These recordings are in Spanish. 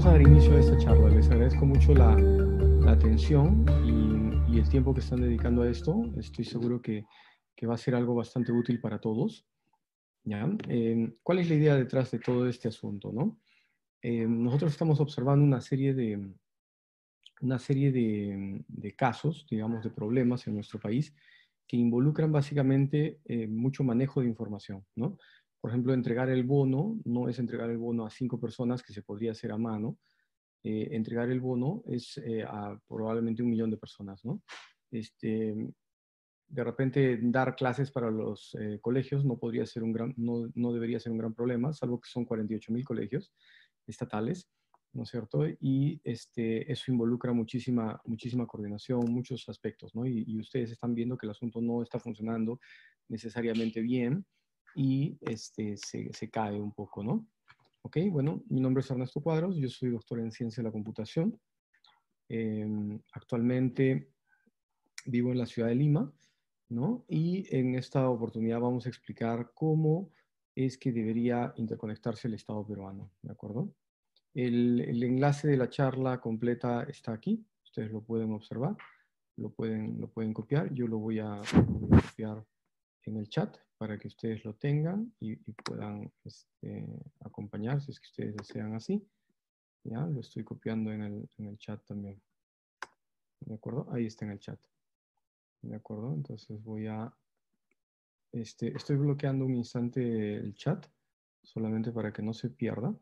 vamos a dar inicio a esta charla. Les agradezco mucho la, la atención y, y, el tiempo que están dedicando a esto. Estoy seguro que, que va a ser algo bastante útil para todos. ¿ya? Eh, ¿Cuál es la idea detrás de todo este asunto? ¿no? Eh, nosotros estamos observando una serie de, una serie de, de, casos, digamos, de problemas en nuestro país que involucran básicamente eh, mucho manejo de información, ¿no? Por ejemplo, entregar el bono no es entregar el bono a cinco personas que se podría hacer a mano. Eh, entregar el bono es eh, a probablemente un millón de personas, ¿no? Este, de repente, dar clases para los eh, colegios no, podría ser un gran, no, no, debería ser un gran problema, salvo que son 48 mil colegios estatales, ¿no es cierto? Y este, eso involucra muchísima, muchísima coordinación, muchos aspectos, ¿no? Y, y ustedes están viendo que el asunto no está funcionando necesariamente bien y este, se, se, cae un poco, ¿no? Ok, bueno, mi nombre es Ernesto Cuadros, yo soy doctor en Ciencia de la Computación. Eh, actualmente vivo en la ciudad de Lima, ¿no? Y en esta oportunidad vamos a explicar cómo es que debería interconectarse el Estado peruano, ¿de acuerdo? El, el enlace de la charla completa está aquí, ustedes lo pueden observar, lo pueden, lo pueden copiar, yo lo voy a, voy a copiar en el chat para que ustedes lo tengan y, y puedan este, acompañar si es que ustedes desean así. Ya, lo estoy copiando en el, en el chat también. ¿De acuerdo? Ahí está en el chat. ¿De acuerdo? Entonces voy a... Este, estoy bloqueando un instante el chat, solamente para que no se pierda.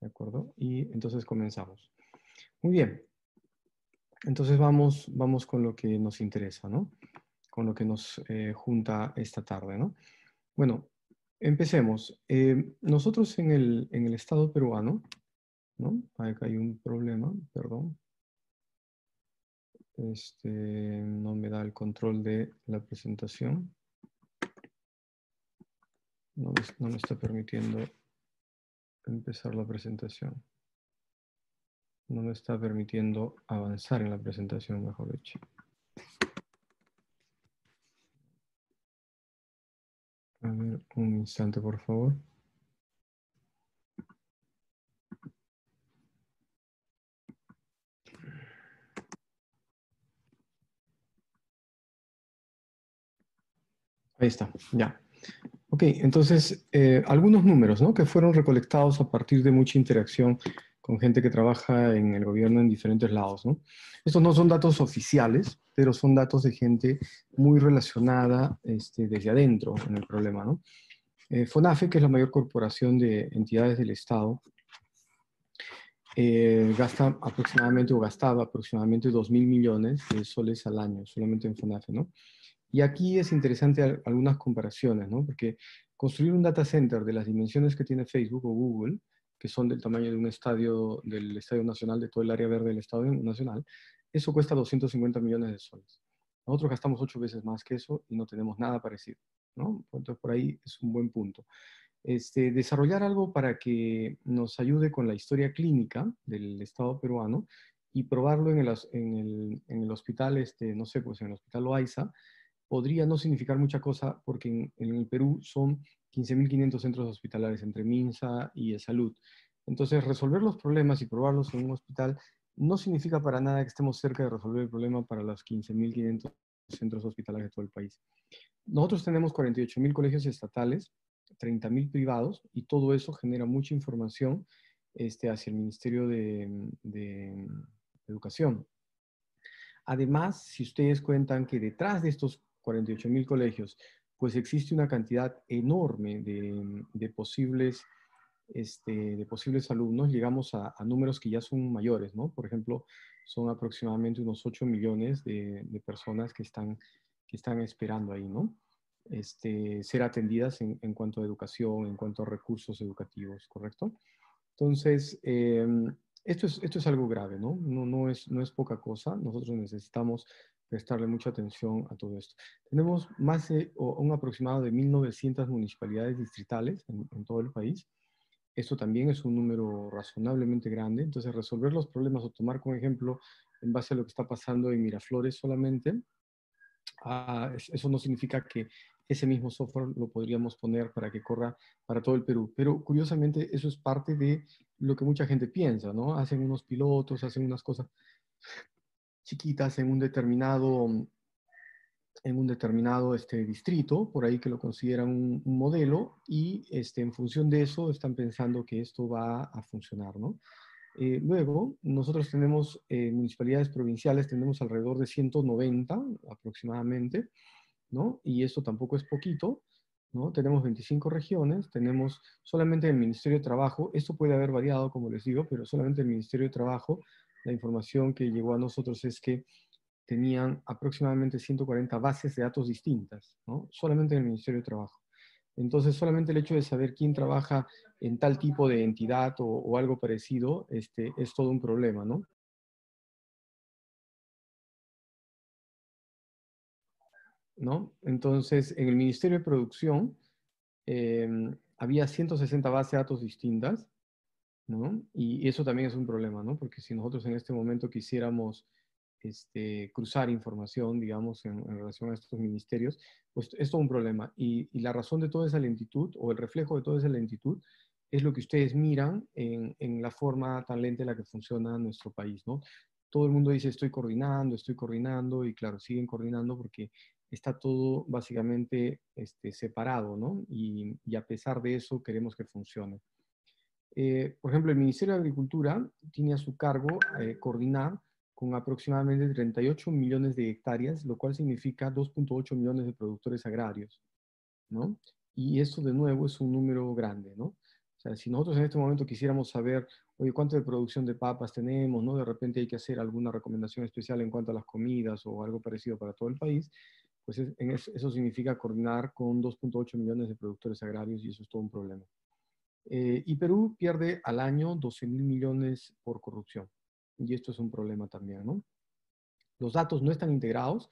¿De acuerdo? Y entonces comenzamos. Muy bien. Entonces vamos, vamos con lo que nos interesa, ¿no? Con lo que nos eh, junta esta tarde. ¿no? Bueno, empecemos. Eh, nosotros en el, en el Estado peruano, ¿no? Acá hay un problema, perdón. Este, no me da el control de la presentación. No me, no me está permitiendo empezar la presentación. No me está permitiendo avanzar en la presentación, mejor dicho. A ver, un instante, por favor. Ahí está, ya. Ok, entonces, eh, algunos números, ¿no? Que fueron recolectados a partir de mucha interacción con gente que trabaja en el gobierno en diferentes lados, ¿no? Estos no son datos oficiales, pero son datos de gente muy relacionada este, desde adentro en el problema, ¿no? Eh, FONAFE, que es la mayor corporación de entidades del Estado, eh, gasta aproximadamente, o gastaba aproximadamente 2 mil millones de soles al año, solamente en FONAFE, ¿no? Y aquí es interesante algunas comparaciones, ¿no? Porque construir un data center de las dimensiones que tiene Facebook o Google, que son del tamaño de un estadio, del Estadio Nacional, de todo el área verde del Estadio Nacional, eso cuesta 250 millones de soles. Nosotros gastamos ocho veces más que eso y no tenemos nada parecido. ¿no? Entonces, por ahí es un buen punto. Este, desarrollar algo para que nos ayude con la historia clínica del Estado peruano y probarlo en el, en el, en el hospital, este, no sé, pues en el hospital Loaiza, podría no significar mucha cosa porque en, en el Perú son 15.500 centros hospitalarios entre MINSA y Salud. Entonces, resolver los problemas y probarlos en un hospital no significa para nada que estemos cerca de resolver el problema para los 15.500 centros hospitalarios de todo el país. Nosotros tenemos 48.000 colegios estatales, 30.000 privados, y todo eso genera mucha información este, hacia el Ministerio de, de Educación. Además, si ustedes cuentan que detrás de estos 48.000 colegios pues existe una cantidad enorme de, de posibles, este, de posibles alumnos, llegamos a, a, números que ya son mayores, ¿no? Por ejemplo, son aproximadamente unos 8 millones de, de personas que están, que están esperando ahí, ¿no? Este, ser atendidas en, en, cuanto a educación, en cuanto a recursos educativos, ¿correcto? Entonces, eh, esto, es, esto es algo grave, ¿no? No, no, es, no es poca cosa. Nosotros necesitamos prestarle mucha atención a todo esto. Tenemos más de un aproximado de 1.900 municipalidades distritales en, en, todo el país. Esto también es un número razonablemente grande. Entonces, resolver los problemas o tomar como ejemplo en base a lo que está pasando en Miraflores solamente, ah, eso no significa que ese mismo software lo podríamos poner para que corra para todo el Perú. Pero curiosamente eso es parte de lo que mucha gente piensa, ¿no? Hacen unos pilotos, hacen unas cosas chiquitas en un determinado, en un determinado este, distrito, por ahí que lo consideran un, modelo, y este, en función de eso están pensando que esto va a funcionar, ¿no? Eh, luego, nosotros tenemos eh, municipalidades provinciales, tenemos alrededor de 190 aproximadamente, ¿no? Y esto tampoco es poquito, ¿no? Tenemos 25 regiones, tenemos solamente el Ministerio de Trabajo, esto puede haber variado, como les digo, pero solamente el Ministerio de Trabajo, la información que llegó a nosotros es que tenían aproximadamente 140 bases de datos distintas, ¿no? Solamente en el Ministerio de Trabajo. Entonces, solamente el hecho de saber quién trabaja en tal tipo de entidad o, algo parecido este, es todo un problema, ¿no? ¿No? Entonces, en el Ministerio de Producción em, había 160 bases de datos distintas, Y eso también es un problema, ¿no? Porque si nosotros en este momento quisiéramos este, cruzar información, digamos, en, relación a estos ministerios, pues es todo un problema. Y, la razón de toda esa lentitud, o el reflejo de toda esa lentitud, es lo que ustedes miran en, la forma tan lenta en la que funciona nuestro país, ¿no? Todo el mundo dice, estoy coordinando, estoy coordinando, y claro, siguen coordinando porque está todo básicamente este, separado, ¿no? Y, a pesar de eso queremos que funcione. Eh, por ejemplo, el Ministerio de Agricultura tiene a su cargo eh, coordinar con aproximadamente 38 millones de hectáreas, lo cual significa 2.8 millones de productores agrarios, ¿no? Y eso de nuevo es un número grande, ¿no? O sea, si nosotros en este momento quisiéramos saber, oye, ¿cuánto de producción de papas tenemos, no? De repente hay que hacer alguna recomendación especial en cuanto a las comidas o algo parecido para todo el país, pues eso significa coordinar con 2.8 millones de productores agrarios y eso es todo un problema. Eh, y Perú pierde al año 12 mil millones por corrupción y esto es un problema también, ¿no? Los datos no están integrados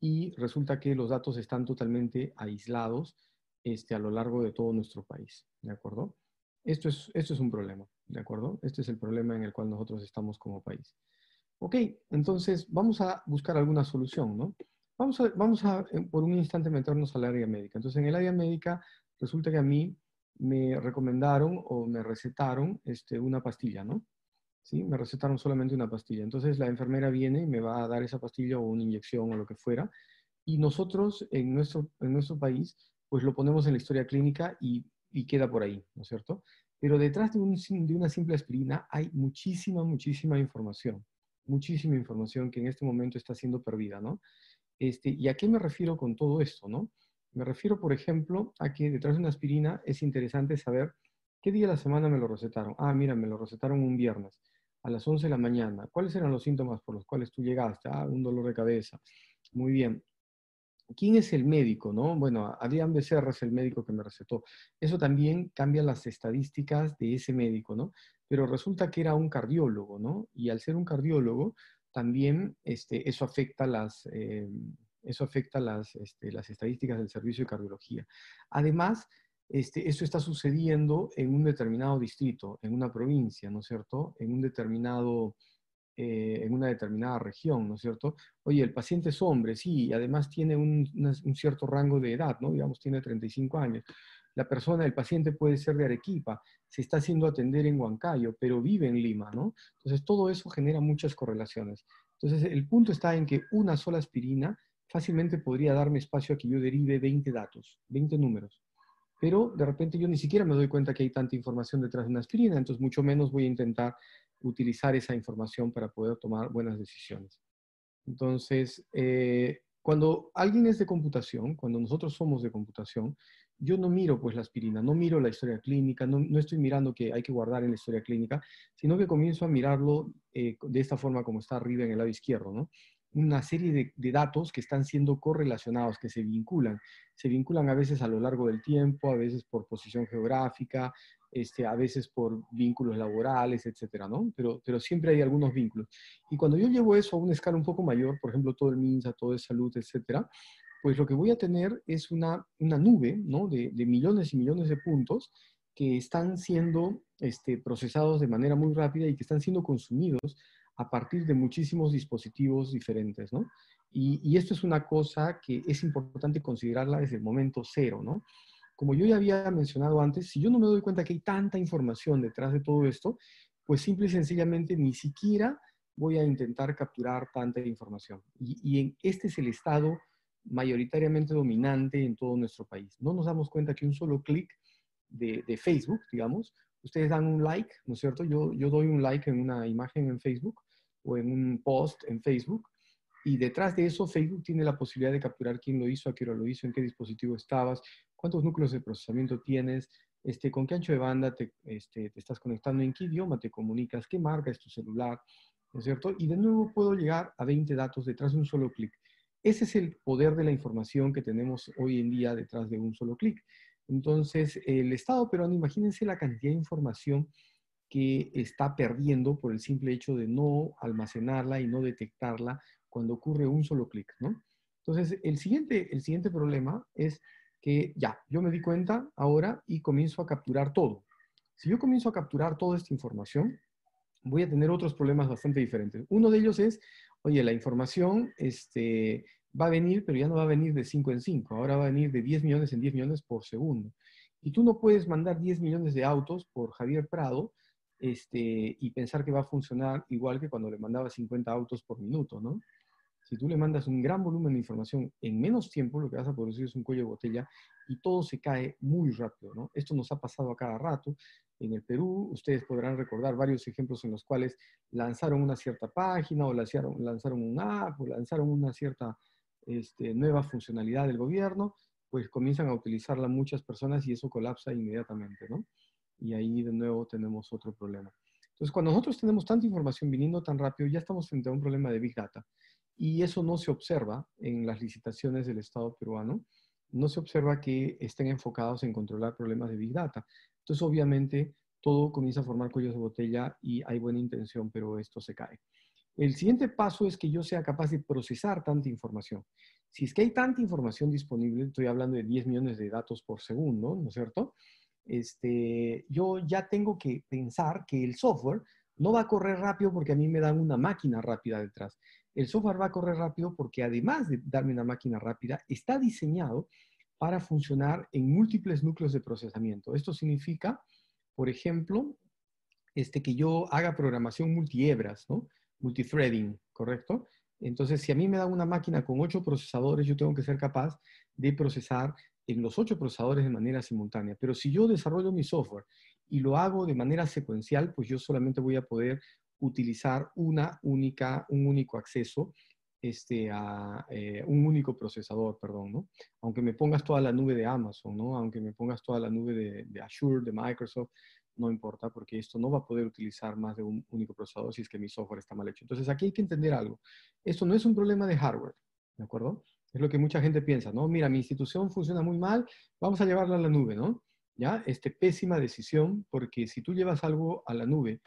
y resulta que los datos están totalmente aislados este, a lo largo de todo nuestro país, ¿de acuerdo? Esto es, esto es un problema, ¿de acuerdo? Este es el problema en el cual nosotros estamos como país. Ok, entonces vamos a buscar alguna solución, ¿no? Vamos a, vamos a eh, por un instante meternos al área médica. Entonces, en el área médica resulta que a mí me recomendaron o me recetaron este, una pastilla, ¿no? ¿sí? Me recetaron solamente una pastilla. Entonces la enfermera viene y me va a dar esa pastilla o una inyección o lo que fuera. Y nosotros en nuestro, en nuestro país, pues lo ponemos en la historia clínica y, y queda por ahí, ¿no es cierto? Pero detrás de, un, de una simple aspirina hay muchísima, muchísima información. Muchísima información que en este momento está siendo perdida, ¿no? Este, ¿Y a qué me refiero con todo esto, no? Me refiero, por ejemplo, a que detrás de una aspirina es interesante saber qué día de la semana me lo recetaron. Ah, mira, me lo recetaron un viernes a las 11 de la mañana. ¿Cuáles eran los síntomas por los cuales tú llegaste? Ah, un dolor de cabeza. Muy bien. ¿Quién es el médico? No? Bueno, Adrián Becerra es el médico que me recetó. Eso también cambia las estadísticas de ese médico, ¿no? Pero resulta que era un cardiólogo, ¿no? Y al ser un cardiólogo, también este, eso afecta las, eh, eso afecta las, este, las estadísticas del servicio de cardiología. Además, este, eso está sucediendo en un determinado distrito, en una provincia, ¿no es cierto? En un determinado, eh, en una determinada región, ¿no es cierto? Oye, el paciente es hombre, sí, y además tiene un, cierto rango de edad, ¿no? Digamos, tiene 35 años. La persona, el paciente puede ser de Arequipa, se está haciendo atender en Huancayo, pero vive en Lima, ¿no? Entonces, todo eso genera muchas correlaciones. Entonces, el punto está en que una sola aspirina fácilmente podría darme espacio a que yo derive 20 datos, 20 números pero de repente yo ni siquiera me doy cuenta que hay tanta información detrás de una aspirina, entonces mucho menos voy a intentar utilizar esa información para poder tomar buenas decisiones. Entonces, eh, cuando alguien es de computación, cuando nosotros somos de computación, yo no miro pues la aspirina, no miro la historia clínica, no, no estoy mirando que hay que guardar en la historia clínica, sino que comienzo a mirarlo eh, de esta forma como está arriba en el lado izquierdo, ¿no? Una serie de, datos que están siendo correlacionados, que se vinculan. Se vinculan a veces a lo largo del tiempo, a veces por posición geográfica, este, a veces por vínculos laborales, etcétera, ¿no? Pero, pero siempre hay algunos vínculos. Y cuando yo llevo eso a una escala un poco mayor, por ejemplo, todo el MINSA, todo de salud, etcétera, pues lo que voy a tener es una, una nube, ¿no? De, de millones y millones de puntos que están siendo este, procesados de manera muy rápida y que están siendo consumidos a partir de muchísimos dispositivos diferentes, ¿no? Y, esto es una cosa que es importante considerarla desde el momento cero, ¿no? Como yo ya había mencionado antes, si yo no me doy cuenta que hay tanta información detrás de todo esto, pues simple y sencillamente ni siquiera voy a intentar capturar tanta información. Y, y este es el estado mayoritariamente dominante en todo nuestro país. No nos damos cuenta que un solo clic de, de, Facebook, digamos, ustedes dan un like, ¿no es cierto? Yo, yo doy un like en una imagen en Facebook o en un post en Facebook y detrás de eso Facebook tiene la posibilidad de capturar quién lo hizo, a qué hora lo hizo, en qué dispositivo estabas, cuántos núcleos de procesamiento tienes, este, con qué ancho de banda te, este, te estás conectando, en qué idioma te comunicas, qué marca es tu celular, ¿no es cierto? Y de nuevo puedo llegar a 20 datos detrás de un solo clic. Ese es el poder de la información que tenemos hoy en día detrás de un solo clic. Entonces, el Estado peruano, imagínense la cantidad de información que está perdiendo por el simple hecho de no almacenarla y no detectarla cuando ocurre un solo clic, ¿no? Entonces, el siguiente, el siguiente problema es que ya, yo me di cuenta ahora y comienzo a capturar todo. Si yo comienzo a capturar toda esta información, voy a tener otros problemas bastante diferentes. Uno de ellos es, oye, la información este, va a venir, pero ya no va a venir de 5 en 5, ahora va a venir de 10 millones en 10 millones por segundo. Y tú no puedes mandar 10 millones de autos por Javier Prado este, y pensar que va a funcionar igual que cuando le mandaba 50 autos por minuto, ¿no? Si tú le mandas un gran volumen de información en menos tiempo, lo que vas a producir es un cuello de botella y todo se cae muy rápido, ¿no? Esto nos ha pasado a cada rato. En el Perú, ustedes podrán recordar varios ejemplos en los cuales lanzaron una cierta página o lanzaron, lanzaron un app o lanzaron una cierta este, nueva funcionalidad del gobierno, pues comienzan a utilizarla muchas personas y eso colapsa inmediatamente, ¿no? Y ahí de nuevo tenemos otro problema. Entonces, cuando nosotros tenemos tanta información viniendo tan rápido, ya estamos frente a un problema de Big Data y eso no se observa en las licitaciones del Estado peruano. No se observa que estén enfocados en controlar problemas de Big Data. Entonces, obviamente, todo comienza a formar cuellos de botella y hay buena intención, pero esto se cae. El siguiente paso es que yo sea capaz de procesar tanta información. Si es que hay tanta información disponible, estoy hablando de 10 millones de datos por segundo, ¿no es cierto? Este, yo ya tengo que pensar que el software no va a correr rápido porque a mí me dan una máquina rápida detrás. El software va a correr rápido porque además de darme una máquina rápida, está diseñado para funcionar en múltiples núcleos de procesamiento. Esto significa, por ejemplo, este, que yo haga programación multihebras, ¿no? Multithreading, ¿correcto? Entonces, si a mí me da una máquina con ocho procesadores, yo tengo que ser capaz de procesar en los ocho procesadores de manera simultánea. Pero si yo desarrollo mi software y lo hago de manera secuencial, pues yo solamente voy a poder utilizar una única, un único acceso este, a eh, un único procesador, perdón, ¿no? Aunque me pongas toda la nube de Amazon, ¿no? Aunque me pongas toda la nube de, de, Azure, de Microsoft, no importa porque esto no va a poder utilizar más de un único procesador si es que mi software está mal hecho. Entonces aquí hay que entender algo. Esto no es un problema de hardware, ¿de acuerdo? Es lo que mucha gente piensa, ¿no? Mira, mi institución funciona muy mal, vamos a llevarla a la nube, ¿no? ¿Ya? Este, pésima decisión porque si tú llevas algo a la nube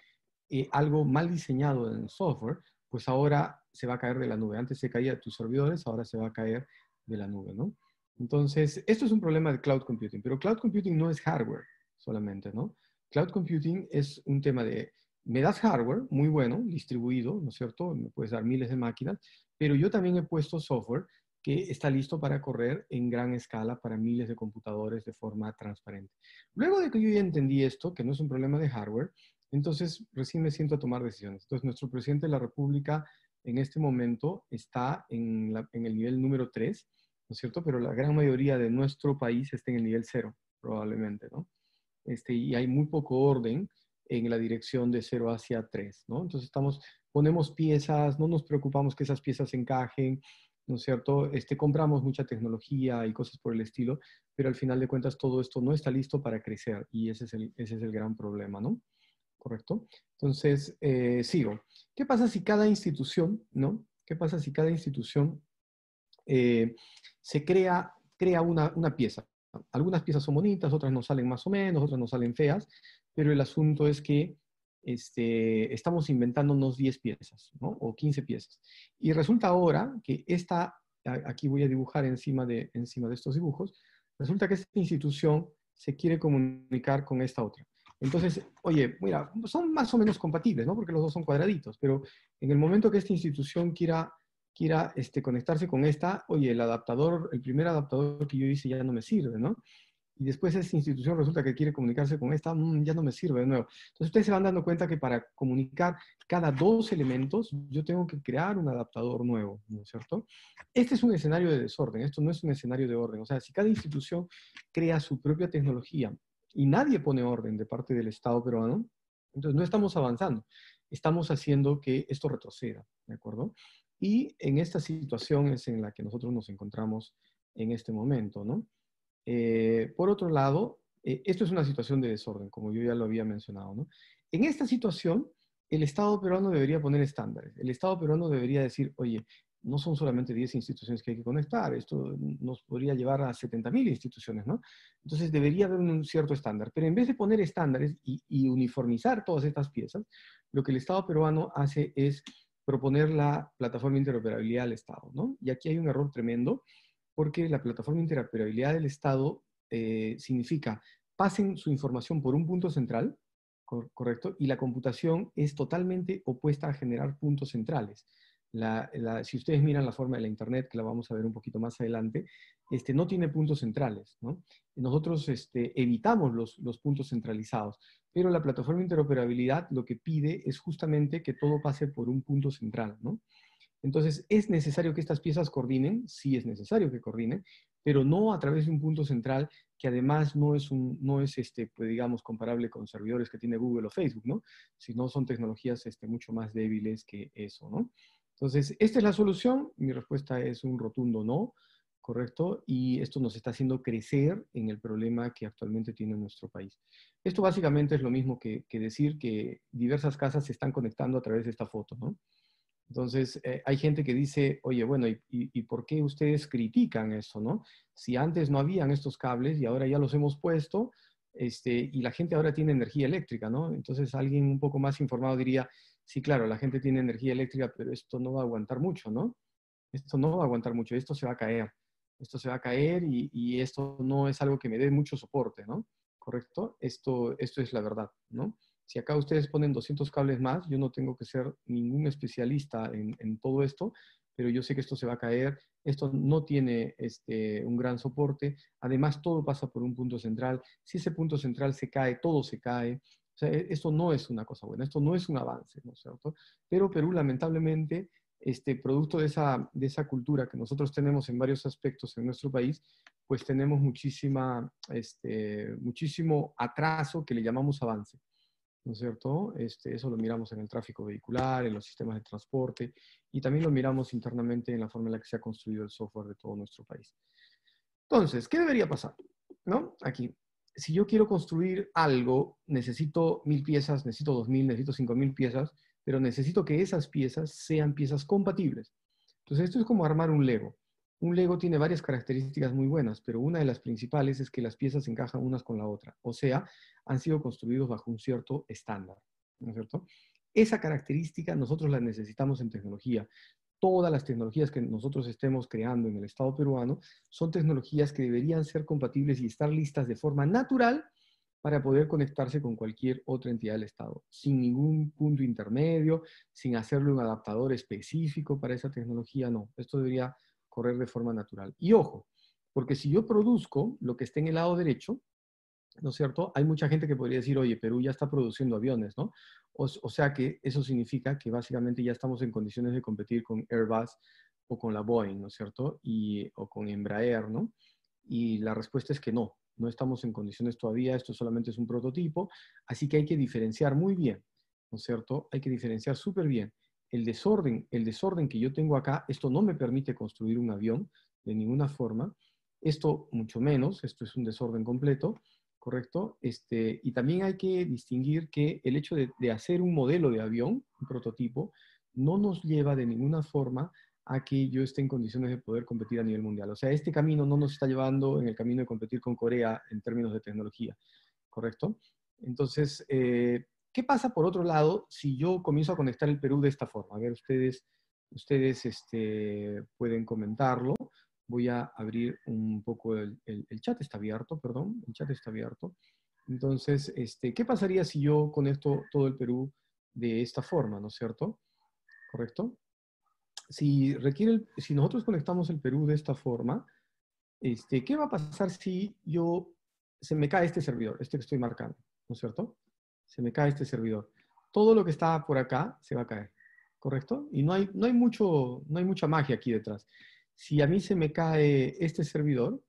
eh, algo mal diseñado en software, pues ahora se va a caer de la nube. Antes se caía de tus servidores, ahora se va a caer de la nube, ¿no? Entonces, esto es un problema de cloud computing, pero cloud computing no es hardware solamente, ¿no? Cloud computing es un tema de, me das hardware muy bueno, distribuido, ¿no es cierto? Me puedes dar miles de máquinas, pero yo también he puesto software que está listo para correr en gran escala para miles de computadores de forma transparente. Luego de que yo ya entendí esto, que no es un problema de hardware, entonces, recién me siento a tomar decisiones. Entonces, nuestro presidente de la República en este momento está en, el nivel número 3, ¿no es cierto? Pero la gran mayoría de nuestro país está en el nivel 0, probablemente, ¿no? Este, y hay muy poco orden en la dirección de 0 hacia 3, ¿no? Entonces, estamos, ponemos piezas, no nos preocupamos que esas piezas encajen, ¿no es cierto? Este, compramos mucha tecnología y cosas por el estilo, pero al final de cuentas todo esto no está listo para crecer y ese es el, ese es el gran problema, ¿no? ¿correcto? Entonces, eh, sigo. ¿Qué pasa si cada institución, ¿no? ¿Qué pasa si cada institución eh, se crea, crea una, pieza? Algunas piezas son bonitas, otras no salen más o menos, otras no salen feas, pero el asunto es que este, estamos inventándonos 10 piezas, ¿no? O 15 piezas. Y resulta ahora que esta, aquí voy a dibujar encima de, encima de estos dibujos, resulta que esta institución se quiere comunicar con esta otra. Entonces, oye, mira, son más o menos compatibles, ¿no? Porque los dos son cuadraditos, pero en el momento que esta institución quiera quiera este, conectarse con esta, oye, el adaptador, el primer adaptador que yo hice ya no me sirve, ¿no? Y después esa institución resulta que quiere comunicarse con esta, mm, ya no me sirve de nuevo. Entonces ustedes se van dando cuenta que para comunicar cada dos elementos, yo tengo que crear un adaptador nuevo, ¿no es cierto? Este es un escenario de desorden, esto no es un escenario de orden. O sea, si cada institución crea su propia tecnología y nadie pone orden de parte del Estado peruano, entonces no estamos avanzando, estamos haciendo que esto retroceda, ¿de acuerdo? Y en esta situación es en la que nosotros nos encontramos en este momento, ¿no? Eh, por otro lado, eh, esto es una situación de desorden, como yo ya lo había mencionado, ¿no? En esta situación, el Estado peruano debería poner estándares. El Estado peruano debería decir, oye, no son solamente 10 instituciones que hay que conectar, esto nos podría llevar a 70.000 instituciones, ¿no? Entonces debería haber un cierto estándar, pero en vez de poner estándares y, y, uniformizar todas estas piezas, lo que el Estado peruano hace es proponer la plataforma de interoperabilidad al Estado, ¿no? Y aquí hay un error tremendo, porque la plataforma de interoperabilidad del Estado eh, significa pasen su información por un punto central, correcto, y la computación es totalmente opuesta a generar puntos centrales si ustedes miran la forma de la Internet, que la vamos a ver un poquito más adelante, este, no tiene puntos centrales. ¿no? Nosotros este, evitamos los, los puntos centralizados, pero la plataforma de interoperabilidad lo que pide es justamente que todo pase por un punto central. ¿no? Entonces, ¿es necesario que estas piezas coordinen? Sí es necesario que coordinen, pero no a través de un punto central que además no es, no es este, pues, digamos, comparable con servidores que tiene Google o Facebook, ¿no? Sino son tecnologías este, mucho más débiles que eso, ¿no? Entonces, ¿esta es la solución? Mi respuesta es un rotundo no, ¿correcto? Y esto nos está haciendo crecer en el problema que actualmente tiene nuestro país. Esto básicamente es lo mismo que, decir que diversas casas se están conectando a través de esta foto, ¿no? Entonces, eh, hay gente que dice, oye, bueno, ¿y, ¿y, por qué ustedes critican eso, no? Si antes no habían estos cables y ahora ya los hemos puesto, este, y la gente ahora tiene energía eléctrica, ¿no? Entonces, alguien un poco más informado diría, sí, claro, la gente tiene energía eléctrica, pero esto no va a aguantar mucho, ¿no? Esto no va a aguantar mucho, esto se va a caer, esto se va a caer y, esto no es algo que me dé mucho soporte, ¿no? ¿Correcto? Esto, esto es la verdad, ¿no? Si acá ustedes ponen 200 cables más, yo no tengo que ser ningún especialista en, todo esto, pero yo sé que esto se va a caer, esto no tiene este, un gran soporte, además todo pasa por un punto central, si ese punto central se cae, todo se cae, e, esto no es una cosa buena, esto no es un avance, ¿no es cierto? Pero Perú, lamentablemente, este, producto de esa, de esa cultura que nosotros tenemos en varios aspectos en nuestro país, pues tenemos muchísima, este, muchísimo atraso que le llamamos avance, ¿no es cierto? Este, eso lo miramos en el tráfico vehicular, en los sistemas de transporte, y también lo miramos internamente en la forma en la que se ha construido el software de todo nuestro país. Entonces, ¿qué debería pasar? ¿No? Aquí, si yo quiero construir algo, necesito mil piezas, necesito dos mil, necesito cinco mil piezas, pero necesito que esas piezas sean piezas compatibles. Entonces, esto es como armar un Lego. Un Lego tiene varias características muy buenas, pero una de las principales es que las piezas encajan unas con la otra. O sea, han sido construidos bajo un cierto estándar. ¿No es cierto? Esa característica nosotros la necesitamos en tecnología todas las tecnologías que nosotros estemos creando en el Estado peruano son tecnologías que deberían ser compatibles y estar listas de forma natural para poder conectarse con cualquier otra entidad del Estado, sin ningún punto intermedio, sin hacerle un adaptador específico para esa tecnología, no. Esto debería correr de forma natural. Y ojo, porque si yo produzco lo que esté en el lado derecho, ¿no es cierto? Hay mucha gente que podría decir, oye, Perú ya está produciendo aviones, ¿no? O, sea que eso significa que básicamente ya estamos en condiciones de competir con Airbus o con la Boeing, ¿no es cierto? Y, o con Embraer, ¿no? Y la respuesta es que no, no estamos en condiciones todavía, esto solamente es un prototipo, así que hay que diferenciar muy bien, ¿no es cierto? Hay que diferenciar súper bien. El desorden, el desorden que yo tengo acá, esto no me permite construir un avión de ninguna forma, esto mucho menos, esto es un desorden completo, ¿correcto? Este, y también hay que distinguir que el hecho de, hacer un modelo de avión, un prototipo, no nos lleva de ninguna forma a que yo esté en condiciones de poder competir a nivel mundial. O sea, este camino no nos está llevando en el camino de competir con Corea en términos de tecnología, ¿correcto? Entonces, eh, ¿qué pasa por otro lado si yo comienzo a conectar el Perú de esta forma? A ver, ustedes, ustedes este, pueden comentarlo voy a abrir un poco el, chat, está abierto, perdón, el chat está abierto. Entonces, este, ¿qué pasaría si yo conecto todo el Perú de esta forma, ¿no es cierto? ¿Correcto? si, requiere, si nosotros conectamos el Perú de esta forma, este, ¿qué va a pasar si yo, se me cae este servidor, este que estoy marcando, ¿no es cierto? Se me cae este servidor. Todo lo que está por acá se va a caer, ¿correcto? Y no hay, no hay, mucho, no hay mucha magia aquí detrás. Si a mí se me cae este servidor,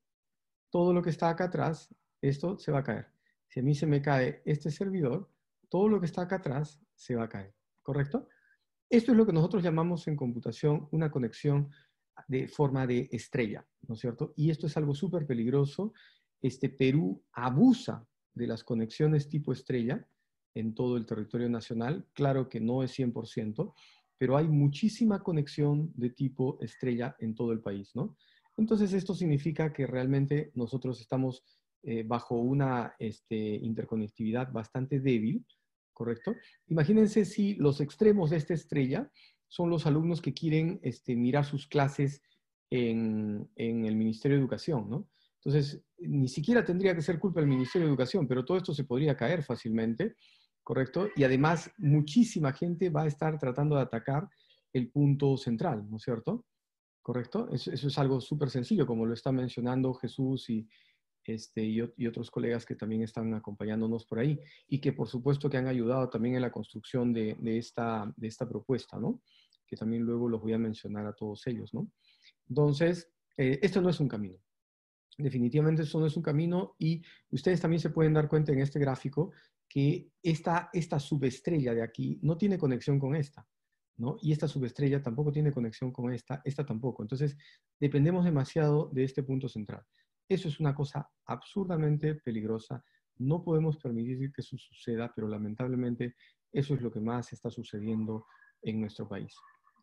todo lo que está acá atrás, esto se va a caer. Si a mí se me cae este servidor, todo lo que está acá atrás se va a caer, ¿correcto? Esto es lo que nosotros llamamos en computación una conexión de forma de estrella, ¿no es cierto? Y esto es algo súper peligroso. Este Perú abusa de las conexiones tipo estrella en todo el territorio nacional. Claro que no es 100%, pero hay muchísima conexión de tipo estrella en todo el país, ¿no? Entonces esto significa que realmente nosotros estamos eh, bajo una este, interconectividad bastante débil, ¿correcto? Imagínense si los extremos de esta estrella son los alumnos que quieren este, mirar sus clases en, el Ministerio de Educación, ¿no? Entonces, ni siquiera tendría que ser culpa del Ministerio de Educación, pero todo esto se podría caer fácilmente, ¿correcto? Y además, muchísima gente va a estar tratando de atacar el punto central, ¿no es cierto? ¿Correcto? Eso, eso es algo súper sencillo, como lo está mencionando Jesús y, este, y, otros colegas que también están acompañándonos por ahí y que por supuesto que han ayudado también en la construcción de, esta, de esta propuesta, ¿no? Que también luego los voy a mencionar a todos ellos, ¿no? Entonces, eh, esto no es un camino. Definitivamente esto no es un camino y ustedes también se pueden dar cuenta en este gráfico que esta, esta subestrella de aquí no tiene conexión con esta. ¿no? Y esta subestrella tampoco tiene conexión con esta, esta tampoco. Entonces, dependemos demasiado de este punto central. Eso es una cosa absurdamente peligrosa. No podemos permitir que eso suceda, pero lamentablemente eso es lo que más está sucediendo en nuestro país.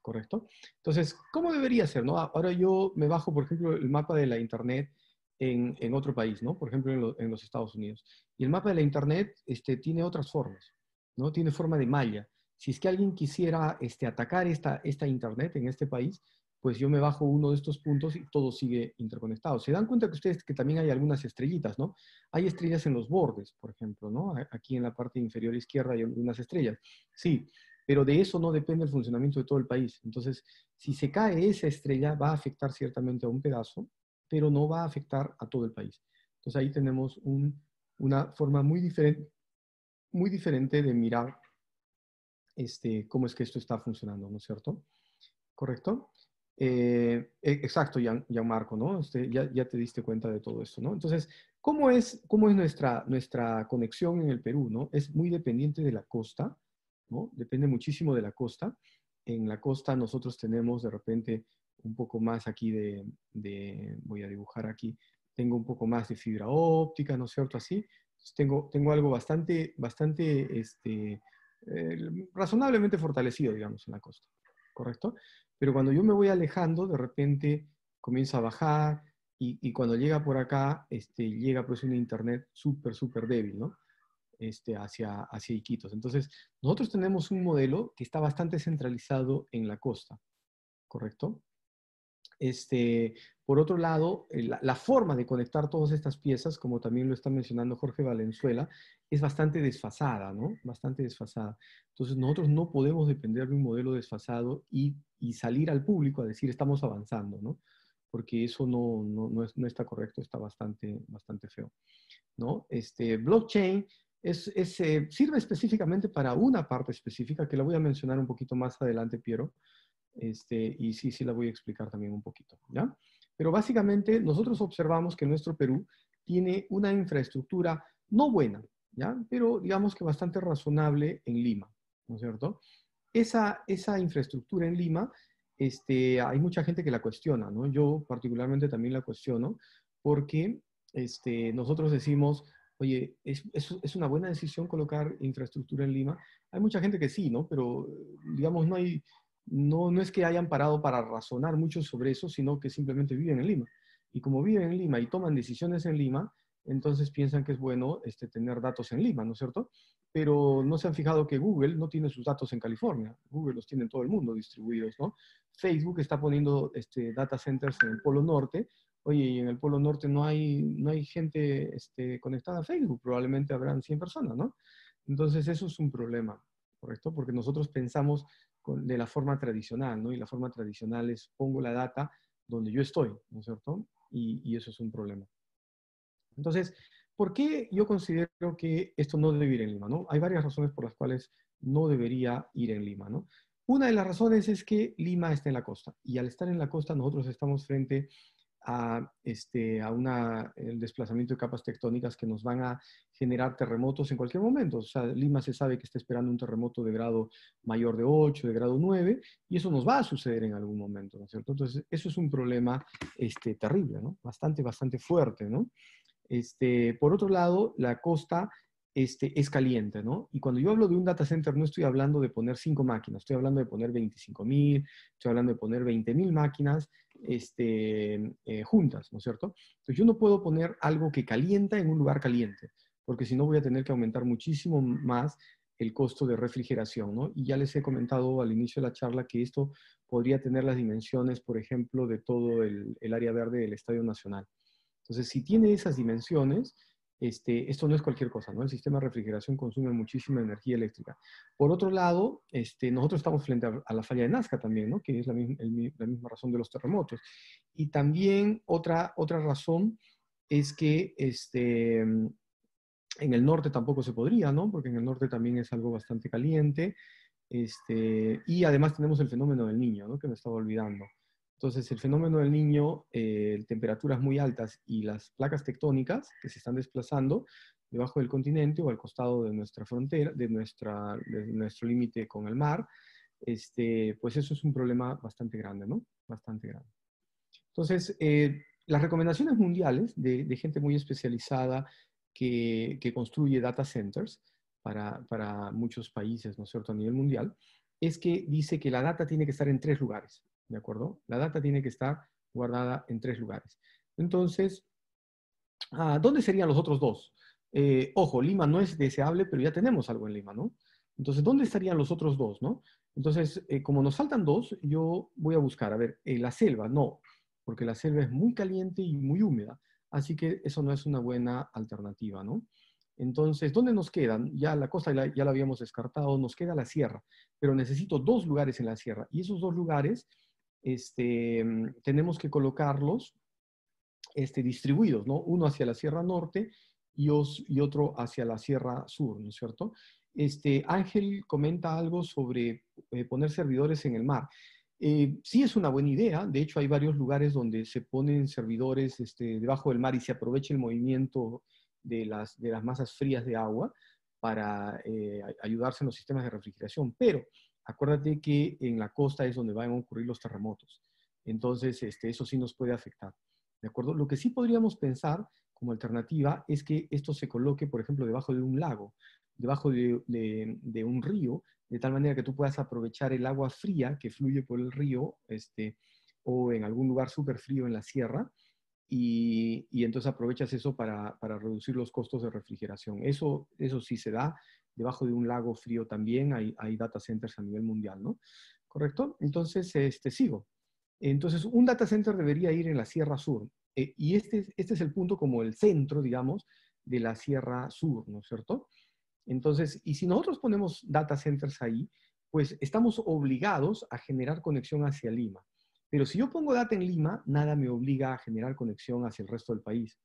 ¿Correcto? Entonces, ¿cómo debería ser? No? Ahora yo me bajo, por ejemplo, el mapa de la Internet en, otro país, ¿no? Por ejemplo, en, los Estados Unidos. Y el mapa de la Internet este, tiene otras formas, ¿no? Tiene forma de malla. Si es que alguien quisiera este, atacar esta, esta Internet en este país, pues yo me bajo uno de estos puntos y todo sigue interconectado. Se dan cuenta que ustedes que también hay algunas estrellitas, ¿no? Hay estrellas en los bordes, por ejemplo, ¿no? Aquí en la parte inferior izquierda hay algunas estrellas. Sí, pero de eso no depende el funcionamiento de todo el país. Entonces, si se cae esa estrella, va a afectar ciertamente a un pedazo, pero no va a afectar a todo el país. Entonces ahí tenemos una forma muy diferente, muy diferente de mirar este, cómo es que esto está funcionando, ¿no es cierto? ¿Correcto? Eh, e, exacto, ya, Marco, ¿no? Este, ya, ya, te diste cuenta de todo esto, ¿no? Entonces, ¿cómo es, cómo es nuestra, nuestra conexión en el Perú, ¿no? Es muy dependiente de la costa, ¿no? Depende muchísimo de la costa. En la costa nosotros tenemos de repente un poco más aquí de, voy a dibujar aquí, tengo un poco más de fibra óptica, ¿no es cierto? Así, tengo, tengo algo bastante, bastante, este, eh, razonablemente fortalecido, digamos, en la costa, ¿correcto? Pero cuando yo me voy alejando, de repente comienza a bajar y, cuando llega por acá, este, llega pues un internet súper, súper débil, ¿no? Este, hacia, hacia Iquitos. Entonces, nosotros tenemos un modelo que está bastante centralizado en la costa, ¿correcto? Este, por otro lado, eh, la, forma de conectar todas estas piezas, como también lo está mencionando Jorge Valenzuela, es bastante desfasada, ¿no? Bastante desfasada. Entonces, nosotros no podemos depender de un modelo desfasado y, salir al público a decir estamos avanzando, ¿no? Porque eso no, no, está correcto, está bastante, bastante feo, ¿no? Este, blockchain es, eh, sirve específicamente para una parte específica que la voy a mencionar un poquito más adelante, Piero, este, y sí, sí la voy a explicar también un poquito, ¿ya? Pero básicamente nosotros observamos que nuestro Perú tiene una infraestructura no buena, ¿ya? Pero digamos que bastante razonable en Lima, ¿no es cierto? Esa, esa infraestructura en Lima, este, hay mucha gente que la cuestiona, ¿no? Yo particularmente también la cuestiono porque este, nosotros decimos, oye, ¿es, es, es una buena decisión colocar infraestructura en Lima? Hay mucha gente que sí, ¿no? Pero digamos, no hay, no, no es que hayan parado para razonar mucho sobre eso, sino que simplemente viven en Lima. Y como viven en Lima y toman decisiones en Lima, entonces piensan que es bueno este, tener datos en Lima, ¿no es cierto? Pero no se han fijado que Google no tiene sus datos en California. Google los tiene en todo el mundo distribuidos, ¿no? Facebook está poniendo este, data centers en el Polo Norte. Oye, en el Polo Norte no hay, no hay gente este, conectada a Facebook. Probablemente habrán 100 personas, ¿no? Entonces eso es un problema, ¿correcto? Porque nosotros pensamos de la forma tradicional, ¿no? Y la forma tradicional es pongo la data donde yo estoy, ¿no es cierto? Y, y eso es un problema. Entonces, ¿por qué yo considero que esto no debe ir en Lima, ¿no? Hay varias razones por las cuales no debería ir en Lima, ¿no? Una de las razones es que Lima está en la costa y al estar en la costa nosotros estamos frente a, este, a una, el desplazamiento de capas tectónicas que nos van a generar terremotos en cualquier momento. O sea, Lima se sabe que está esperando un terremoto de grado mayor de 8, de grado 9, y eso nos va a suceder en algún momento, ¿no es cierto? Entonces, eso es un problema este, terrible, ¿no? Bastante, bastante fuerte, ¿no? Este, por otro lado, la costa este, es caliente, ¿no? Y cuando yo hablo de un data center, no estoy hablando de poner cinco máquinas, estoy hablando de poner 25 mil, estoy hablando de poner 20 mil máquinas este, eh, juntas, ¿no es cierto? Entonces yo no puedo poner algo que calienta en un lugar caliente, porque si no voy a tener que aumentar muchísimo más el costo de refrigeración, ¿no? Y ya les he comentado al inicio de la charla que esto podría tener las dimensiones, por ejemplo, de todo el, el área verde del Estadio Nacional. Entonces, si tiene esas dimensiones, este, esto no es cualquier cosa, ¿no? El sistema de refrigeración consume muchísima energía eléctrica. Por otro lado, este, nosotros estamos frente a, la falla de Nazca también, ¿no? Que es la, misma razón de los terremotos. Y también otra, otra razón es que este, en el norte tampoco se podría, ¿no? Porque en el norte también es algo bastante caliente. Este, y además tenemos el fenómeno del niño, ¿no? Que me estaba olvidando. Entonces, el fenómeno del niño, eh, temperaturas muy altas y las placas tectónicas que se están desplazando debajo del continente o al costado de nuestra frontera, de, nuestra, nuestro límite con el mar, este, pues eso es un problema bastante grande, ¿no? Bastante grande. Entonces, eh, las recomendaciones mundiales de gente muy especializada que, construye data centers para, para muchos países, ¿no es cierto?, a nivel mundial, es que dice que la data tiene que estar en tres lugares. ¿de acuerdo? La data tiene que estar guardada en tres lugares. Entonces, ah, ¿dónde serían los otros dos? Eh, ojo, Lima no es deseable, pero ya tenemos algo en Lima, ¿no? Entonces, ¿dónde estarían los otros dos, no? Entonces, eh, como nos faltan dos, yo voy a buscar, a ver, eh, la selva, no, porque la selva es muy caliente y muy húmeda, así que eso no es una buena alternativa, ¿no? Entonces, ¿dónde nos quedan? Ya la costa ya la habíamos descartado, nos queda la sierra, pero necesito dos lugares en la sierra, y esos dos lugares este, tenemos que colocarlos este, distribuidos, ¿no? Uno hacia la Sierra Norte y, y otro hacia la Sierra Sur, ¿no es cierto? Este, Ángel comenta algo sobre eh, poner servidores en el mar. Eh, sí es una buena idea, de hecho hay varios lugares donde se ponen servidores este, debajo del mar y se aprovecha el movimiento de las, masas frías de agua para eh, ayudarse en los sistemas de refrigeración, pero acuérdate que en la costa es donde van a ocurrir los terremotos. Entonces, este, eso sí nos puede afectar. ¿De acuerdo? Lo que sí podríamos pensar como alternativa es que esto se coloque, por ejemplo, debajo de un lago, debajo de, un río, de tal manera que tú puedas aprovechar el agua fría que fluye por el río, este, o en algún lugar súper frío en la sierra, y, entonces aprovechas eso para, reducir los costos de refrigeración. Eso, eso sí se da, debajo de un lago frío también hay, hay data centers a nivel mundial, ¿no? ¿Correcto? Entonces, este, sigo. Entonces, un data center debería ir en la Sierra Sur. Eh, y este, este es el punto como el centro, digamos, de la Sierra Sur, ¿no es cierto? Entonces, y si nosotros ponemos data centers ahí, pues estamos obligados a generar conexión hacia Lima. Pero si yo pongo data en Lima, nada me obliga a generar conexión hacia el resto del país.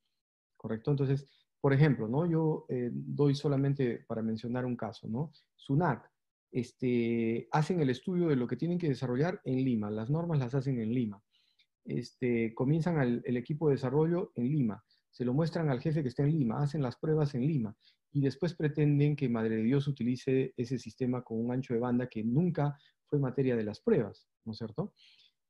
¿Correcto? Entonces, por ejemplo, ¿no? Yo eh, doy solamente para mencionar un caso, ¿no? SUNAT, este, hacen el estudio de lo que tienen que desarrollar en Lima, las normas las hacen en Lima. Este, comienzan el equipo de desarrollo en Lima, se lo muestran al jefe que está en Lima, hacen las pruebas en Lima y después pretenden que Madre de Dios utilice ese sistema con un ancho de banda que nunca fue materia de las pruebas, ¿no es cierto?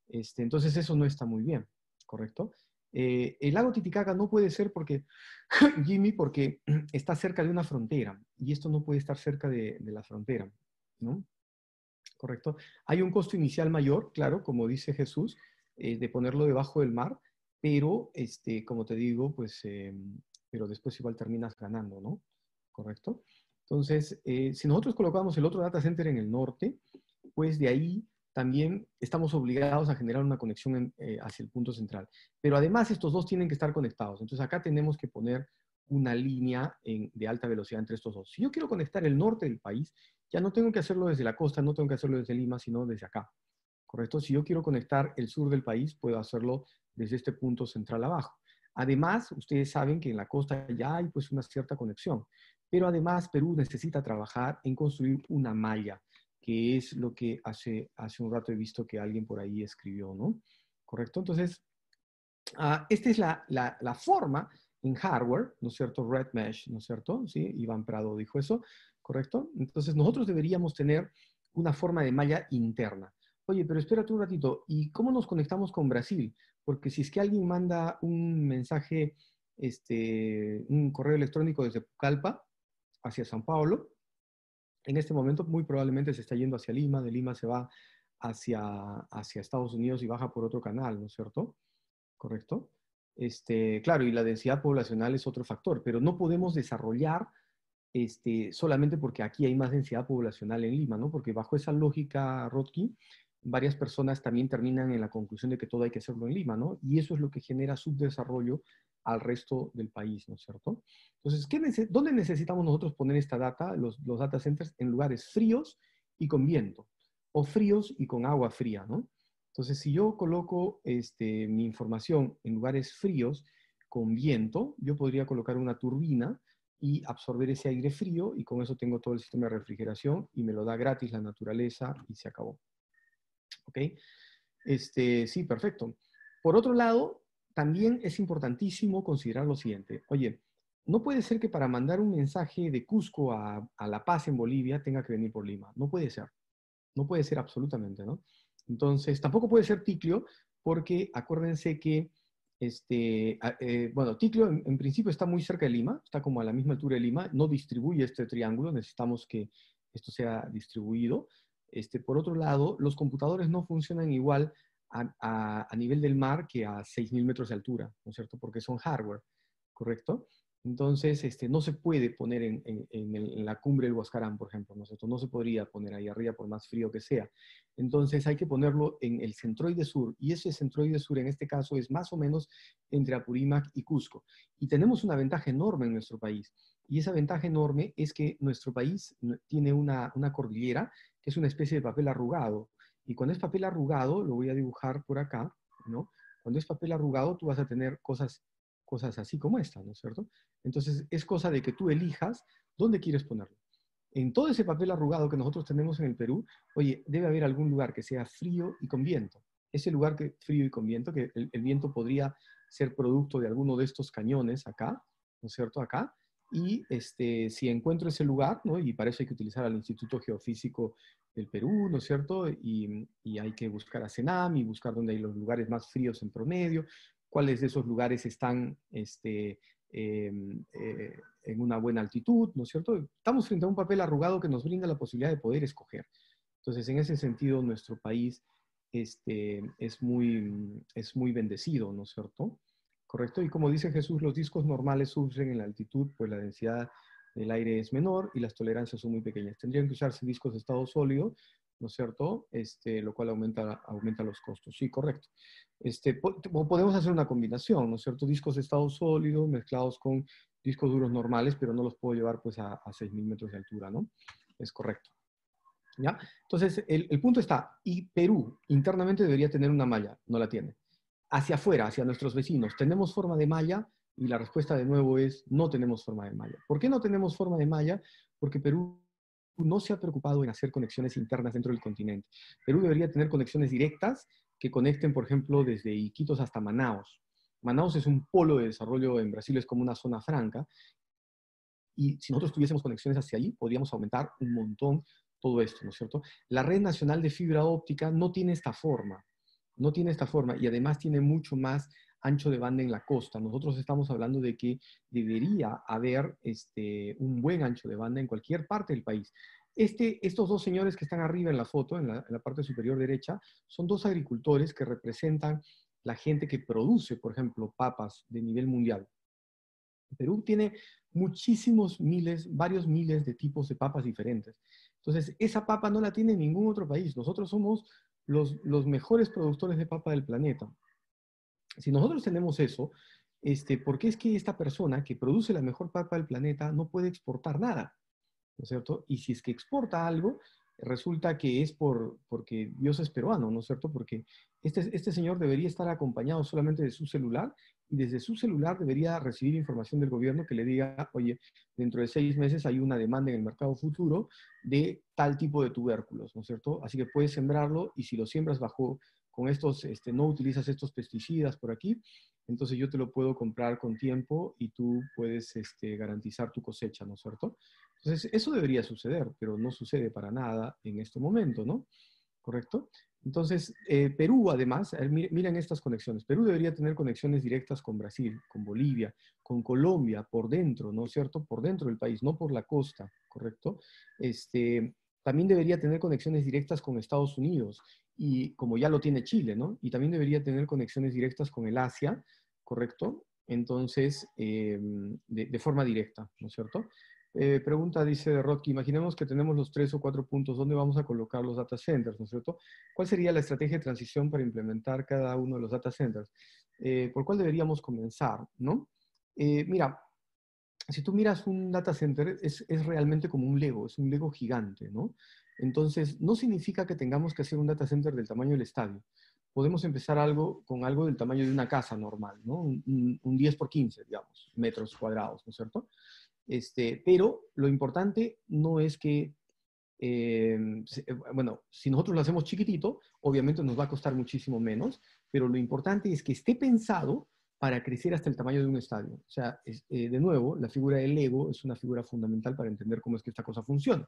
Este, entonces eso no está muy bien, ¿correcto? Eh, el lago Titicaca no puede ser porque, Jimmy, porque está cerca de una frontera y esto no puede estar cerca de, la frontera, ¿no? ¿Correcto? Hay un costo inicial mayor, claro, como dice Jesús, eh, de ponerlo debajo del mar, pero, este, como te digo, pues, eh, pero después igual terminas ganando, ¿no? ¿Correcto? Entonces, si nosotros colocamos el otro data center en el norte, pues de ahí también estamos obligados a generar una conexión eh, hacia el punto central. Pero además estos dos tienen que estar conectados. Entonces acá tenemos que poner una línea de alta velocidad entre estos dos. Si yo quiero conectar el norte del país, ya no tengo que hacerlo desde la costa, no tengo que hacerlo desde Lima, sino desde acá. ¿Correcto? Si yo quiero conectar el sur del país, puedo hacerlo desde este punto central abajo. Además, ustedes saben que en la costa ya hay pues una cierta conexión, pero además Perú necesita trabajar en construir una malla, que es lo que hace, hace un rato he visto que alguien por ahí escribió, ¿no? ¿Correcto? Entonces, uh, esta es la, la, forma en hardware, ¿no es cierto? Red Mesh, ¿no es cierto? Sí, Iván Prado dijo eso, ¿correcto? Entonces, nosotros deberíamos tener una forma de malla interna. Oye, pero espérate un ratito, ¿y cómo nos conectamos con Brasil? porque si es que alguien manda un mensaje, este, un correo electrónico desde Pucallpa hacia San Paulo, en este momento muy probablemente se está yendo hacia Lima, de Lima se va hacia, hacia Estados Unidos y baja por otro canal, ¿no es cierto? ¿Correcto? Este, claro, y la densidad poblacional es otro factor, pero no podemos desarrollar este, solamente porque aquí hay más densidad poblacional en Lima, ¿no? Porque bajo esa lógica, Rodkin, varias personas también terminan en la conclusión de que todo hay que hacerlo en Lima, ¿no? Y eso es lo que genera subdesarrollo al resto del país, ¿no es cierto? Entonces, ¿qué ¿dónde necesitamos nosotros poner esta data, los, los data centers? En lugares fríos y con viento, o fríos y con agua fría, ¿no? Entonces, si yo coloco este, mi información en lugares fríos con viento, yo podría colocar una turbina y absorber ese aire frío y con eso tengo todo el sistema de refrigeración y me lo da gratis la naturaleza y se acabó. ¿Ok? Este, sí, perfecto. Por otro lado, también es importantísimo considerar lo siguiente. Oye, no puede ser que para mandar un mensaje de Cusco a, La Paz en Bolivia tenga que venir por Lima. No puede ser. No puede ser absolutamente, ¿no? Entonces, tampoco puede ser Ticlio, porque acuérdense que, este, eh, bueno, Ticlio en, en, principio está muy cerca de Lima, está como a la misma altura de Lima, no distribuye este triángulo, necesitamos que esto sea distribuido. Este, por otro lado, los computadores no funcionan igual a, nivel del mar que a 6.000 metros de altura, ¿no es cierto? Porque son hardware, ¿correcto? Entonces, este, no se puede poner en, la cumbre del Huascarán, por ejemplo, ¿no es cierto? No se podría poner ahí arriba por más frío que sea. Entonces, hay que ponerlo en el centroide sur, y ese centroide sur en este caso es más o menos entre Apurímac y Cusco. Y tenemos una ventaja enorme en nuestro país, y esa ventaja enorme es que nuestro país tiene una, una cordillera que es una especie de papel arrugado. Y cuando es papel arrugado, lo voy a dibujar por acá, ¿no? Cuando es papel arrugado, tú vas a tener cosas, cosas así como esta, ¿no es cierto? Entonces, es cosa de que tú elijas dónde quieres ponerlo. En todo ese papel arrugado que nosotros tenemos en el Perú, oye, debe haber algún lugar que sea frío y con viento. Ese lugar que frío y con viento, que el, viento podría ser producto de alguno de estos cañones acá, ¿no es cierto? Acá, y este, si encuentro ese lugar, ¿no? y para eso hay que utilizar al Instituto Geofísico del Perú, ¿no es cierto? Y, hay que buscar a CENAM y buscar dónde hay los lugares más fríos en promedio, cuáles de esos lugares están este, em, eh, en una buena altitud, ¿no es cierto? Estamos frente a un papel arrugado que nos brinda la posibilidad de poder escoger. Entonces, en ese sentido, nuestro país este, es, muy, es muy bendecido, ¿no es cierto? ¿correcto? Y como dice Jesús, los discos normales sufren en la altitud, pues la densidad del aire es menor y las tolerancias son muy pequeñas. Tendrían que usarse discos de estado sólido, ¿no es cierto? Este, lo cual aumenta, aumenta los costos. Sí, correcto. Este, podemos hacer una combinación, ¿no es cierto? Discos de estado sólido mezclados con discos duros normales, pero no los puedo llevar pues a, a 6.000 metros de altura, ¿no? Es correcto. ¿Ya? Entonces, el, el punto está, y Perú internamente debería tener una malla, no la tiene hacia afuera, hacia nuestros vecinos, ¿tenemos forma de malla? Y la respuesta de nuevo es, no tenemos forma de malla. ¿Por qué no tenemos forma de malla? Porque Perú no se ha preocupado en hacer conexiones internas dentro del continente. Perú debería tener conexiones directas que conecten, por ejemplo, desde Iquitos hasta Manaos. Manaos es un polo de desarrollo en Brasil, es como una zona franca. Y si nosotros tuviésemos conexiones hacia allí, podríamos aumentar un montón todo esto, ¿no es cierto? La red nacional de fibra óptica no tiene esta forma no tiene esta forma y además tiene mucho más ancho de banda en la costa. Nosotros estamos hablando de que debería haber este, un buen ancho de banda en cualquier parte del país. Este, estos dos señores que están arriba en la foto, en la, parte superior derecha, son dos agricultores que representan la gente que produce, por ejemplo, papas de nivel mundial. Perú tiene muchísimos miles, varios miles de tipos de papas diferentes. Entonces, esa papa no la tiene ningún otro país. Nosotros somos los, mejores productores de papa del planeta. Si nosotros tenemos eso, este, ¿por qué es que esta persona que produce la mejor papa del planeta no puede exportar nada? ¿no es cierto? Y si es que exporta algo, resulta que es por, porque Dios es peruano, ¿no es cierto? Porque este, este señor debería estar acompañado solamente de su celular y desde su celular debería recibir información del gobierno que le diga, oye, dentro de seis meses hay una demanda en el mercado futuro de tal tipo de tubérculos, ¿no es cierto? Así que puedes sembrarlo y si lo siembras bajo, con estos, este, no utilizas estos pesticidas por aquí, entonces yo te lo puedo comprar con tiempo y tú puedes este, garantizar tu cosecha, ¿no es cierto? Entonces, eso debería suceder, pero no sucede para nada en este momento, ¿no? ¿Correcto? Entonces, eh, Perú, además, miren estas conexiones. Perú debería tener conexiones directas con Brasil, con Bolivia, con Colombia, por dentro, ¿no es cierto? Por dentro del país, no por la costa, ¿correcto? Este, también debería tener conexiones directas con Estados Unidos, y como ya lo tiene Chile, ¿no? Y también debería tener conexiones directas con el Asia, ¿correcto? Entonces, eh, de, forma directa, ¿no es cierto? Eh, pregunta, dice Rodki, imaginemos que tenemos los tres o cuatro puntos, ¿dónde vamos a colocar los data centers, ¿no es cierto? ¿Cuál sería la estrategia de transición para implementar cada uno de los data centers? Eh, ¿Por cuál deberíamos comenzar, no? Mira, si tú miras un data center, es, es, realmente como un Lego, es un Lego gigante, ¿no? Entonces, no significa que tengamos que hacer un data center del tamaño del estadio. Podemos empezar algo con algo del tamaño de una casa normal, ¿no? Un, un 10 por 15, digamos, metros cuadrados, ¿no es cierto? Este, pero lo importante no es que, eh, eh, bueno, si nosotros lo hacemos chiquitito, obviamente nos va a costar muchísimo menos, pero lo importante es que esté pensado para crecer hasta el tamaño de un estadio. O sea, eh, de nuevo, la figura del ego es una figura fundamental para entender cómo es que esta cosa funciona.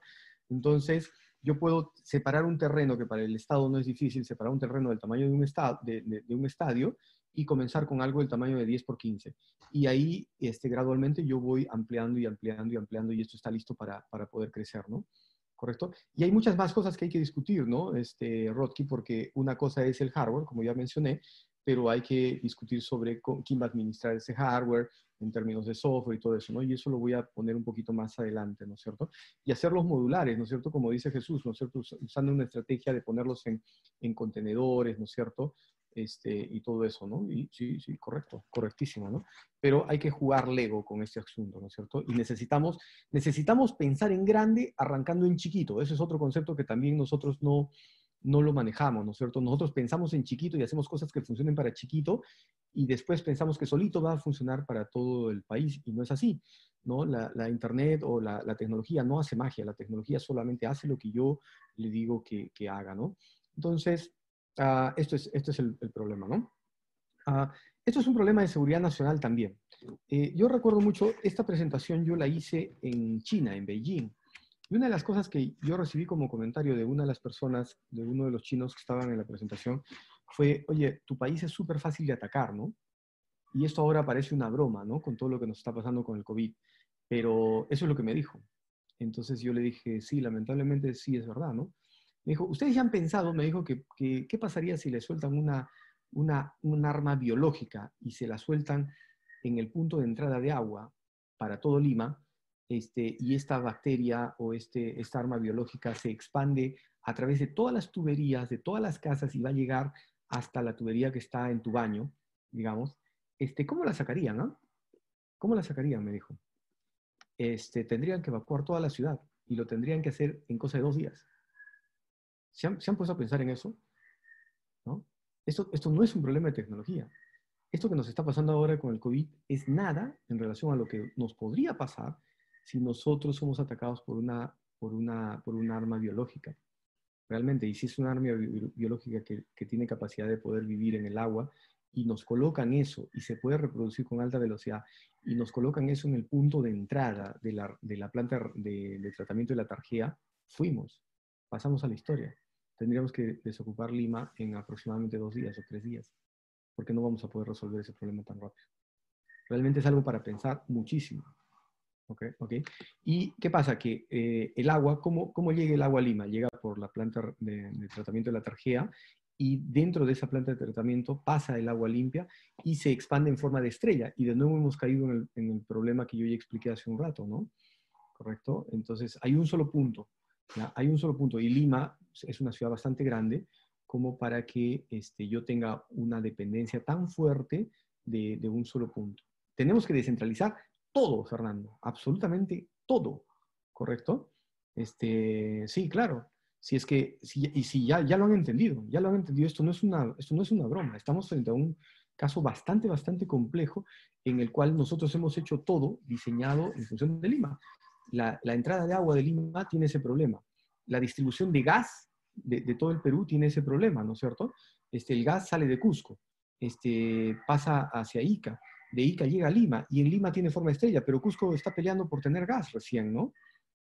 Entonces, yo puedo separar un terreno que para el Estado no es difícil, separar un terreno del tamaño de un, estadio y comenzar con algo del tamaño de 10 por 15. Y ahí, este, gradualmente, yo voy ampliando y ampliando y ampliando y esto está listo para, para poder crecer, ¿no? ¿Correcto? Y hay muchas más cosas que hay que discutir, ¿no? Este, Rodki, porque una cosa es el hardware, como ya mencioné, pero hay que discutir sobre quién va a administrar ese hardware en términos de software y todo eso, ¿no? Y eso lo voy a poner un poquito más adelante, ¿no es cierto? Y hacerlos modulares, ¿no es cierto? Como dice Jesús, ¿no es cierto? Usando una estrategia de ponerlos en, en contenedores, ¿no es cierto? Este, y todo eso, ¿no? Y sí, sí, correcto, correctísimo, ¿no? Pero hay que jugar Lego con este asunto, ¿no es cierto? Y necesitamos, necesitamos pensar en grande arrancando en chiquito. Ese es otro concepto que también nosotros no, no lo manejamos, ¿no es cierto? Nosotros pensamos en chiquito y hacemos cosas que funcionen para chiquito y después pensamos que solito va a funcionar para todo el país y no es así, ¿no? La, la Internet o la, la, tecnología no hace magia, la tecnología solamente hace lo que yo le digo que, que haga, ¿no? Entonces, Uh, esto es, esto es el, el problema, ¿no? Uh, esto es un problema de seguridad nacional también. Eh, yo recuerdo mucho, esta presentación yo la hice en China, en Beijing. Y una de las cosas que yo recibí como comentario de una de las personas, de uno de los chinos que estaban en la presentación, fue, oye, tu país es súper fácil de atacar, ¿no? Y esto ahora parece una broma, ¿no? Con todo lo que nos está pasando con el COVID. Pero eso es lo que me dijo. Entonces yo le dije, sí, lamentablemente sí es verdad, ¿no? Me dijo, ¿ustedes ya han pensado, me dijo, que, qué pasaría si le sueltan una, una, un arma biológica y se la sueltan en el punto de entrada de agua para todo Lima, este, y esta bacteria o este, esta arma biológica se expande a través de todas las tuberías, de todas las casas y va a llegar hasta la tubería que está en tu baño, digamos, este, ¿cómo la sacarían? Ah? ¿Cómo la sacarían? Me dijo. Este, tendrían que evacuar toda la ciudad y lo tendrían que hacer en cosa de dos días. ¿Se han, puesto a pensar en eso? ¿No? Esto, esto no es un problema de tecnología. Esto que nos está pasando ahora con el COVID es nada en relación a lo que nos podría pasar si nosotros somos atacados por una, por una, por un arma biológica. Realmente, y si es un arma biológica que, que, tiene capacidad de poder vivir en el agua y nos colocan eso y se puede reproducir con alta velocidad y nos colocan eso en el punto de entrada de la, de la planta de, tratamiento de la tarjea, fuimos, pasamos a la historia tendríamos que desocupar Lima en aproximadamente dos días o tres días, porque no vamos a poder resolver ese problema tan rápido. Realmente es algo para pensar muchísimo. ¿Ok? okay. ¿Y qué pasa? Que eh, el agua, ¿cómo, ¿cómo llega el agua a Lima? Llega por la planta de, tratamiento de la tarjea y dentro de esa planta de tratamiento pasa el agua limpia y se expande en forma de estrella. Y de nuevo hemos caído en el, problema que yo ya expliqué hace un rato, ¿no? ¿Correcto? Entonces, hay un solo punto. Hay un solo punto. Y Lima es una ciudad bastante grande como para que este, yo tenga una dependencia tan fuerte de, de un solo punto. Tenemos que descentralizar todo, Fernando, absolutamente todo, ¿correcto? Este, sí, claro. Si es que, si, y si ya, ya lo han entendido, ya lo han entendido, esto no, es una, esto no es una broma. Estamos frente a un caso bastante, bastante complejo en el cual nosotros hemos hecho todo diseñado en función de Lima. La, la entrada de agua de Lima tiene ese problema. La distribución de gas de, de, todo el Perú tiene ese problema, ¿no es cierto? Este, el gas sale de Cusco, este, pasa hacia Ica, de Ica llega a Lima, y en Lima tiene forma estrella, pero Cusco está peleando por tener gas recién, ¿no?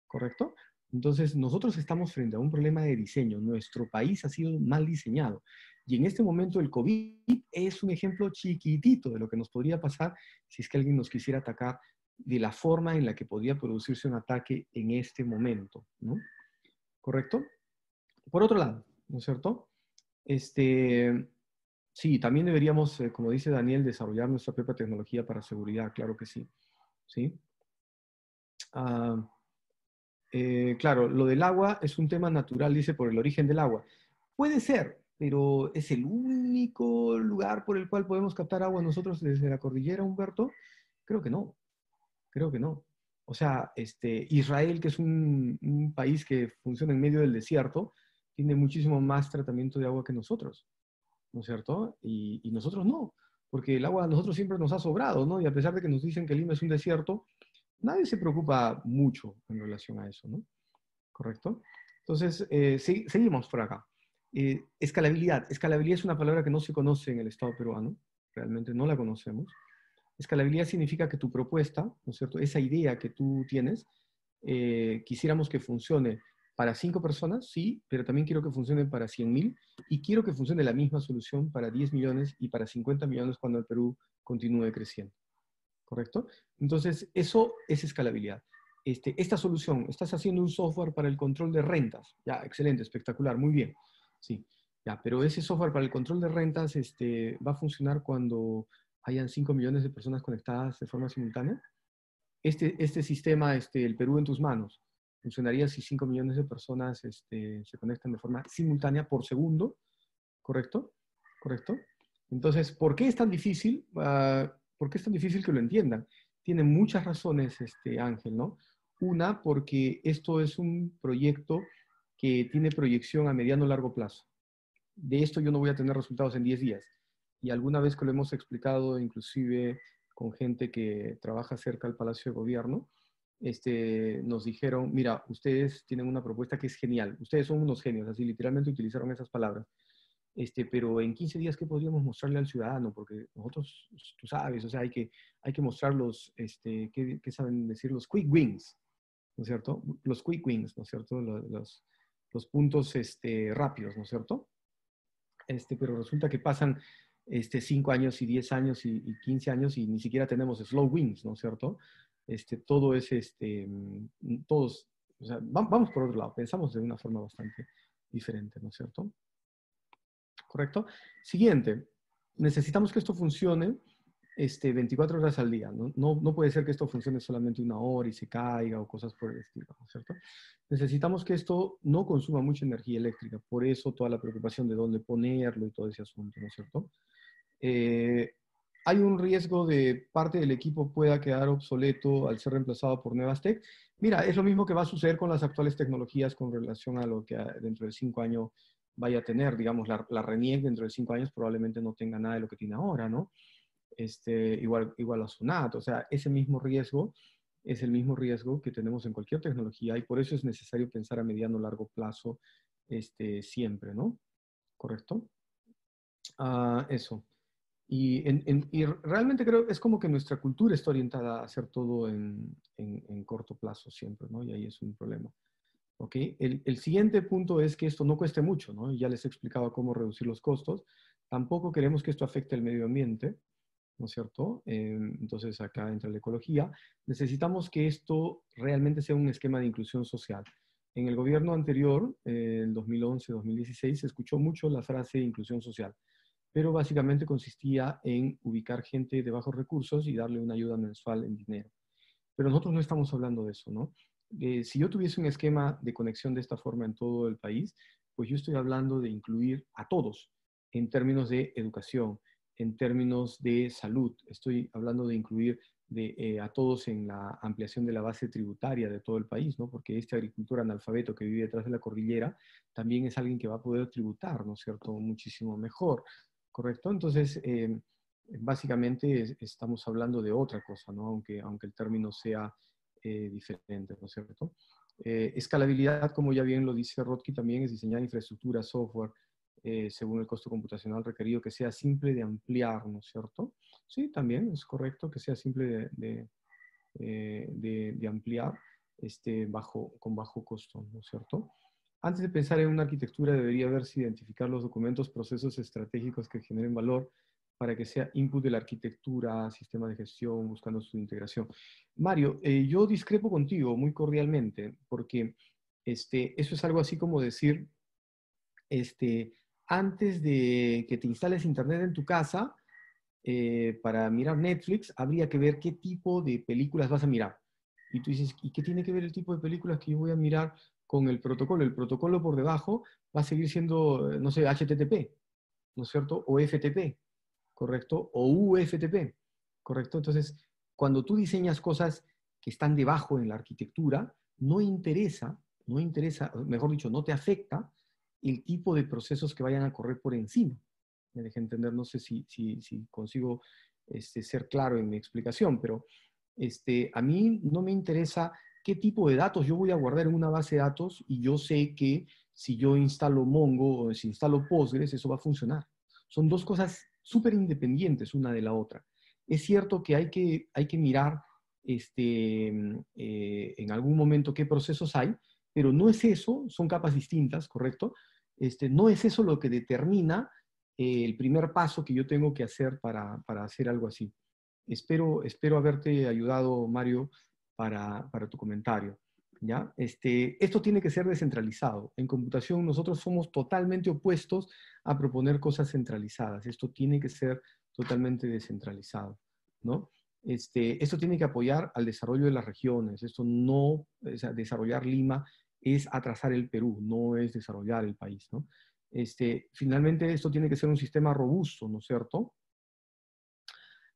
¿Correcto? Entonces, nosotros estamos frente a un problema de diseño. Nuestro país ha sido mal diseñado. Y en este momento el COVID es un ejemplo chiquitito de lo que nos podría pasar si es que alguien nos quisiera atacar de la forma en la que podría producirse un ataque en este momento, ¿no? ¿Correcto? Por otro lado, ¿no es cierto? Este, sí, también deberíamos, eh, como dice Daniel, desarrollar nuestra propia tecnología para seguridad, claro que sí. ¿Sí? Ah, eh, claro, lo del agua es un tema natural, dice, por el origen del agua. Puede ser, pero ¿es el único lugar por el cual podemos captar agua nosotros desde la cordillera, Humberto? Creo que no, creo que no. O sea, este, Israel, que es un, un país que funciona en medio del desierto, tiene muchísimo más tratamiento de agua que nosotros, ¿no es cierto? Y, y, nosotros no, porque el agua a nosotros siempre nos ha sobrado, ¿no? Y a pesar de que nos dicen que Lima es un desierto, nadie se preocupa mucho en relación a eso, ¿no? ¿Correcto? Entonces, eh, sí, seguimos por acá. Eh, escalabilidad. Escalabilidad es una palabra que no se conoce en el Estado peruano, realmente no la conocemos. Escalabilidad significa que tu propuesta, ¿no es cierto? Esa idea que tú tienes, eh, quisiéramos que funcione para cinco personas, sí, pero también quiero que funcione para 100 mil y quiero que funcione la misma solución para 10 millones y para 50 millones cuando el Perú continúe creciendo. ¿Correcto? Entonces, eso es escalabilidad. Este, esta solución, estás haciendo un software para el control de rentas. Ya, excelente, espectacular, muy bien. Sí, ya, pero ese software para el control de rentas este, va a funcionar cuando hayan 5 millones de personas conectadas de forma simultánea. Este, este sistema, este, el Perú en tus manos, funcionaría si 5 millones de personas este, se conectan de forma simultánea por segundo, ¿correcto? ¿Correcto? Entonces, ¿por qué es tan difícil? Uh, ¿Por qué es tan difícil que lo entiendan? Tiene muchas razones, este, Ángel, ¿no? Una, porque esto es un proyecto que tiene proyección a mediano largo plazo. De esto yo no voy a tener resultados en 10 días. Y alguna vez que lo hemos explicado, inclusive con gente que trabaja cerca del Palacio de Gobierno, este, nos dijeron, mira, ustedes tienen una propuesta que es genial, ustedes son unos genios, así literalmente utilizaron esas palabras. Este, pero en 15 días, ¿qué podríamos mostrarle al ciudadano? Porque nosotros, tú sabes, o sea, hay que, hay que mostrar los, este, ¿qué, ¿qué, saben decir? Los quick wins, ¿no es cierto? Los quick wins, ¿no es cierto? Los, los, los puntos este, rápidos, ¿no es cierto? Este, pero resulta que pasan este, 5 años y 10 años y, y 15 años y ni siquiera tenemos slow wins, ¿no es cierto? Este, todo es, este, mm, todos, o sea, vamos por otro lado, pensamos de una forma bastante diferente, ¿no es cierto? ¿Correcto? Siguiente, necesitamos que esto funcione este, 24 horas al día. ¿no? No, no puede ser que esto funcione solamente una hora y se caiga o cosas por el estilo, ¿no es cierto? Necesitamos que esto no consuma mucha energía eléctrica, por eso toda la preocupación de dónde ponerlo y todo ese asunto, ¿no es cierto? Eh, hay un riesgo de parte del equipo pueda quedar obsoleto al ser reemplazado por nuevas tech. Mira, es lo mismo que va a suceder con las actuales tecnologías con relación a lo que dentro de cinco años vaya a tener. Digamos, la, la RENIEC dentro de cinco años probablemente no tenga nada de lo que tiene ahora, ¿no? Este, igual, igual a SUNAT. O sea, ese mismo riesgo es el mismo riesgo que tenemos en cualquier tecnología y por eso es necesario pensar a mediano o largo plazo este, siempre, ¿no? ¿Correcto? Uh, eso. Y, en, en, realmente creo es como que nuestra cultura está orientada a hacer todo en, en corto plazo siempre, ¿no? Y ahí es un problema. ¿Ok? El, el, siguiente punto es que esto no cueste mucho, ¿no? Ya les he explicado cómo reducir los costos. Tampoco queremos que esto afecte al medio ambiente, ¿no es cierto? Eh, entonces acá entra la ecología. Necesitamos que esto realmente sea un esquema de inclusión social. En el gobierno anterior, eh, el 2011-2016, se escuchó mucho la frase inclusión social pero básicamente consistía en ubicar gente de bajos recursos y darle una ayuda mensual en dinero. Pero nosotros no estamos hablando de eso, ¿no? Eh, si yo tuviese un esquema de conexión de esta forma en todo el país, pues yo estoy hablando de incluir a todos en términos de educación, en términos de salud, estoy hablando de incluir de, a todos en la ampliación de la base tributaria de todo el país, ¿no? Porque este agricultor analfabeto que vive detrás de la cordillera también es alguien que va a poder tributar, ¿no es cierto?, muchísimo mejor, ¿correcto? Entonces, básicamente estamos hablando de otra cosa, ¿no? Aunque, aunque el término sea diferente, ¿no es cierto? escalabilidad, como ya bien lo dice Rodki, también es diseñar infraestructura, software, eh, según el costo computacional requerido, que sea simple de ampliar, ¿no es cierto? Sí, también es correcto que sea simple de, de, eh, ampliar este, bajo, con bajo costo, ¿no es cierto? Antes de pensar en una arquitectura, debería verse identificar los documentos, procesos estratégicos que generen valor para que sea input de la arquitectura, sistema de gestión, buscando su integración. Mario, eh, yo discrepo contigo muy cordialmente, porque este, eso es algo así como decir, este, antes de que te instales Internet en tu casa, eh, para mirar Netflix, habría que ver qué tipo de películas vas a mirar. Y tú dices, ¿y qué tiene que ver el tipo de películas que yo voy a mirar con el protocolo? El protocolo por debajo va a seguir siendo, no sé, HTTP, ¿no es cierto? O FTP, ¿correcto? O UFTP, ¿correcto? Entonces, cuando tú diseñas cosas que están debajo en la arquitectura, no interesa, no interesa, mejor dicho, no te afecta el tipo de procesos que vayan a correr por encima. Me dejé entender, no sé si, si, si consigo este, ser claro en mi explicación, pero este, a mí no me interesa qué tipo de datos yo voy a guardar en una base de datos y yo sé que si yo instalo Mongo o si instalo Postgres, eso va a funcionar. Son dos cosas súper independientes una de la otra. Es cierto que hay que, hay que mirar este, eh, en algún momento qué procesos hay, pero no es eso, son capas distintas, ¿correcto? Este, no es eso lo que determina eh, el primer paso que yo tengo que hacer para, hacer algo así. Espero, espero haberte ayudado, Mario, para, tu comentario. ¿ya? Este, esto tiene que ser descentralizado. En computación nosotros somos totalmente opuestos a proponer cosas centralizadas. Esto tiene que ser totalmente descentralizado. ¿no? Este, esto tiene que apoyar al desarrollo de las regiones. Esto no, desarrollar Lima es atrasar el Perú, no es desarrollar el país, ¿no? Este, finalmente, esto tiene que ser un sistema robusto, ¿no es cierto?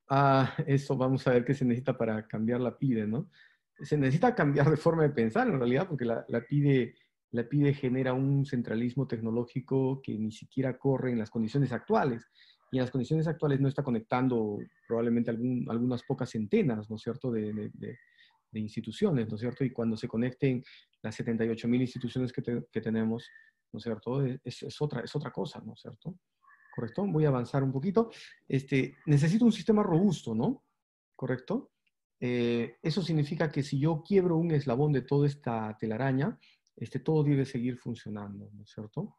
Ah, eso vamos a ver qué se necesita para cambiar la PIDE, ¿no? Se necesita cambiar de forma de pensar, en realidad, porque la, la, PIDE, la PIDE genera un centralismo tecnológico que ni siquiera corre en las condiciones actuales. Y en las condiciones actuales no está conectando probablemente algunas pocas centenas, ¿no es cierto?, de, de instituciones, ¿no es cierto? Y cuando se conecten las 78 mil instituciones que, que, tenemos, ¿no es cierto? Es, es, otra, es otra cosa, ¿no es cierto? ¿Correcto? Voy a avanzar un poquito. Este, necesito un sistema robusto, ¿no? ¿Correcto? Eh, eso significa que si yo quiebro un eslabón de toda esta telaraña, este, todo debe seguir funcionando, ¿no es cierto?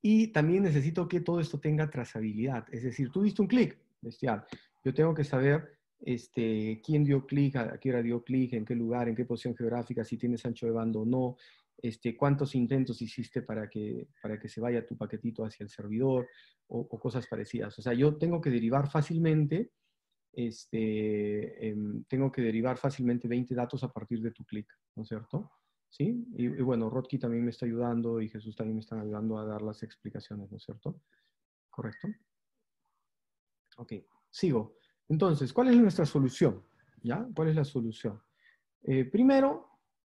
Y también necesito que todo esto tenga trazabilidad. Es decir, tú diste un clic, bestial. Yo tengo que saber este, quién dio clic, a qué hora dio clic, en qué lugar, en qué posición geográfica, si tienes ancho de banda o no, este, cuántos intentos hiciste para que, para que se vaya tu paquetito hacia el servidor o, cosas parecidas. O sea, yo tengo que derivar fácilmente, este, em, tengo que derivar fácilmente 20 datos a partir de tu clic, ¿no es cierto? ¿Sí? Y, bueno, Rodki también me está ayudando y Jesús también me están ayudando a dar las explicaciones, ¿no es cierto? ¿Correcto? Ok, sigo. Entonces, ¿cuál es nuestra solución? ¿Ya? ¿Cuál es la solución? Eh, primero,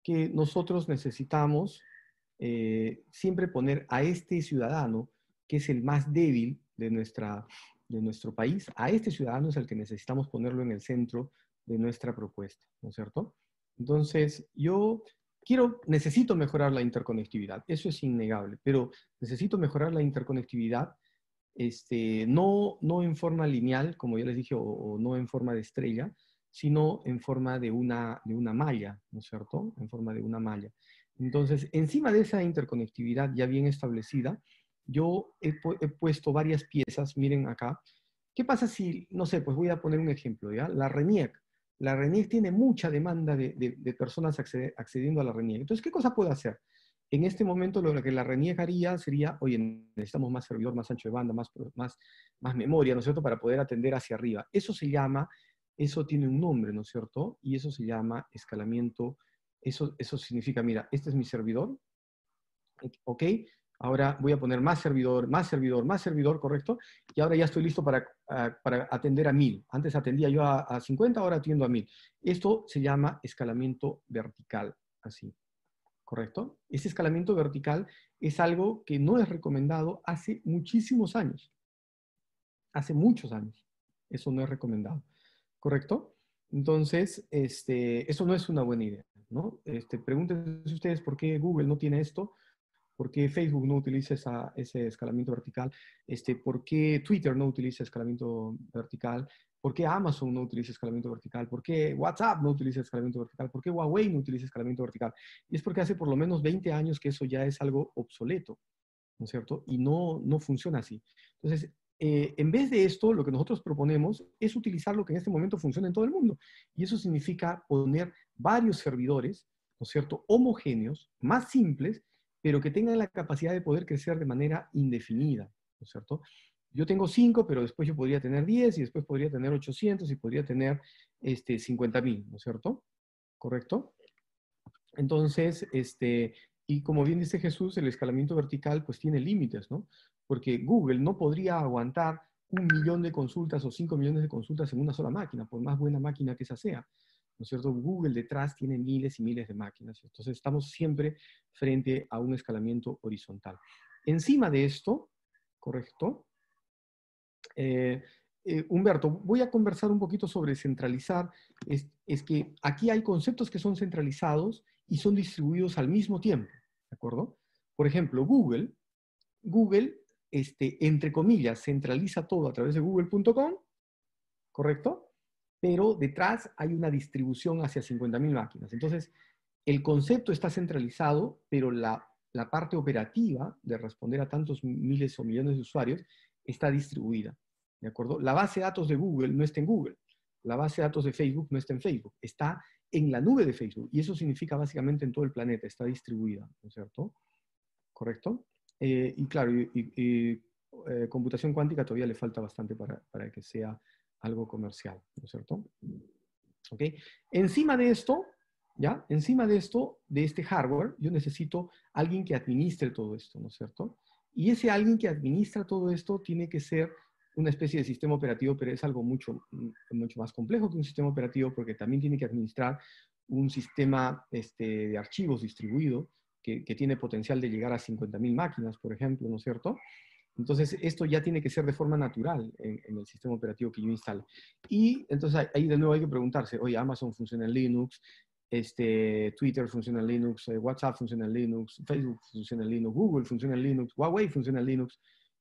que nosotros necesitamos eh, siempre poner a este ciudadano, que es el más débil de, nuestra, de nuestro país, a este ciudadano es el que necesitamos ponerlo en el centro de nuestra propuesta, ¿no es cierto? Entonces, yo quiero, necesito mejorar la interconectividad, eso es innegable, pero necesito mejorar la interconectividad este, no, no en forma lineal, como ya les dije, o, no en forma de estrella, sino en forma de una, de una malla, ¿no es cierto? En forma de una malla. Entonces, encima de esa interconectividad ya bien establecida, yo he, puesto varias piezas, miren acá. ¿Qué pasa si, no sé, pues voy a poner un ejemplo, ¿ya? La RENIEC. La RENIEC tiene mucha demanda de, de, personas accediendo a la RENIEC. Entonces, ¿qué cosa puedo hacer? En este momento lo que la reniegaría sería, oye, necesitamos más servidor, más ancho de banda, más, más, más memoria, ¿no es cierto?, para poder atender hacia arriba. Eso se llama, eso tiene un nombre, ¿no es cierto? Y eso se llama escalamiento. Eso, eso significa, mira, este es mi servidor, ¿ok? Ahora voy a poner más servidor, más servidor, más servidor, ¿correcto? Y ahora ya estoy listo para, para atender a 1000. Antes atendía yo a, a 50, ahora atiendo a 1000. Esto se llama escalamiento vertical, así. ¿Correcto? Ese escalamiento vertical es algo que no es recomendado hace muchísimos años. Hace muchos años. Eso no es recomendado. ¿Correcto? Entonces, este, eso no es una buena idea. ¿no? Este, pregúntense ustedes por qué Google no tiene esto, por qué Facebook no utiliza ese escalamiento vertical, este, por qué Twitter no utiliza escalamiento vertical, por qué Amazon no utiliza escalamiento vertical, por qué WhatsApp no utiliza escalamiento vertical, por qué Huawei no utiliza escalamiento vertical. Y es porque hace por lo menos 20 años que eso ya es algo obsoleto, ¿no es cierto? Y no, no funciona así. Entonces, eh, en vez de esto, lo que nosotros proponemos es utilizar lo que en este momento funciona en todo el mundo. Y eso significa poner varios servidores, ¿no es cierto?, homogéneos, más simples, pero que tengan la capacidad de poder crecer de manera indefinida, ¿no es cierto? Yo tengo 5, pero después yo podría tener 10 y después podría tener 800 y podría tener este, 50.000, ¿no es cierto? ¿Correcto? Entonces, este, y como bien dice Jesús, el escalamiento vertical pues tiene límites, ¿no? porque Google no podría aguantar un millón de consultas o cinco millones de consultas en una sola máquina, por más buena máquina que esa sea. ¿No es cierto? Google detrás tiene miles y miles de máquinas. Entonces estamos siempre frente a un escalamiento horizontal. Encima de esto, ¿correcto? Eh, eh, Humberto, voy a conversar un poquito sobre centralizar. Es, es, que aquí hay conceptos que son centralizados y son distribuidos al mismo tiempo, ¿de acuerdo? Por ejemplo, Google, Google este, entre comillas, centraliza todo a través de google.com, ¿correcto? Pero detrás hay una distribución hacia 50.000 máquinas. Entonces, el concepto está centralizado, pero la, parte operativa de responder a tantos miles o millones de usuarios está distribuida. ¿De acuerdo? La base de datos de Google no está en Google. La base de datos de Facebook no está en Facebook. Está en la nube de Facebook. Y eso significa básicamente en todo el planeta. Está distribuida. ¿No es cierto? ¿Correcto? Eh, y claro, y, eh, computación cuántica todavía le falta bastante para, para, que sea algo comercial, ¿no es cierto? ¿Ok? Encima de esto, ¿ya? Encima de esto, de este hardware, yo necesito alguien que administre todo esto, ¿no es cierto? Y ese alguien que administra todo esto tiene que ser una especie de sistema operativo, pero es algo mucho, mucho más complejo que un sistema operativo porque también tiene que administrar un sistema este, de archivos distribuido que, tiene potencial de llegar a 50.000 máquinas, por ejemplo, ¿no es cierto? Entonces, esto ya tiene que ser de forma natural en, el sistema operativo que yo instale. Y entonces ahí de nuevo hay que preguntarse, oye, Amazon funciona en Linux, este, Twitter funciona en Linux, eh, WhatsApp funciona en Linux, Facebook funciona en Linux, Google funciona en Linux, Huawei funciona en Linux.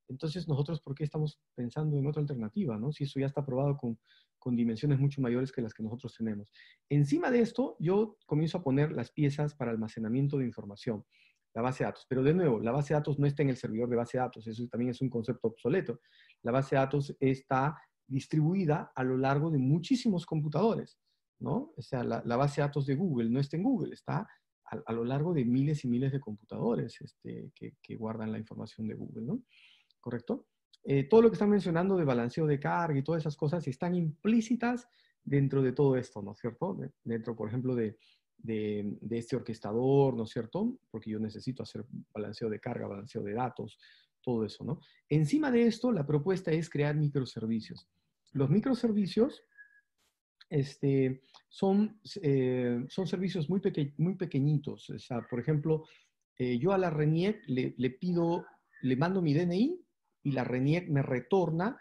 Entonces, nosotros, ¿por qué estamos pensando en otra alternativa? ¿no? Si eso ya está probado con, con dimensiones mucho mayores que las que nosotros tenemos. Encima de esto, yo comienzo a poner las piezas para almacenamiento de información, la base de datos. Pero de nuevo, la base de datos no está en el servidor de base de datos, eso también es un concepto obsoleto. La base de datos está distribuida a lo largo de muchísimos computadores, ¿no? O sea, la, base de datos de Google no está en Google, está a, lo largo de miles y miles de computadores este, que, que guardan la información de Google, ¿no? ¿correcto? Eh, todo lo que están mencionando de balanceo de carga y todas esas cosas están implícitas dentro de todo esto, ¿no es cierto? Dentro, por ejemplo, de, de, este orquestador, ¿no es cierto? Porque yo necesito hacer balanceo de carga, balanceo de datos, todo eso, ¿no? Encima de esto, la propuesta es crear microservicios. Los microservicios este, son, eh, son servicios muy, muy pequeñitos. O sea, por ejemplo, eh, yo a la RENIEC le, le pido, le mando mi DNI y la RENIEC me retorna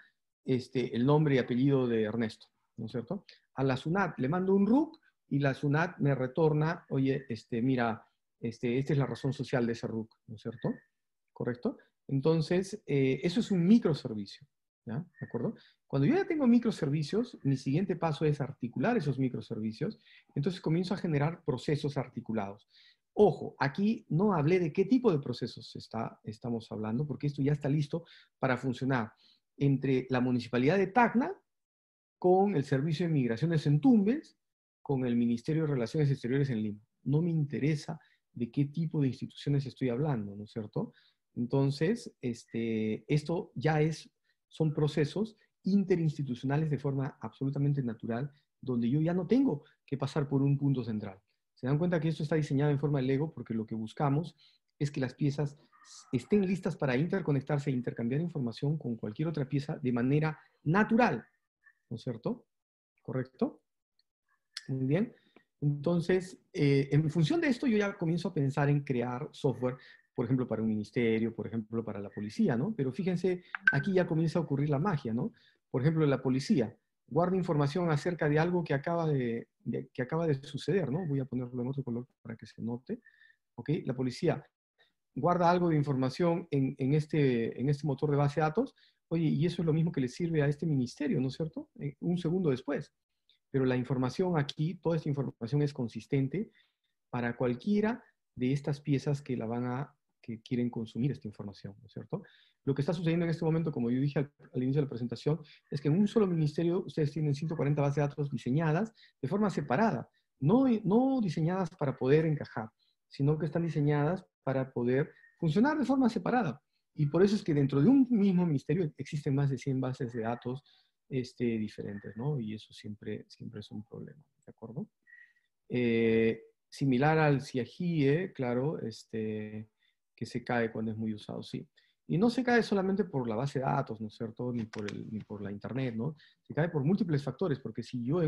este, el nombre y apellido de Ernesto, ¿no es cierto? A la SUNAT le mando un RUC y la SUNAT me retorna, oye, este, mira, este, esta es la razón social de ese RUC, ¿no es cierto? ¿Correcto? Entonces, eh, eso es un microservicio, ¿ya? ¿De acuerdo? Cuando yo ya tengo microservicios, mi siguiente paso es articular esos microservicios, entonces comienzo a generar procesos articulados. Ojo, aquí no hablé de qué tipo de procesos está, estamos hablando, porque esto ya está listo para funcionar entre la Municipalidad de Tacna con el Servicio de Migraciones en Tumbes, con el Ministerio de Relaciones Exteriores en Lima. No me interesa de qué tipo de instituciones estoy hablando, ¿no es cierto? Entonces, este, esto ya es, son procesos interinstitucionales de forma absolutamente natural, donde yo ya no tengo que pasar por un punto central. Se dan cuenta que esto está diseñado en forma de Lego porque lo que buscamos es que las piezas estén listas para interconectarse e intercambiar información con cualquier otra pieza de manera natural, ¿no es cierto? ¿Correcto? Bien. Entonces, eh, en función de esto, yo ya comienzo a pensar en crear software, por ejemplo, para un ministerio, por ejemplo, para la policía, ¿no? Pero fíjense, aquí ya comienza a ocurrir la magia, ¿no? Por ejemplo, la policía guarda información acerca de algo que acaba de, que acaba de suceder, ¿no? Voy a ponerlo en otro color para que se note. ¿Ok? La policía guarda algo de información en, en, este, en este motor de base de datos. Oye, y eso es lo mismo que le sirve a este ministerio, ¿no es cierto? Eh, un segundo después. Pero la información aquí, toda esta información es consistente para cualquiera de estas piezas que la van a que quieren consumir esta información, ¿no cierto? Lo que está sucediendo en este momento, como yo dije al, inicio de la presentación, es que en un solo ministerio ustedes tienen 140 bases de datos diseñadas de forma separada, no, no diseñadas para poder encajar, sino que están diseñadas para poder funcionar de forma separada. Y por eso es que dentro de un mismo ministerio existen más de 100 bases de datos este, diferentes, ¿no? Y eso siempre, siempre es un problema, ¿de acuerdo? Eh, similar al CIAGIE, claro, este, que se cae cuando es muy usado, sí. Y no se cae solamente por la base de datos, ¿no es cierto? Ni por, el, ni por la Internet, ¿no? Se cae por múltiples factores, porque si yo,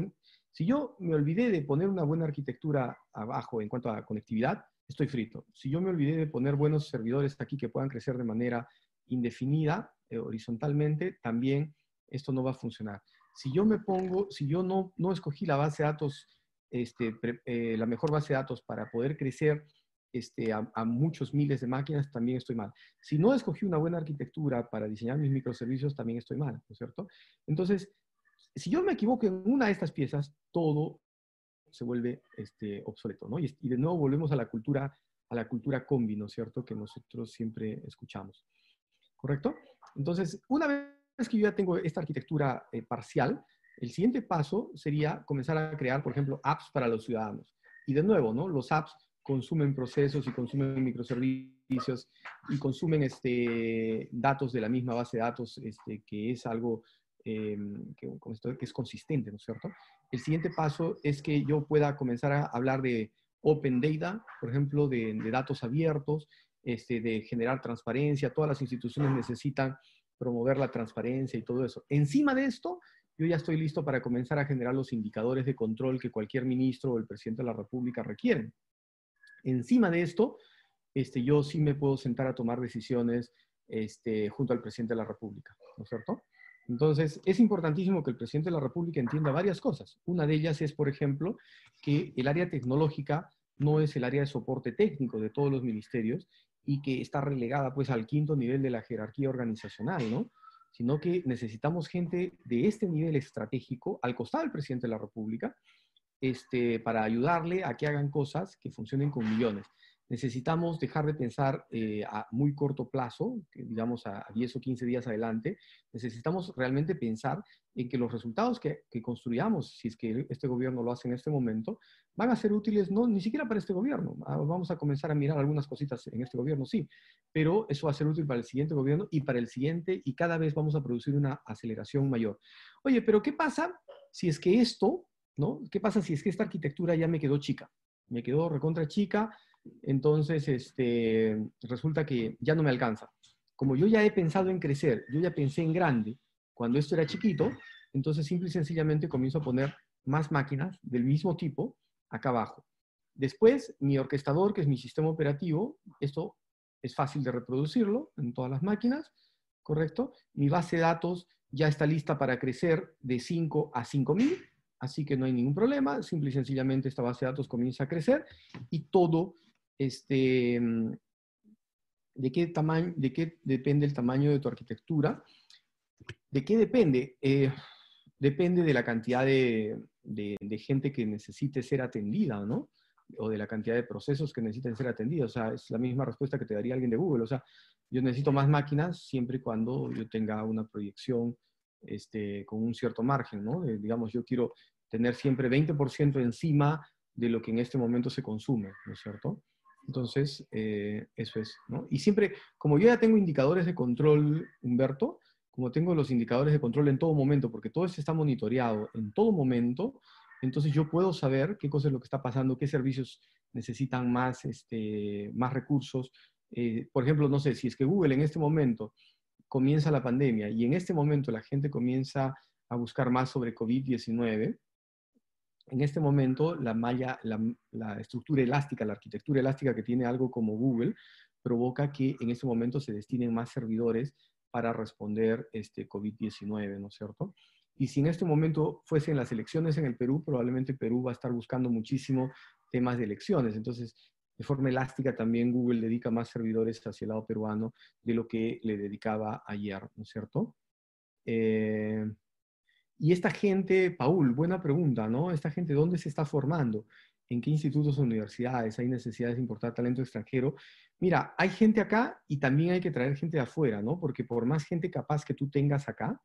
si yo me olvidé de poner una buena arquitectura abajo en cuanto a conectividad, estoy frito. Si yo me olvidé de poner buenos servidores aquí que puedan crecer de manera indefinida, eh, horizontalmente, también esto no va a funcionar. Si yo me pongo, si yo no, no escogí la base de datos, este, eh, la mejor base de datos para poder crecer este, a, muchos miles de máquinas, también estoy mal. Si no escogí una buena arquitectura para diseñar mis microservicios, también estoy mal, ¿no es cierto? Entonces, si yo me equivoco en una de estas piezas, todo se vuelve este, obsoleto, ¿no? Y, de nuevo volvemos a la cultura, a la cultura combi, ¿no es cierto? Que nosotros siempre escuchamos. ¿Correcto? Entonces, una vez que yo ya tengo esta arquitectura eh, parcial, el siguiente paso sería comenzar a crear, por ejemplo, apps para los ciudadanos. Y de nuevo, ¿no? Los apps consumen procesos y consumen microservicios y consumen este, datos de la misma base de datos, este, que es algo que, que, es consistente, ¿no es cierto? El siguiente paso es que yo pueda comenzar a hablar de open data, por ejemplo, de, de datos abiertos, este, de generar transparencia. Todas las instituciones necesitan promover la transparencia y todo eso. Encima de esto, yo ya estoy listo para comenzar a generar los indicadores de control que cualquier ministro o el presidente de la República requieren. Encima de esto, este, yo sí me puedo sentar a tomar decisiones este, junto al presidente de la República, ¿no es cierto? Entonces, es importantísimo que el presidente de la República entienda varias cosas. Una de ellas es, por ejemplo, que el área tecnológica no es el área de soporte técnico de todos los ministerios y que está relegada pues al quinto nivel de la jerarquía organizacional, ¿no? Sino que necesitamos gente de este nivel estratégico al costado del presidente de la República este, para ayudarle a que hagan cosas que funcionen con millones. Necesitamos dejar de pensar eh, a muy corto plazo, digamos a 10 o 15 días adelante. Necesitamos realmente pensar en que los resultados que, que, construyamos, si es que este gobierno lo hace en este momento, van a ser útiles no ni siquiera para este gobierno. Ah, vamos a comenzar a mirar algunas cositas en este gobierno, sí, pero eso va a ser útil para el siguiente gobierno y para el siguiente y cada vez vamos a producir una aceleración mayor. Oye, pero ¿qué pasa si es que esto ¿no? ¿Qué pasa si es que esta arquitectura ya me quedó chica? Me quedó recontra chica, entonces este, resulta que ya no me alcanza. Como yo ya he pensado en crecer, yo ya pensé en grande cuando esto era chiquito, entonces simple y sencillamente comienzo a poner más máquinas del mismo tipo acá abajo. Después, mi orquestador, que es mi sistema operativo, esto es fácil de reproducirlo en todas las máquinas, ¿correcto? Mi base de datos ya está lista para crecer de 5 a 5000 Así que no hay ningún problema, simple y sencillamente esta base de datos comienza a crecer y todo, este, mm, ¿de qué, tamaño, de qué depende el tamaño de tu arquitectura? ¿De qué depende? Eh, depende de la cantidad de, gente que necesite ser atendida, ¿no? O de la cantidad de procesos que necesiten ser atendidos. O sea, es la misma respuesta que te daría alguien de Google. O sea, yo necesito más máquinas siempre y cuando yo tenga una proyección este, con un cierto margen, ¿no? digamos, yo quiero tener siempre 20% encima de lo que en este momento se consume, ¿no es cierto? Entonces, eh, eso es, ¿no? Y siempre, como yo ya tengo indicadores de control, Humberto, como tengo los indicadores de control en todo momento, porque todo esto está monitoreado en todo momento, entonces yo puedo saber qué cosa es lo que está pasando, qué servicios necesitan más, este, más recursos, eh, por ejemplo, no sé, si es que Google en este momento comienza la pandemia y en este momento la gente comienza a buscar más sobre COVID-19, en este momento la malla, la, estructura elástica, la arquitectura elástica que tiene algo como Google, provoca que en este momento se destinen más servidores para responder este COVID-19, ¿no es cierto? Y si en este momento fuesen las elecciones en el Perú, probablemente Perú va a estar buscando muchísimo temas de elecciones. Entonces, de forma elástica también Google dedica más servidores hacia el lado peruano de lo que le dedicaba ayer, ¿no es cierto? Eh, y esta gente, Paul, buena pregunta, ¿no? Esta gente, ¿dónde se está formando? ¿En qué institutos o universidades hay necesidades de importar talento extranjero? Mira, hay gente acá y también hay que traer gente de afuera, ¿no? Porque por más gente capaz que tú tengas acá,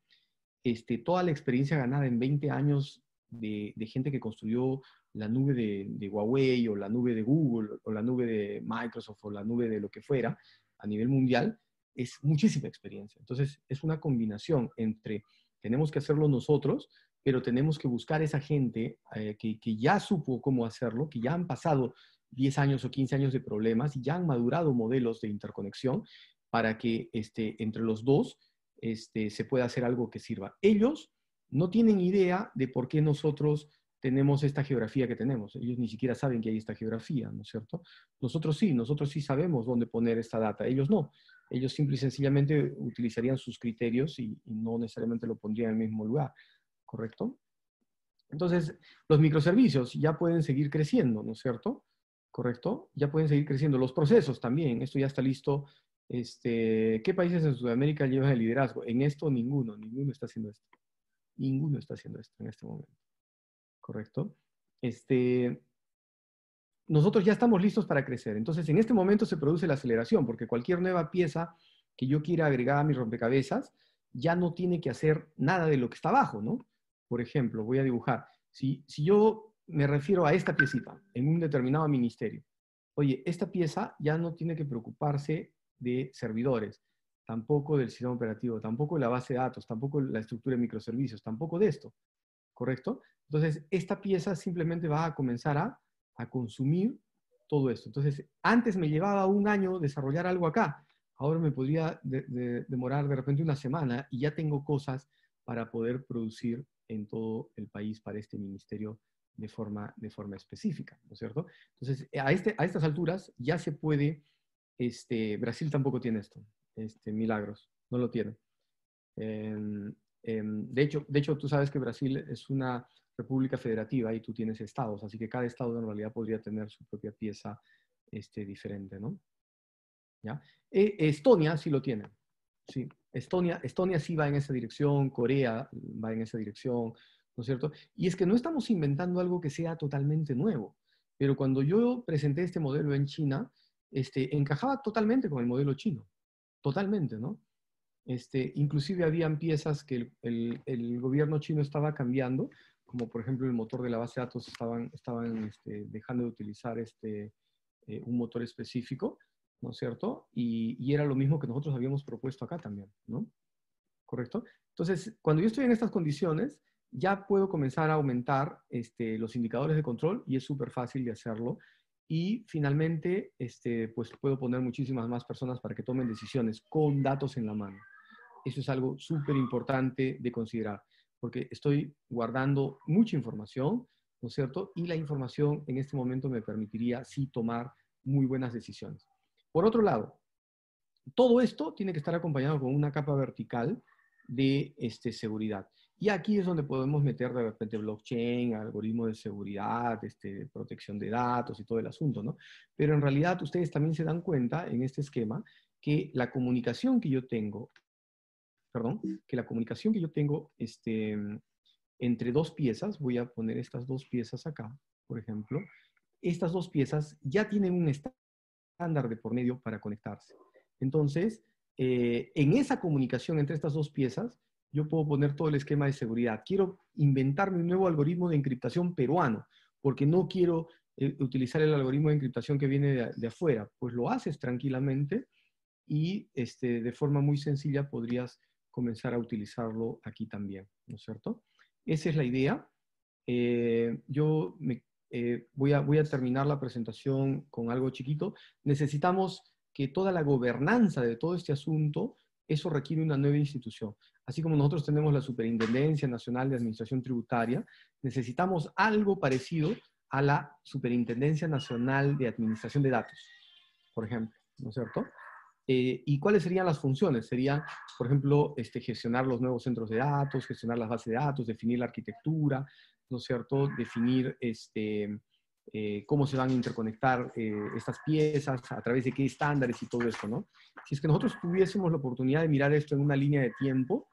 este, toda la experiencia ganada en 20 años de, gente que construyó la nube de, Huawei o la nube de Google o la nube de Microsoft o la nube de lo que fuera a nivel mundial, es muchísima experiencia. Entonces, es una combinación entre tenemos que hacerlo nosotros, pero tenemos que buscar esa gente eh, que, que, ya supo cómo hacerlo, que ya han pasado 10 años o 15 años de problemas y ya han madurado modelos de interconexión para que este, entre los dos este, se pueda hacer algo que sirva. Ellos no tienen idea de por qué nosotros tenemos esta geografía que tenemos. Ellos ni siquiera saben que hay esta geografía, ¿no es cierto? Nosotros sí, nosotros sí sabemos dónde poner esta data. Ellos no. Ellos simple y sencillamente utilizarían sus criterios y, no necesariamente lo pondrían en el mismo lugar, ¿correcto? Entonces, los microservicios ya pueden seguir creciendo, ¿no es cierto? ¿Correcto? Ya pueden seguir creciendo. Los procesos también, esto ya está listo este, ¿Qué países en Sudamérica llevan el liderazgo? En esto ninguno, ninguno está haciendo esto. Ninguno está haciendo esto en este momento. ¿Correcto? Este, nosotros ya estamos listos para crecer. Entonces, en este momento se produce la aceleración, porque cualquier nueva pieza que yo quiera agregar a mi rompecabezas ya no tiene que hacer nada de lo que está abajo, ¿no? Por ejemplo, voy a dibujar. Si, si yo me refiero a esta piecita en un determinado ministerio, oye, esta pieza ya no tiene que preocuparse de servidores, tampoco del sistema operativo, tampoco de la base de datos, tampoco la estructura de microservicios, tampoco de esto, ¿correcto? Entonces, esta pieza simplemente va a comenzar a, consumir todo esto. Entonces, antes me llevaba un año desarrollar algo acá, ahora me podría demorar de repente una semana y ya tengo cosas para poder producir en todo el país para este ministerio de forma, de forma específica, ¿no es cierto? Entonces, a, este, a estas alturas ya se puede este, Brasil tampoco tiene esto, este, milagros, no lo tiene. Em, em, de, hecho, de hecho, tú sabes que Brasil es una república federativa y tú tienes estados, así que cada estado en realidad podría tener su propia pieza este, diferente, ¿no? ¿Ya? E, Estonia sí lo tiene, sí. Estonia, Estonia sí va en esa dirección, Corea va en esa dirección, ¿no es cierto? Y es que no estamos inventando algo que sea totalmente nuevo, pero cuando yo presenté este modelo en China, este, encajaba totalmente con el modelo chino, totalmente, ¿no? Este, inclusive habían piezas que el, gobierno chino estaba cambiando, como por ejemplo el motor de la base de datos estaban, estaban este, dejando de utilizar este, eh, un motor específico, ¿no es cierto? Y, y, era lo mismo que nosotros habíamos propuesto acá también, ¿no? ¿Correcto? Entonces, cuando yo estoy en estas condiciones, ya puedo comenzar a aumentar este, los indicadores de control y es súper fácil de hacerlo. Y finalmente, este, pues puedo poner muchísimas más personas para que tomen decisiones con datos en la mano. Eso es algo súper importante de considerar, porque estoy guardando mucha información, ¿no es cierto? Y la información en este momento me permitiría sí tomar muy buenas decisiones. Por otro lado, todo esto tiene que estar acompañado con una capa vertical de este, seguridad. Y aquí es donde podemos meter de repente blockchain, algoritmo de seguridad, este, protección de datos y todo el asunto, ¿no? Pero en realidad ustedes también se dan cuenta en este esquema que la comunicación que yo tengo, perdón, que la comunicación que yo tengo este, entre dos piezas, voy a poner estas dos piezas acá, por ejemplo, estas dos piezas ya tienen un estándar de por medio para conectarse. Entonces, eh, en esa comunicación entre estas dos piezas, yo puedo poner todo el esquema de seguridad. Quiero inventarme un nuevo algoritmo de encriptación peruano, porque no quiero eh, utilizar el algoritmo de encriptación que viene de, afuera. Pues lo haces tranquilamente y este, de forma muy sencilla podrías comenzar a utilizarlo aquí también, ¿no es cierto? Esa es la idea. Eh, yo me, eh, voy, a, voy a terminar la presentación con algo chiquito. Necesitamos que toda la gobernanza de todo este asunto, eso requiere una nueva institución. Así como nosotros tenemos la Superintendencia Nacional de Administración Tributaria, necesitamos algo parecido a la Superintendencia Nacional de Administración de Datos, por ejemplo, ¿no es cierto? Eh, ¿Y cuáles serían las funciones? Sería, por ejemplo, este, gestionar los nuevos centros de datos, gestionar las bases de datos, definir la arquitectura, ¿no es cierto? Definir este, eh, cómo se van a interconectar eh, estas piezas, a través de qué estándares y todo eso, ¿no? Si es que nosotros tuviésemos la oportunidad de mirar esto en una línea de tiempo,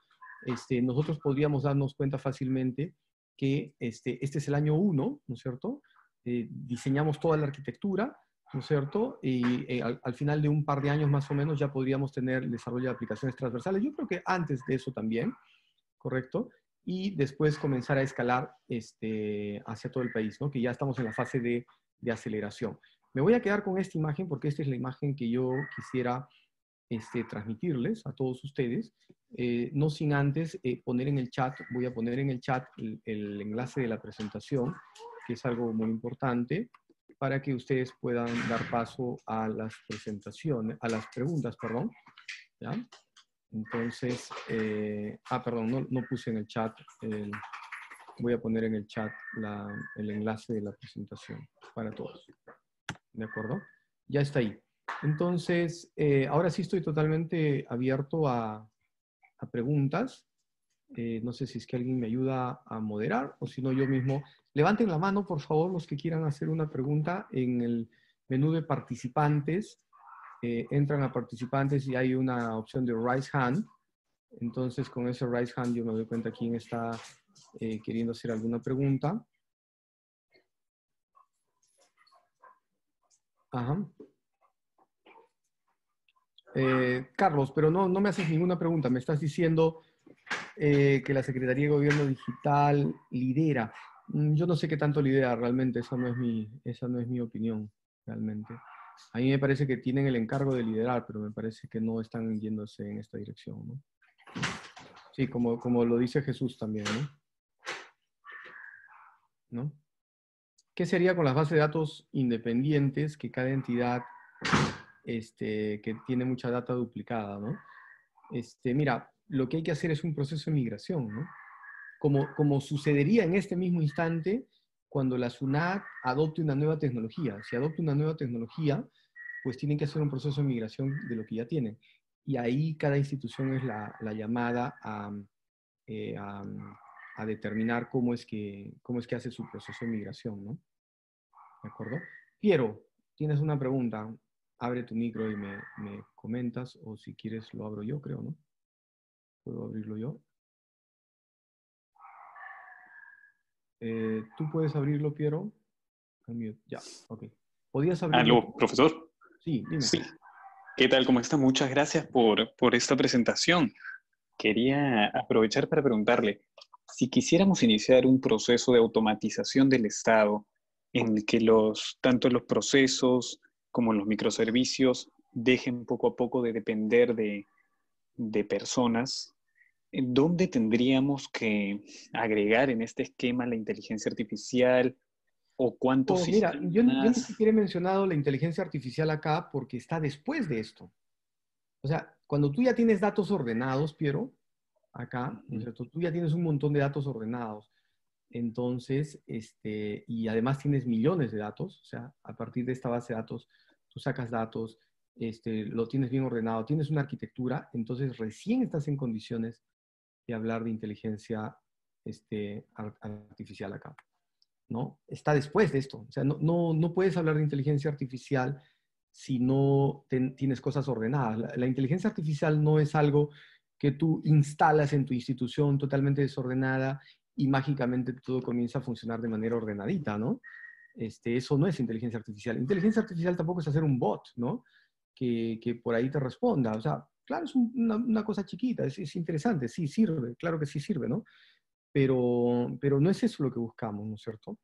este, nosotros podríamos darnos cuenta fácilmente que este, este es el año uno, ¿no es cierto? diseñamos toda la arquitectura, ¿no es cierto? Y eh, al, final de un par de años más o menos ya podríamos tener el desarrollo de aplicaciones transversales. Yo creo que antes de eso también, ¿correcto? Y después comenzar a escalar este, hacia todo el país, ¿no? Que ya estamos en la fase de, de aceleración. Me voy a quedar con esta imagen porque esta es la imagen que yo quisiera este, transmitirles a todos ustedes. Eh, no sin antes eh, poner en el chat, voy a poner en el chat el, el enlace de la presentación, que es algo muy importante para que ustedes puedan dar paso a las presentaciones, a las preguntas, perdón. ¿ya? Entonces, eh, ah, perdón, no, puse en el chat, voy a poner en el chat el enlace de la presentación para todos. ¿De acuerdo? Ya está ahí. Entonces, eh, ahora sí estoy totalmente abierto a preguntas. Eh, no sé si es que alguien me ayuda a moderar o si no yo mismo. Levanten la mano, por favor, los que quieran hacer una pregunta en el menú de participantes. Eh, entran a participantes y hay una opción de raise hand. Entonces, con ese raise hand yo me doy cuenta quién está eh, queriendo hacer alguna pregunta. Ajá. Carlos, pero no, no me haces ninguna pregunta. Me estás diciendo eh, que la Secretaría de Gobierno Digital lidera. Mm, yo no sé qué tanto lidera realmente, esa no es mi, esa no es mi opinión realmente. A mí me parece que tienen el encargo de liderar, pero me parece que no están yéndose en esta dirección. ¿no? Sí, como, como lo dice Jesús también. ¿no? ¿No? ¿Qué sería con las bases de datos independientes que cada entidad este, que tiene mucha data duplicada? ¿no? Este, mira, lo que hay que hacer es un proceso de migración, ¿no? Como, como sucedería en este mismo instante cuando la SUNAT adopte una nueva tecnología. Si adopta una nueva tecnología, pues tienen que hacer un proceso de migración de lo que ya tienen. Y ahí cada institución es la, llamada eh, a, a, determinar cómo es, que, cómo es que hace su proceso de migración, ¿no? ¿De acuerdo? Piero, tienes una pregunta. Abre tu micro y me, me comentas, o si quieres lo abro yo, creo, ¿no? ¿Puedo abrirlo yo? Eh, ¿Tú puedes abrirlo, Piero? Ya, ok. ¿Podías abrirlo? Aló, profesor. Sí, dime. Sí. ¿Qué tal? ¿Cómo está? Muchas gracias por, por esta presentación. Quería aprovechar para preguntarle, si quisiéramos iniciar un proceso de automatización del Estado en el que los, tanto los procesos como los microservicios dejen poco a poco de depender de, de personas, ¿dónde tendríamos que agregar en este esquema la inteligencia artificial o cuántos oh, Mira, yo, ni siquiera he mencionado la inteligencia artificial acá porque está después de esto. O sea, cuando tú ya tienes datos ordenados, Piero, acá, tú ya tienes un montón de datos ordenados. Entonces, este, y además tienes millones de datos, o sea, a partir de esta base de datos, tú sacas datos, este, lo tienes bien ordenado, tienes una arquitectura, entonces recién estás en condiciones de hablar de inteligencia este, artificial acá. ¿no? Está después de esto. O sea, no, no, no puedes hablar de inteligencia artificial si no tienes cosas ordenadas. La, inteligencia artificial no es algo que tú instalas en tu institución totalmente desordenada y mágicamente todo comienza a funcionar de manera ordenadita, ¿no? Este, eso no es inteligencia artificial. Inteligencia artificial tampoco es hacer un bot, ¿no? Que, por ahí te responda. O sea, claro, es una, cosa chiquita, es, interesante, sí sirve, claro que sí sirve, ¿no? Pero, pero no es eso lo que buscamos, ¿no es cierto?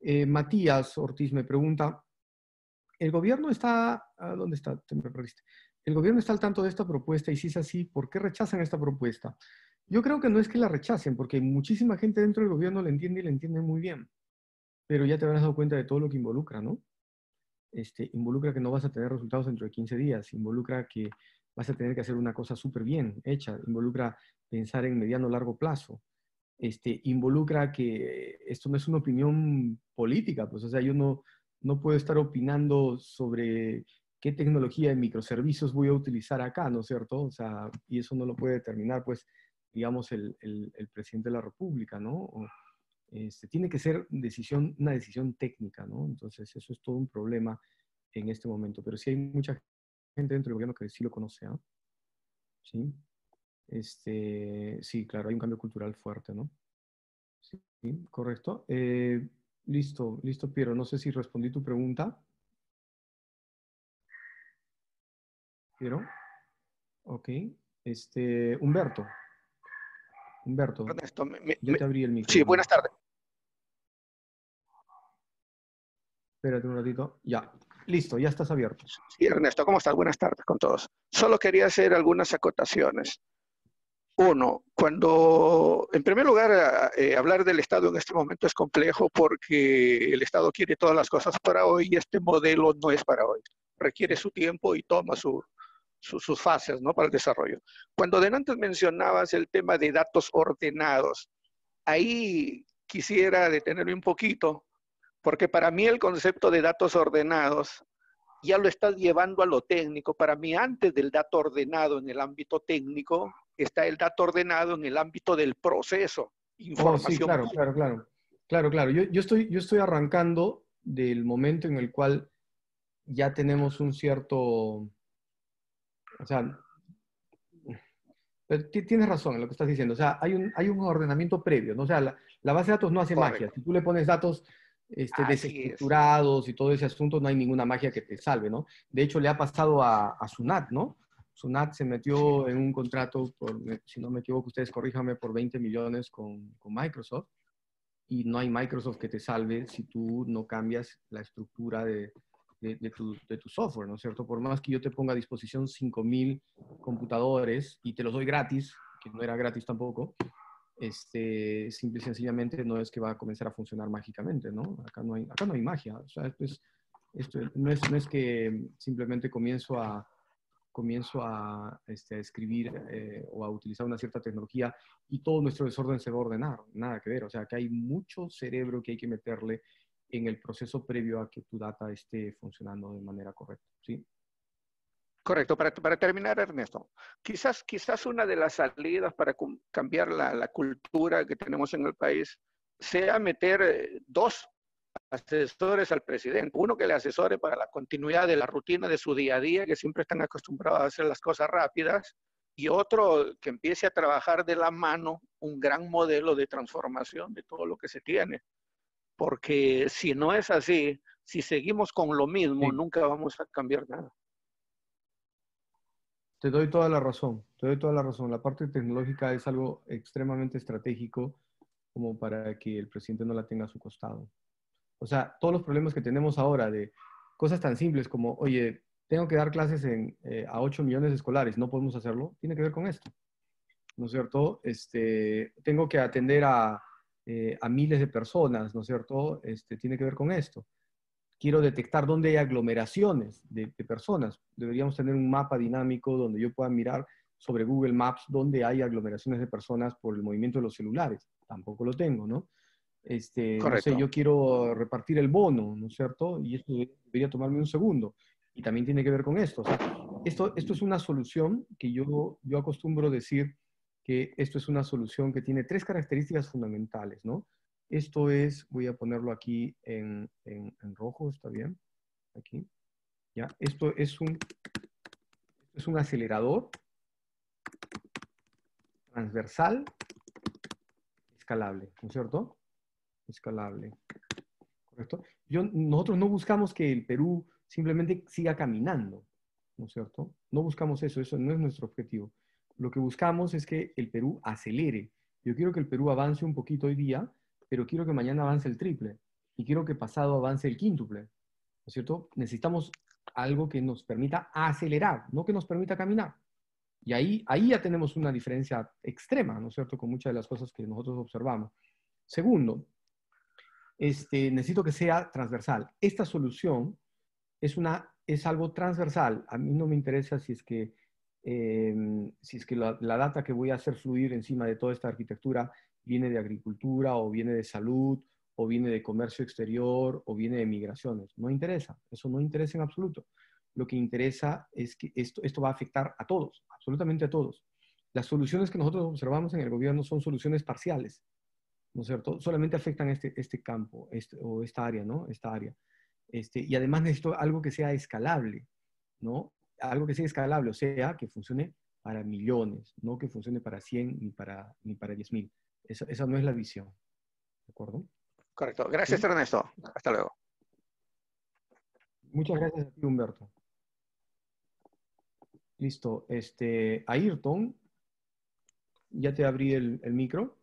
Eh, Matías Ortiz me pregunta, ¿el gobierno está, ¿dónde está? ¿El gobierno está al tanto de esta propuesta? Y si es así, ¿por qué rechazan esta propuesta? Yo creo que no es que la rechacen, porque muchísima gente dentro del gobierno la entiende y la entiende muy bien. Pero ya te habrás dado cuenta de todo lo que involucra, ¿no? Este, involucra que no vas a tener resultados dentro de 15 días, involucra que vas a tener que hacer una cosa súper bien hecha, involucra pensar en mediano largo plazo, este, involucra que esto no es una opinión política, pues, o sea, yo no, no puedo estar opinando sobre qué tecnología de microservicios voy a utilizar acá, ¿no es cierto? O sea, y eso no lo puede determinar, pues, digamos, el, el, presidente de la República, ¿no? Este, tiene que ser una decisión técnica, ¿no? Entonces, eso es todo un problema en este momento. Pero sí hay mucha gente dentro del gobierno que sí lo conoce, ¿ah? ¿Sí? Este, sí, claro, hay un cambio cultural fuerte, ¿no? Sí, correcto. Eh, listo, listo, Piero. No sé si respondí tu pregunta. Piero. Ok. Este, Humberto. Humberto. Ernesto, yo te abrí el micrófono. Sí, buenas tardes. Espérate un ratito. Ya. Listo, ya estás abierto. Sí, Ernesto, ¿cómo estás? Buenas tardes con todos. Solo quería hacer algunas acotaciones. Uno, cuando, en primer lugar, eh, hablar del Estado en este momento es complejo porque el Estado quiere todas las cosas para hoy y este modelo no es para hoy. Requiere su tiempo y toma su, sus fases ¿no? para el desarrollo. Cuando de antes mencionabas el tema de datos ordenados, ahí quisiera detenerme un poquito, porque para mí el concepto de datos ordenados ya lo estás llevando a lo técnico. Para mí, antes del dato ordenado en el ámbito técnico, está el dato ordenado en el ámbito del proceso. Información. Oh, sí, claro, claro, claro. Claro, claro. Yo, yo, estoy, yo estoy arrancando del momento en el cual ya tenemos un cierto o sea, tienes razón en lo que estás diciendo. O sea, hay un, hay un ordenamiento previo, ¿no? O sea, la, base de datos no hace magia. Si tú le pones datos este, desestructurados y todo ese asunto, no hay ninguna magia que te salve, ¿no? De hecho, le ha pasado a, a Sunat, ¿no? Sunat se metió en un contrato, por, si no me equivoco, ustedes corríjame, por 20 millones con, con Microsoft. Y no hay Microsoft que te salve si tú no cambias la estructura de, de, tu, de, tu, software, ¿no es cierto? Por más que yo te ponga a disposición 5.000 computadores y te los doy gratis, que no era gratis tampoco, este, simple y sencillamente no es que va a comenzar a funcionar mágicamente, ¿no? Acá no hay, acá no hay magia. O sea, esto es, esto no, es, no es que simplemente comienzo a, comienzo a, este, a escribir eh, o a utilizar una cierta tecnología y todo nuestro desorden se va a ordenar. Nada que ver. O sea, que hay mucho cerebro que hay que meterle en el proceso previo a que tu data esté funcionando de manera correcta. ¿sí? Correcto. Para, para terminar, Ernesto, quizás, quizás una de las salidas para cambiar la, la cultura que tenemos en el país sea meter eh, dos asesores al presidente. Uno que le asesore para la continuidad de la rutina de su día a día, que siempre están acostumbrados a hacer las cosas rápidas, y otro que empiece a trabajar de la mano un gran modelo de transformación de todo lo que se tiene porque si no es así, si seguimos con lo mismo, nunca vamos a cambiar nada. Te doy toda la razón, te doy toda la razón. La parte tecnológica es algo extremadamente estratégico como para que el presidente no la tenga a su costado. O sea, todos los problemas que tenemos ahora de cosas tan simples como, oye, tengo que dar clases eh, a 8 millones de escolares, no podemos hacerlo, tiene que ver con esto. ¿No es cierto? Este, tengo que atender a eh, a miles de personas, ¿no es cierto? Este, tiene que ver con esto. Quiero detectar dónde hay aglomeraciones de, personas. Deberíamos tener un mapa dinámico donde yo pueda mirar sobre Google Maps dónde hay aglomeraciones de personas por el movimiento de los celulares. Tampoco lo tengo, ¿no? Este, no sé, yo quiero repartir el bono, ¿no es cierto? Y esto debería tomarme un segundo. Y también tiene que ver con esto. esto, esto es una solución que yo, yo acostumbro decir que esto es una solución que tiene tres características fundamentales, ¿no? Esto es, voy a ponerlo aquí en, en, rojo, ¿está bien? Aquí. ¿Ya? Esto es un, es un acelerador transversal escalable, ¿no es cierto? Escalable. ¿Correcto? Yo, nosotros no buscamos que el Perú simplemente siga caminando, ¿no es cierto? No buscamos eso, eso no es nuestro objetivo lo que buscamos es que el Perú acelere. Yo quiero que el Perú avance un poquito hoy día, pero quiero que mañana avance el triple y quiero que pasado avance el quíntuple. ¿No es cierto? Necesitamos algo que nos permita acelerar, no que nos permita caminar. Y ahí, ahí ya tenemos una diferencia extrema, ¿no es cierto?, con muchas de las cosas que nosotros observamos. Segundo, este, necesito que sea transversal. Esta solución es, una, es algo transversal. A mí no me interesa si es que, em, si es que la, data que voy a hacer fluir encima de toda esta arquitectura viene de agricultura o viene de salud o viene de comercio exterior o viene de migraciones. No interesa, eso no interesa en absoluto. Lo que interesa es que esto, esto va a afectar a todos, absolutamente a todos. Las soluciones que nosotros observamos en el gobierno son soluciones parciales, ¿no es cierto? Solamente afectan este, este campo este, o esta área, ¿no? Esta área. Este, y además necesito algo que sea escalable, ¿no? Algo que sea escalable, o sea, que funcione para millones, no que funcione para 100 ni para, ni para 10 mil. Esa, esa, no es la visión. ¿De acuerdo? Correcto. Gracias, Ernesto. Hasta luego. Muchas gracias a ti, Humberto. Listo. Este, Ayrton, ya te abrí el, el micro.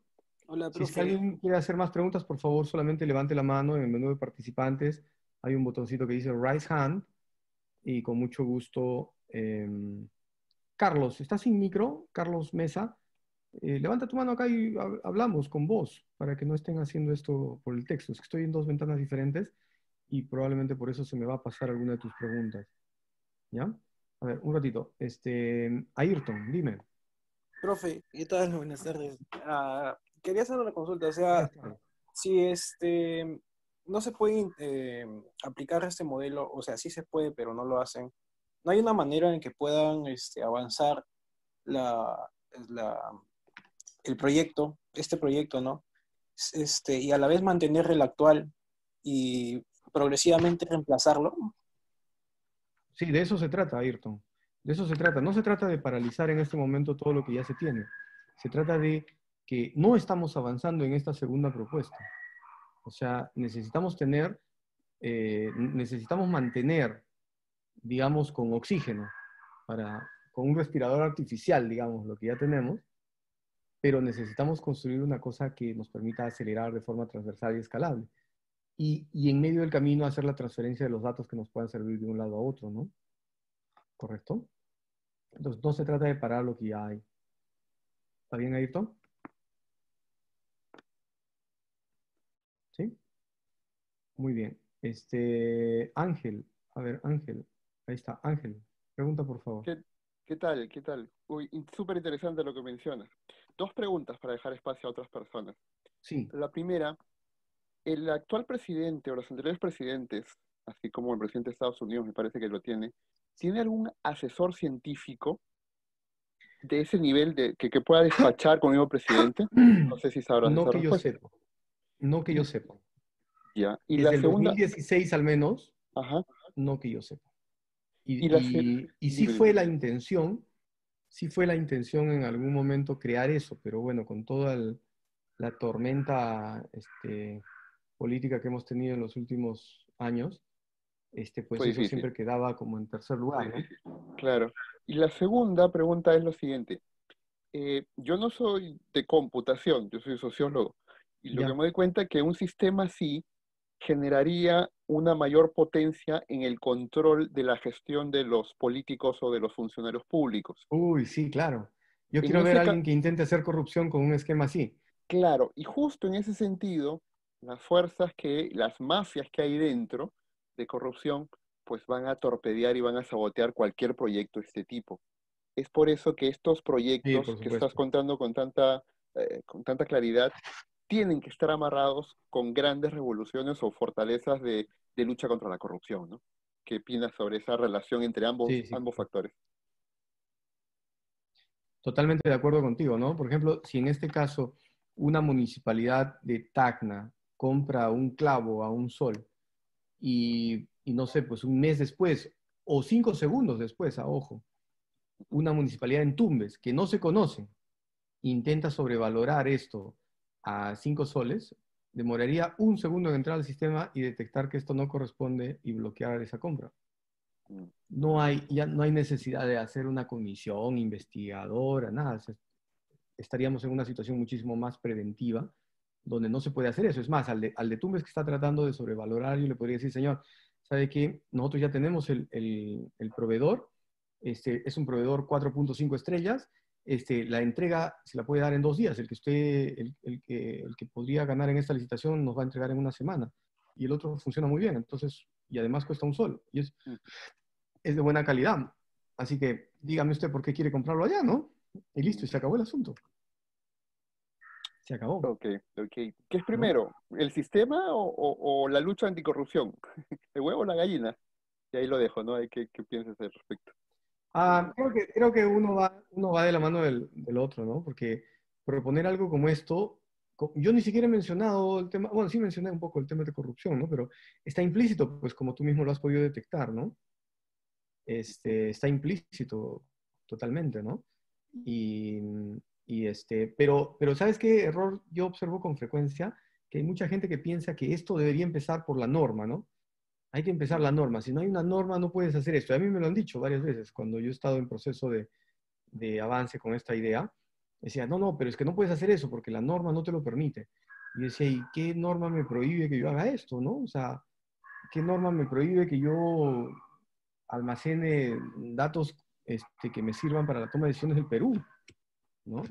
Hola, profe. Si alguien quiere hacer más preguntas, por favor, solamente levante la mano en el menú de participantes. Hay un botoncito que dice Raise Hand y con mucho gusto. Em, Carlos, ¿estás sin micro? Carlos Mesa. Eh, levanta tu mano acá y hablamos con vos para que no estén haciendo esto por el texto. Es que estoy en dos ventanas diferentes y probablemente por eso se me va a pasar alguna de tus preguntas. ¿Ya? A ver, un ratito. Este, Ayrton, dime. Profe, ¿qué tal? Buenas tardes. Ah, quería hacer una consulta. O sea, si este no se puede eh, aplicar este modelo, o sea, sí se puede, pero no lo hacen. No hay una manera en que puedan este, avanzar la, el proyecto, este proyecto, ¿no? Este, y a la vez mantener el actual y progresivamente reemplazarlo. Sí, de eso se trata, Ayrton. De eso se trata. No se trata de paralizar en este momento todo lo que ya se tiene. Se trata de que no estamos avanzando en esta segunda propuesta. O sea, necesitamos tener, eh, necesitamos mantener, digamos, con oxígeno, para, con un respirador artificial, digamos, lo que ya tenemos, pero necesitamos construir una cosa que nos permita acelerar de forma transversal y escalable. Y, y en medio del camino hacer la transferencia de los datos que nos puedan servir de un lado a otro, ¿no? ¿Correcto? Entonces, no se trata de parar lo que ya hay. ¿Está bien, Ayrton? ¿Sí? Muy bien. Este, Ángel, a ver, Ángel, ahí está, Ángel, pregunta por favor. ¿Qué, tal? ¿Qué tal? Uy, súper interesante lo que mencionas. Dos preguntas para dejar espacio a otras personas. Sí. La primera, el actual presidente o los anteriores presidentes, así como el presidente de Estados Unidos me parece que lo tiene, ¿tiene algún asesor científico de ese nivel de, que, pueda despachar con el nuevo presidente? No sé si sabrán. No que yo sepa. No que yo sepa. Ya. Y Desde la segunda... 2016 al menos, Ajá. no que yo sepa. Y, y, y, sí fue la intención, sí fue la intención en algún momento crear eso, pero bueno, con toda la tormenta este, política que hemos tenido en los últimos años, este, pues eso siempre quedaba como en tercer lugar. ¿no? Claro. Y la segunda pregunta es lo siguiente. Eh, yo no soy de computación, yo soy sociólogo. Y lo que me doy cuenta es que un sistema así generaría una mayor potencia en el control de la gestión de los políticos o de los funcionarios públicos. Uy, sí, claro. Yo quiero ver a alguien que intente hacer corrupción con un esquema así. Claro, y justo en ese sentido, las fuerzas que, las mafias que hay dentro, de corrupción, pues van a torpedear y van a sabotear cualquier proyecto de este tipo. Es por eso que estos proyectos que estás contando con tanta, eh, con tanta claridad tienen que estar amarrados con grandes revoluciones o fortalezas de, lucha contra la corrupción, ¿no? ¿Qué opinas sobre esa relación entre ambos, ambos factores? Totalmente de acuerdo contigo, ¿no? Por ejemplo, si en este caso una municipalidad de Tacna compra un clavo a un sol y, no sé, pues un mes después o cinco segundos después, a ojo, una municipalidad en Tumbes que no se conoce intenta sobrevalorar esto a cinco soles, demoraría un segundo en entrar al sistema y detectar que esto no corresponde y bloquear esa compra. Mm. No hay, ya no hay necesidad de hacer una comisión investigadora, nada. Estaríamos en una situación muchísimo más preventiva donde no se puede hacer eso. Es más, al de, al de Tumbes que está tratando de sobrevalorar, yo le podría decir, señor, ¿sabe qué? Nosotros ya tenemos el, el, el proveedor, este, es un proveedor 4.5 estrellas, este, la entrega se la puede dar en dos días. El que, usted, el, el, que, el que podría ganar en esta licitación nos va a entregar en una semana. Y el otro funciona muy bien. Entonces, y además cuesta un sol. Y es, es de buena calidad. Así que dígame usted por qué quiere comprarlo allá, ¿no? Y listo, y se acabó el asunto. Se acabó. Ok, ok. ¿Qué es primero? ¿El sistema o, o- o la lucha anticorrupción? ¿El huevo o la gallina? Y ahí lo dejo, ¿no? Hay que, ¿Qué piensas al respecto? Ah, creo que, creo que uno va, uno va de la mano del, del otro, ¿no? Porque proponer algo como esto, yo ni siquiera he mencionado el tema, bueno, sí mencioné un poco el tema de corrupción, ¿no? Pero está implícito, pues como tú mismo lo has podido detectar, ¿no? Este, está implícito totalmente, ¿no? Y, y este, pero, pero ¿sabes qué error yo observo con frecuencia? Que hay mucha gente que piensa que esto debería empezar por la norma, ¿no? Hay que empezar la norma. Si no hay una norma, no puedes hacer esto. A mí me lo han dicho varias veces cuando yo he estado en proceso de, de avance con esta idea. Decía, no, no, pero es que no puedes hacer eso porque la norma no te lo permite. Y decía, ¿y qué norma me prohíbe que yo haga esto, no? O sea, ¿qué norma me prohíbe que yo almacene datos este, que me sirvan para la toma de decisiones del Perú, ¿no?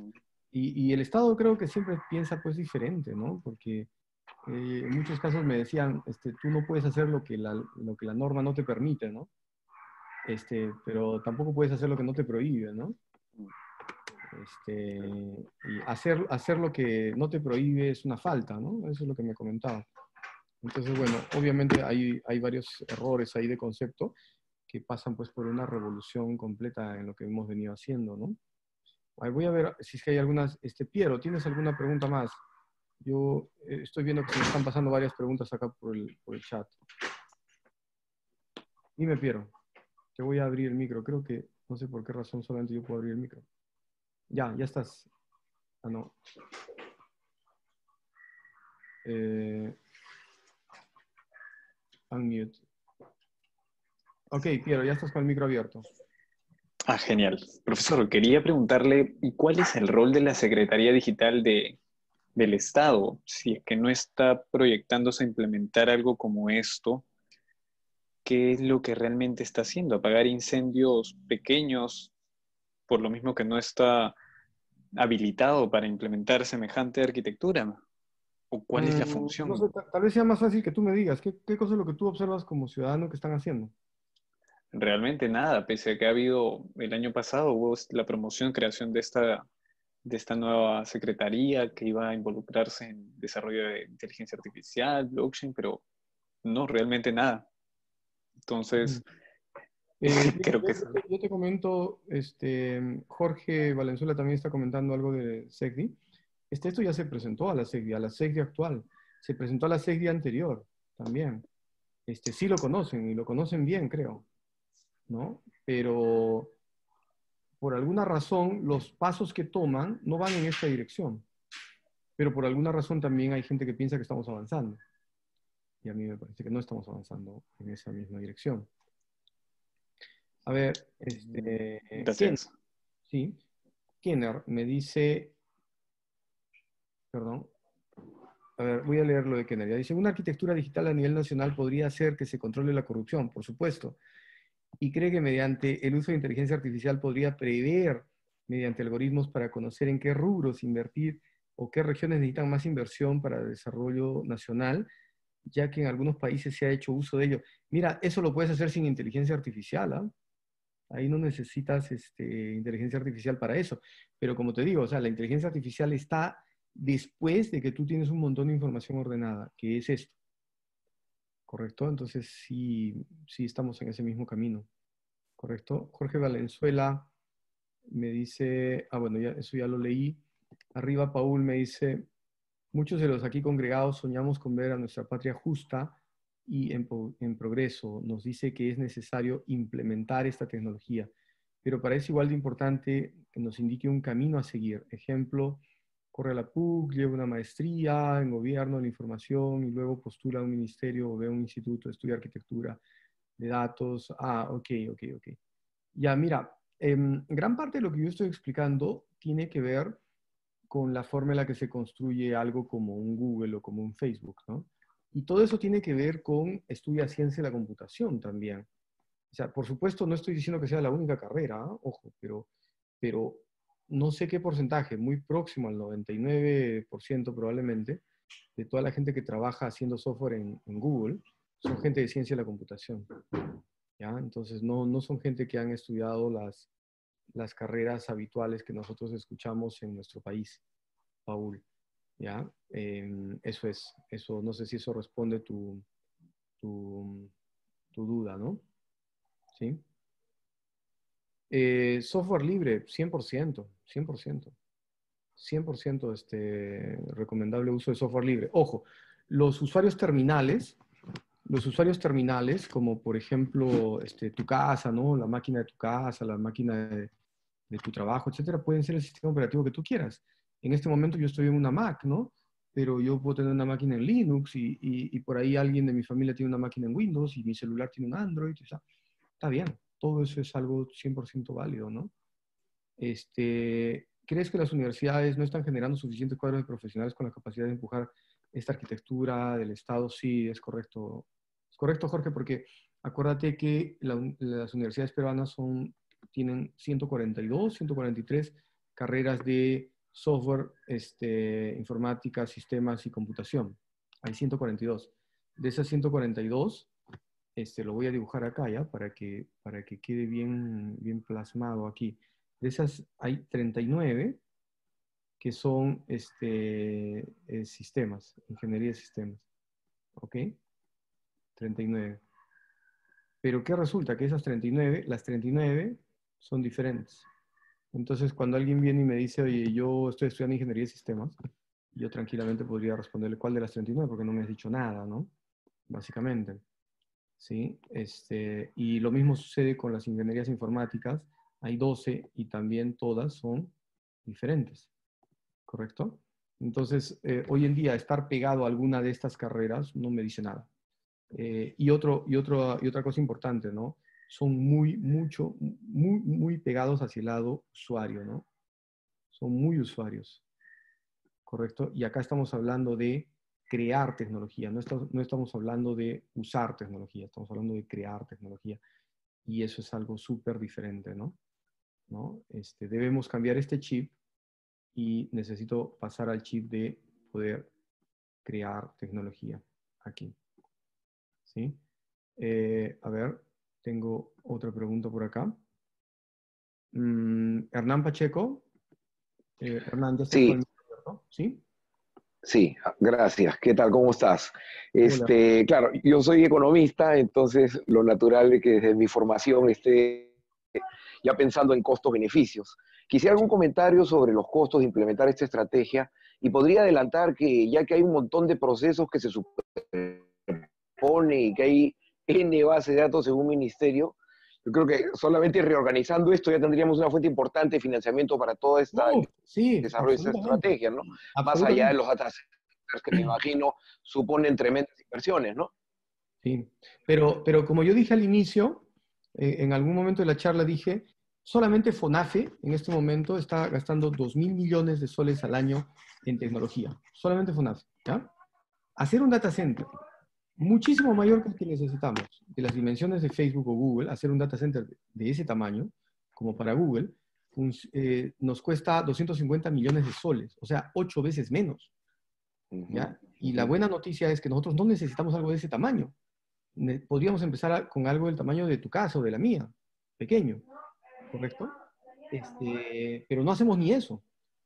Y, y el Estado creo que siempre piensa pues diferente, ¿no? Porque eh, en muchos casos me decían, este, tú no puedes hacer lo que, la, lo que la norma no te permite, ¿no? Este, pero tampoco puedes hacer lo que no te prohíbe, ¿no? Este, y hacer, hacer lo que no te prohíbe es una falta, ¿no? Eso es lo que me comentaba. Entonces, bueno, obviamente hay, hay varios errores ahí de concepto que pasan pues por una revolución completa en lo que hemos venido haciendo, ¿no? Voy a ver si es que hay algunas, este, Piero, ¿tienes alguna pregunta más? Yo eh, estoy viendo que me están pasando varias preguntas acá por el, por el chat. Dime, Piero. Te voy a abrir el micro. Creo que, no sé por qué razón solamente yo puedo abrir el micro. Ya, ya estás. Ah, no. Eh, unmute. Ok, Piero, ya estás con el micro abierto. Ah, genial. Profesor, quería preguntarle, ¿y cuál es el rol de la Secretaría Digital de, del Estado? Si es que no está proyectándose a implementar algo como esto, ¿qué es lo que realmente está haciendo? ¿Apagar incendios pequeños por lo mismo que no está habilitado para implementar semejante arquitectura? ¿O cuál es la Mm, función? no sé, ta- tal vez sea más fácil que tú me digas, ¿qué, qué cosa es lo que tú observas como ciudadano que están haciendo? Realmente nada, pese a que ha habido, el año pasado hubo la promoción, creación de esta, de esta nueva secretaría que iba a involucrarse en desarrollo de inteligencia artificial, blockchain, pero no, realmente nada. Entonces, Eh, creo yo, que yo yo te comento, este, Jorge Valenzuela también está comentando algo de SECDI. Este, esto ya se presentó a la SECDI, a la SECDI actual. Se presentó a la SECDI anterior también. Este, sí lo conocen y lo conocen bien, creo. ¿No? Pero por alguna razón los pasos que toman no van en esta dirección. Pero por alguna razón también hay gente que piensa que estamos avanzando. Y a mí me parece que no estamos avanzando en esa misma dirección. A ver, este. Sí. Kenner me dice, perdón, a ver, voy a leer lo de Kenner. Ya dice, una arquitectura digital a nivel nacional podría hacer que se controle la corrupción, por supuesto. Y cree que mediante el uso de inteligencia artificial podría prever, mediante algoritmos, para conocer en qué rubros invertir o qué regiones necesitan más inversión para el desarrollo nacional, ya que en algunos países se ha hecho uso de ello. Mira, eso lo puedes hacer sin inteligencia artificial, ¿ah? Ahí no necesitas este, inteligencia artificial para eso. Pero como te digo, o sea, la inteligencia artificial está después de que tú tienes un montón de información ordenada, que es esto. ¿Correcto? Entonces sí, sí estamos en ese mismo camino. ¿Correcto? Jorge Valenzuela me dice, ah, bueno, ya, eso ya lo leí. Arriba Paul me dice, muchos de los aquí congregados soñamos con ver a nuestra patria justa y en, en, progreso. Nos dice que es necesario implementar esta tecnología, pero parece igual de importante que nos indique un camino a seguir. Ejemplo, corre a la PUC, lleva una maestría en gobierno, en información y luego postula a un ministerio o ve a un instituto, estudia arquitectura de datos. Ah, ok, ok, ok. Ya, mira, eh, gran parte de lo que yo estoy explicando tiene que ver con la forma en la que se construye algo como un Google o como un Facebook, ¿no? Y todo eso tiene que ver con estudia ciencia de la computación también. O sea, por supuesto, no estoy diciendo que sea la única carrera, ¿eh? ojo, pero, pero no sé qué porcentaje, muy próximo al 99% probablemente, de toda la gente que trabaja haciendo software en, Google, son gente de ciencia de la computación. ¿ya? Entonces, no, no son gente que han estudiado las, las carreras habituales que nosotros escuchamos en nuestro país, Paul. ¿ya? Em, eso es, eso, no sé si eso responde tu, tu, tu duda, ¿no? ¿Sí? Eh, software libre, 100%, 100%. 100% este, recomendable uso de software libre. Ojo, los usuarios terminales, los usuarios terminales, como por ejemplo este, tu casa, ¿no? la máquina de tu casa, la máquina de, tu trabajo, etcétera, pueden ser el sistema operativo que tú quieras. En este momento yo estoy en una Mac, ¿no? Pero yo puedo tener una máquina en Linux y, y, por ahí alguien de mi familia tiene una máquina en Windows y mi celular tiene un Android. Está bien, todo eso es algo 100% válido, ¿no? Este, ¿Crees que las universidades no están generando suficientes cuadros de profesionales con la capacidad de empujar esta arquitectura del Estado? Sí, es correcto. Es correcto, Jorge, porque acuérdate que las universidades peruanas son, tienen 142, 143 carreras de software, este, informática, sistemas y computación. Hay 142. De esas 142, este, lo voy a dibujar acá ya para que, para que quede bien, bien plasmado aquí. De esas hay 39 que son este, eh, sistemas, ingeniería de sistemas. ¿Ok? 39. Pero ¿qué resulta? Que esas 39, las 39 son diferentes. Entonces, cuando alguien viene y me dice, oye, yo estoy estudiando ingeniería de sistemas, yo tranquilamente podría responderle cuál de las 39 porque no me has dicho nada, ¿no? Básicamente. ¿Sí? Este, y lo mismo sucede con las ingenierías informáticas hay 12 y también todas son diferentes, ¿correcto? Entonces, eh, hoy en día estar pegado a alguna de estas carreras no me dice nada. Eh, y, otro, y, otro, y otra cosa importante, ¿no? Son muy, mucho, muy, muy pegados hacia el lado usuario, ¿no? Son muy usuarios, ¿correcto? Y acá estamos hablando de crear tecnología, no, no estamos hablando de usar tecnología, estamos hablando de crear tecnología. Y eso es algo súper diferente, ¿no? ¿no? Este, debemos cambiar este chip y necesito pasar al chip de poder crear tecnología aquí. ¿Sí? Eh, a ver, tengo otra pregunta por acá. Mm, Hernán Pacheco. Eh, Hernán, ¿ya sí. ¿Sí? Sí, gracias. ¿Qué tal? ¿Cómo estás? Este, claro, yo soy economista, entonces lo natural es que desde mi formación esté ya pensando en costos-beneficios. Quisiera algún comentario sobre los costos de implementar esta estrategia y podría adelantar que ya que hay un montón de procesos que se supone y que hay N base de datos en un ministerio, yo creo que solamente reorganizando esto ya tendríamos una fuente importante de financiamiento para todo este desarrollo de esta estrategia, ¿no? Más allá de los datos que me imagino suponen tremendas inversiones, ¿no? Sí, pero, pero como yo dije al inicio, eh, en algún momento de la charla dije, solamente FONAFE en este momento está gastando 2 mil millones de soles al año en tecnología. Solamente FONAFE. ¿ya? Hacer un data center muchísimo mayor que el que necesitamos, de las dimensiones de Facebook o Google, hacer un data center de ese tamaño, como para Google, eh, nos cuesta 250 millones de soles, o sea, ocho veces menos. ¿ya? Y la buena noticia es que nosotros no necesitamos algo de ese tamaño podríamos empezar con algo del tamaño de tu casa o de la mía, pequeño, ¿correcto? Este, pero no hacemos ni eso,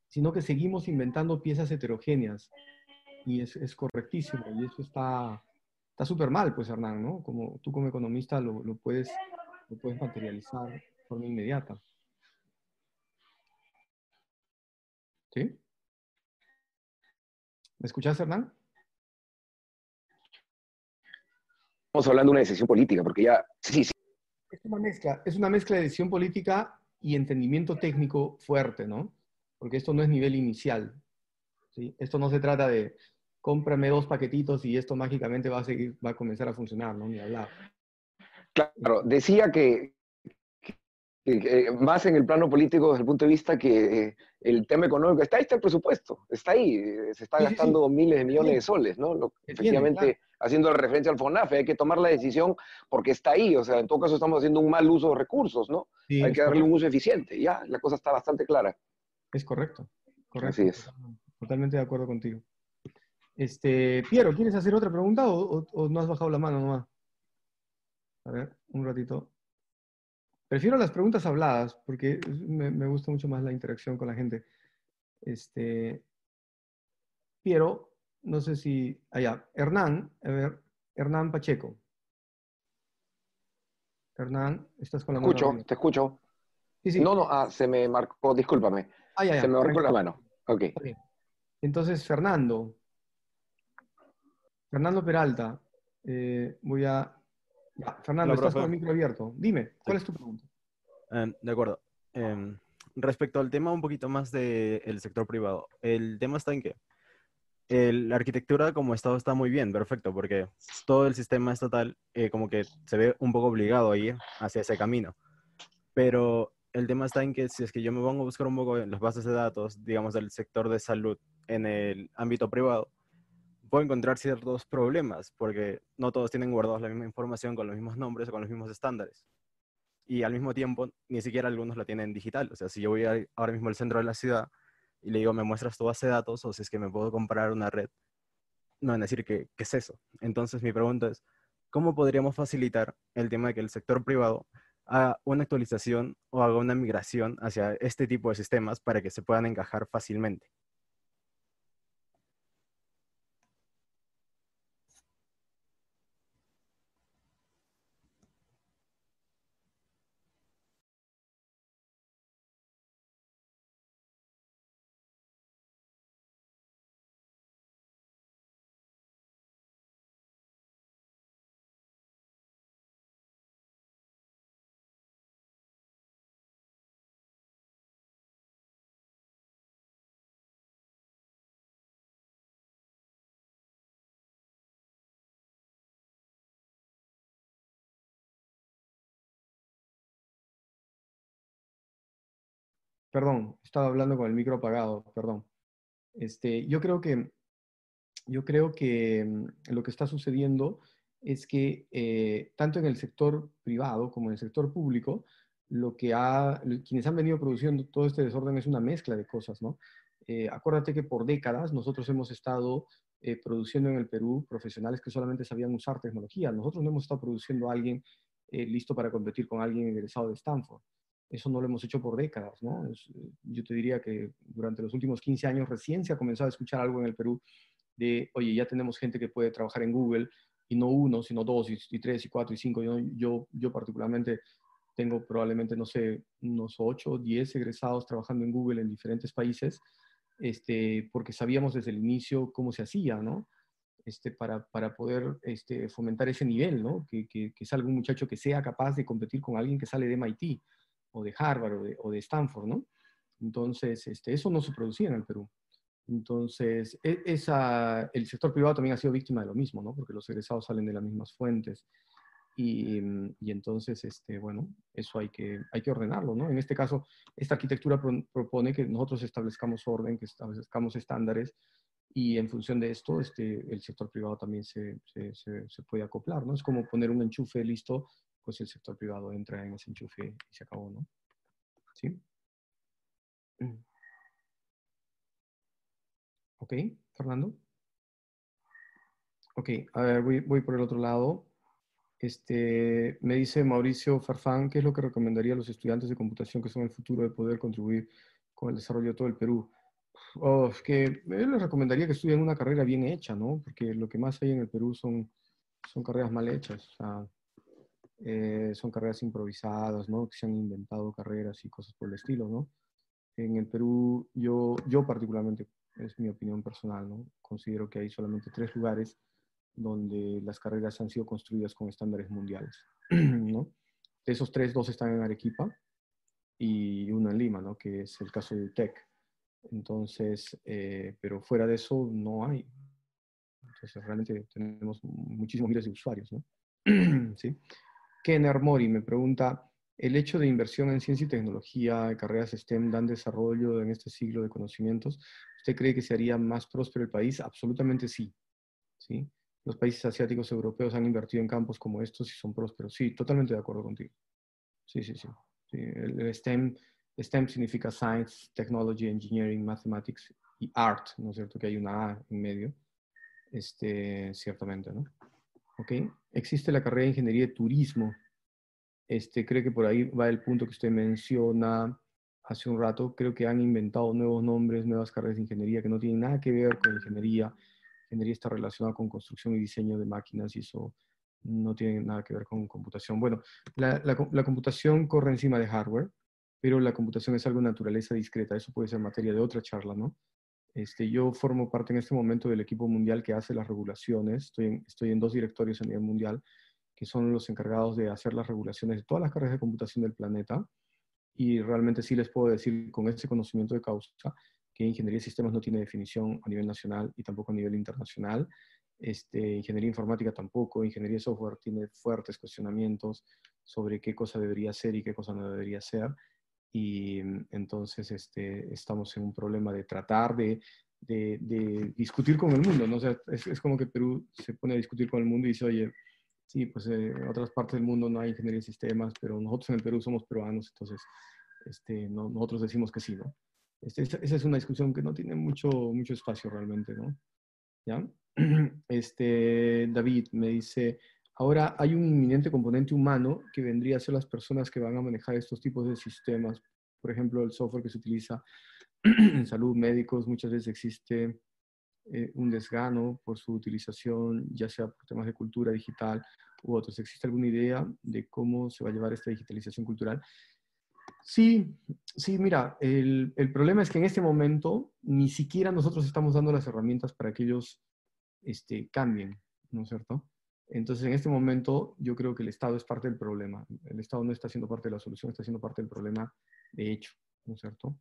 sino que seguimos inventando piezas heterogéneas. Y es, es correctísimo, y eso está súper mal, pues Hernán, ¿no? Como tú como economista lo, lo, puedes, lo puedes materializar de forma inmediata. ¿Sí? ¿Me escuchas, Hernán? estamos hablando de una decisión política, porque ya, sí, sí. Es una mezcla, es una mezcla de decisión política y entendimiento técnico fuerte, ¿no? Porque esto no es nivel inicial. ¿sí? Esto no se trata de cómprame dos paquetitos y esto mágicamente va a seguir, va a comenzar a funcionar, ¿no? Ni hablar. Claro, decía que, más en el plano político desde el punto de vista que eh, el tema económico, está ahí está el presupuesto, está ahí, eh, se está gastando miles de millones de soles, ¿no? Lo, efectivamente, haciendo referencia al FONAFE, hay que tomar la decisión porque está ahí, o sea, en todo caso estamos haciendo un mal uso de recursos, ¿no? hay que darle un uso eficiente, ya, la cosa está bastante clara. Es correcto, correcto. Así es. Totalmente de acuerdo contigo. Este, Piero, ¿quieres hacer otra pregunta o, no has bajado la mano nomás? A ver, un ratito. Prefiero las preguntas habladas porque me, gusta mucho más la interacción con la gente. Este, Piero, no sé si... Allá, Hernán, a ver, Hernán Pacheco. Hernán, estás con la mano. Escucho, te escucho. Sí, sí. No, no, ah, se me marcó, discúlpame. Ah, ya, ya, se me marcó la mano. Ok. Entonces, Fernando. Fernando Peralta. Eh, voy a. Fernando, estás con el micro abierto. Dime, ¿cuál es tu pregunta? Em, de acuerdo. Em, respecto al tema un poquito más del sector privado, el tema está en que la arquitectura como Estado está muy bien, perfecto, porque todo el sistema estatal eh, como que se ve un poco obligado a ir hacia ese camino. Pero el tema está en que si es que yo me pongo a buscar un poco en las bases de datos, digamos, del sector de salud en el ámbito privado, puedo encontrar ciertos problemas, porque no todos tienen guardados la misma información con los mismos nombres o con los mismos estándares. Y al mismo tiempo, ni siquiera algunos la tienen digital. O sea, si yo voy ahora mismo al centro de la ciudad y le digo, me muestras tu base de datos o si es que me puedo comprar una red, no van a decir que, qué es eso. Entonces mi pregunta es, ¿cómo podríamos facilitar el tema de que el sector privado haga una actualización o haga una migración hacia este tipo de sistemas para que se puedan encajar fácilmente? Perdón, estaba hablando con el micro apagado, perdón. Este, yo creo que, yo creo que mm, lo que está sucediendo es que eh, tanto en el sector privado como en el sector público, lo que ha, quienes han venido produciendo todo este desorden es una mezcla de cosas, ¿no? Eh, acuérdate que por décadas nosotros hemos estado eh, produciendo en el Perú profesionales que solamente sabían usar tecnología. Nosotros no hemos estado produciendo a alguien listo para competir con alguien egresado de Stanford. Eso no lo hemos hecho por décadas, ¿no? Eh, yo te diría que durante los últimos 15 años recién se ha comenzado a escuchar algo en el Perú de, oye, ya tenemos gente que puede trabajar en Google y no uno, sino dos y, tres y cuatro y cinco. Yo, yo, yo particularmente tengo probablemente, no sé, unos ocho o diez egresados trabajando en Google en diferentes países, este, porque sabíamos desde el inicio cómo se hacía, ¿no? Este, para, para poder este, fomentar ese nivel, ¿no? Que, que, que salga un muchacho que sea capaz de competir con alguien que sale de MIT o de Harvard o de, Stanford, ¿no? Entonces, este, eso no se producía en el Perú. Entonces, e, esa, el sector privado también ha sido víctima de lo mismo, ¿no? Porque los egresados salen de las mismas fuentes. Y, y, entonces, este, bueno, eso hay que, hay que ordenarlo, ¿no? En este caso, esta arquitectura propone que nosotros establezcamos orden, que establezcamos estándares y en función de esto, este, el sector privado también se, se, se, se, puede acoplar, ¿no? Es como poner un enchufe listo pues el sector privado entra en ese enchufe y se acabó, ¿no? ¿Sí? Ok, Fernando. Ok, a ver, voy, por el otro lado. Este, me dice Mauricio Farfán, ¿qué es lo que recomendaría a los estudiantes de computación que son el futuro de poder contribuir con el desarrollo de todo el Perú? Oh, es que yo les recomendaría que estudien una carrera bien hecha, ¿no? Porque lo que más hay en el Perú son, son carreras mal hechas. O sea, eh, son carreras improvisadas, ¿no? Que se han inventado carreras y cosas por el estilo, ¿no? En el Perú, yo, yo particularmente, es mi opinión personal, ¿no? Considero que hay solamente tres lugares donde las carreras han sido construidas con estándares mundiales, ¿no? De esos tres, dos están en Arequipa y uno en Lima, ¿no? Que es el caso de UTEC. Entonces, eh, pero fuera de eso no hay. Entonces, realmente tenemos muchísimos miles de usuarios, ¿no? ¿Sí? Kenner Mori me pregunta, ¿el hecho de inversión en ciencia y tecnología, carreras STEM, dan desarrollo en este siglo de conocimientos? ¿Usted cree que se haría más próspero el país? Absolutamente sí. ¿sí? Los países asiáticos europeos han invertido en campos como estos y son prósperos. Sí, totalmente de acuerdo contigo. Sí, sí, sí. STEM, STEM significa Science, Technology, Engineering, Mathematics y Art, ¿no es cierto? Que hay una A en medio. este, ciertamente, ¿no? ¿Ok? Existe la carrera de Ingeniería de Turismo. Este, creo que por ahí va el punto que usted menciona hace un rato. Creo que han inventado nuevos nombres, nuevas carreras de ingeniería que no tienen nada que ver con ingeniería. Ingeniería está relacionada con construcción y diseño de máquinas y eso no tiene nada que ver con computación. Bueno, la, la, computación corre encima de hardware, pero la computación es algo de naturaleza discreta. Eso puede ser materia de otra charla, ¿no? Este, yo formo parte en este momento del equipo mundial que hace las regulaciones. Estoy en, dos directorios a nivel mundial que son los encargados de hacer las regulaciones de todas las carreras de computación del planeta. Y realmente sí les puedo decir con ese conocimiento de causa que ingeniería de sistemas no tiene definición a nivel nacional y tampoco a nivel internacional. Este, ingeniería informática tampoco, ingeniería de software tiene fuertes cuestionamientos sobre qué cosa debería ser y qué cosa no debería ser. Y mm, entonces este, estamos en un problema de tratar de, de, discutir con el mundo. ¿no? O sea, es, es, como que Perú se pone a discutir con el mundo y dice, oye, sí, pues eh, en otras partes del mundo no hay ingeniería de sistemas, pero nosotros en el Perú somos peruanos, entonces este, no, nosotros decimos que sí, ¿no? Este, esa es una discusión que no tiene mucho, mucho espacio realmente, ¿no? ¿Ya? Este, David me dice, ahora hay un inminente componente humano que vendría a ser las personas que van a manejar estos tipos de sistemas. Por ejemplo, el software que se utiliza en salud, médicos, muchas veces existe eh, un desgano por su utilización, ya sea por temas de cultura digital u otros. ¿Existe alguna idea de cómo se va a llevar esta digitalización cultural? Sí, sí, mira, el, el, problema es que en este momento ni siquiera nosotros estamos dando las herramientas para que ellos este, cambien, ¿no es cierto? Entonces, en este momento, yo creo que el Estado es parte del problema. El Estado no está siendo parte de la solución, está siendo parte del problema de hecho, ¿no es cierto?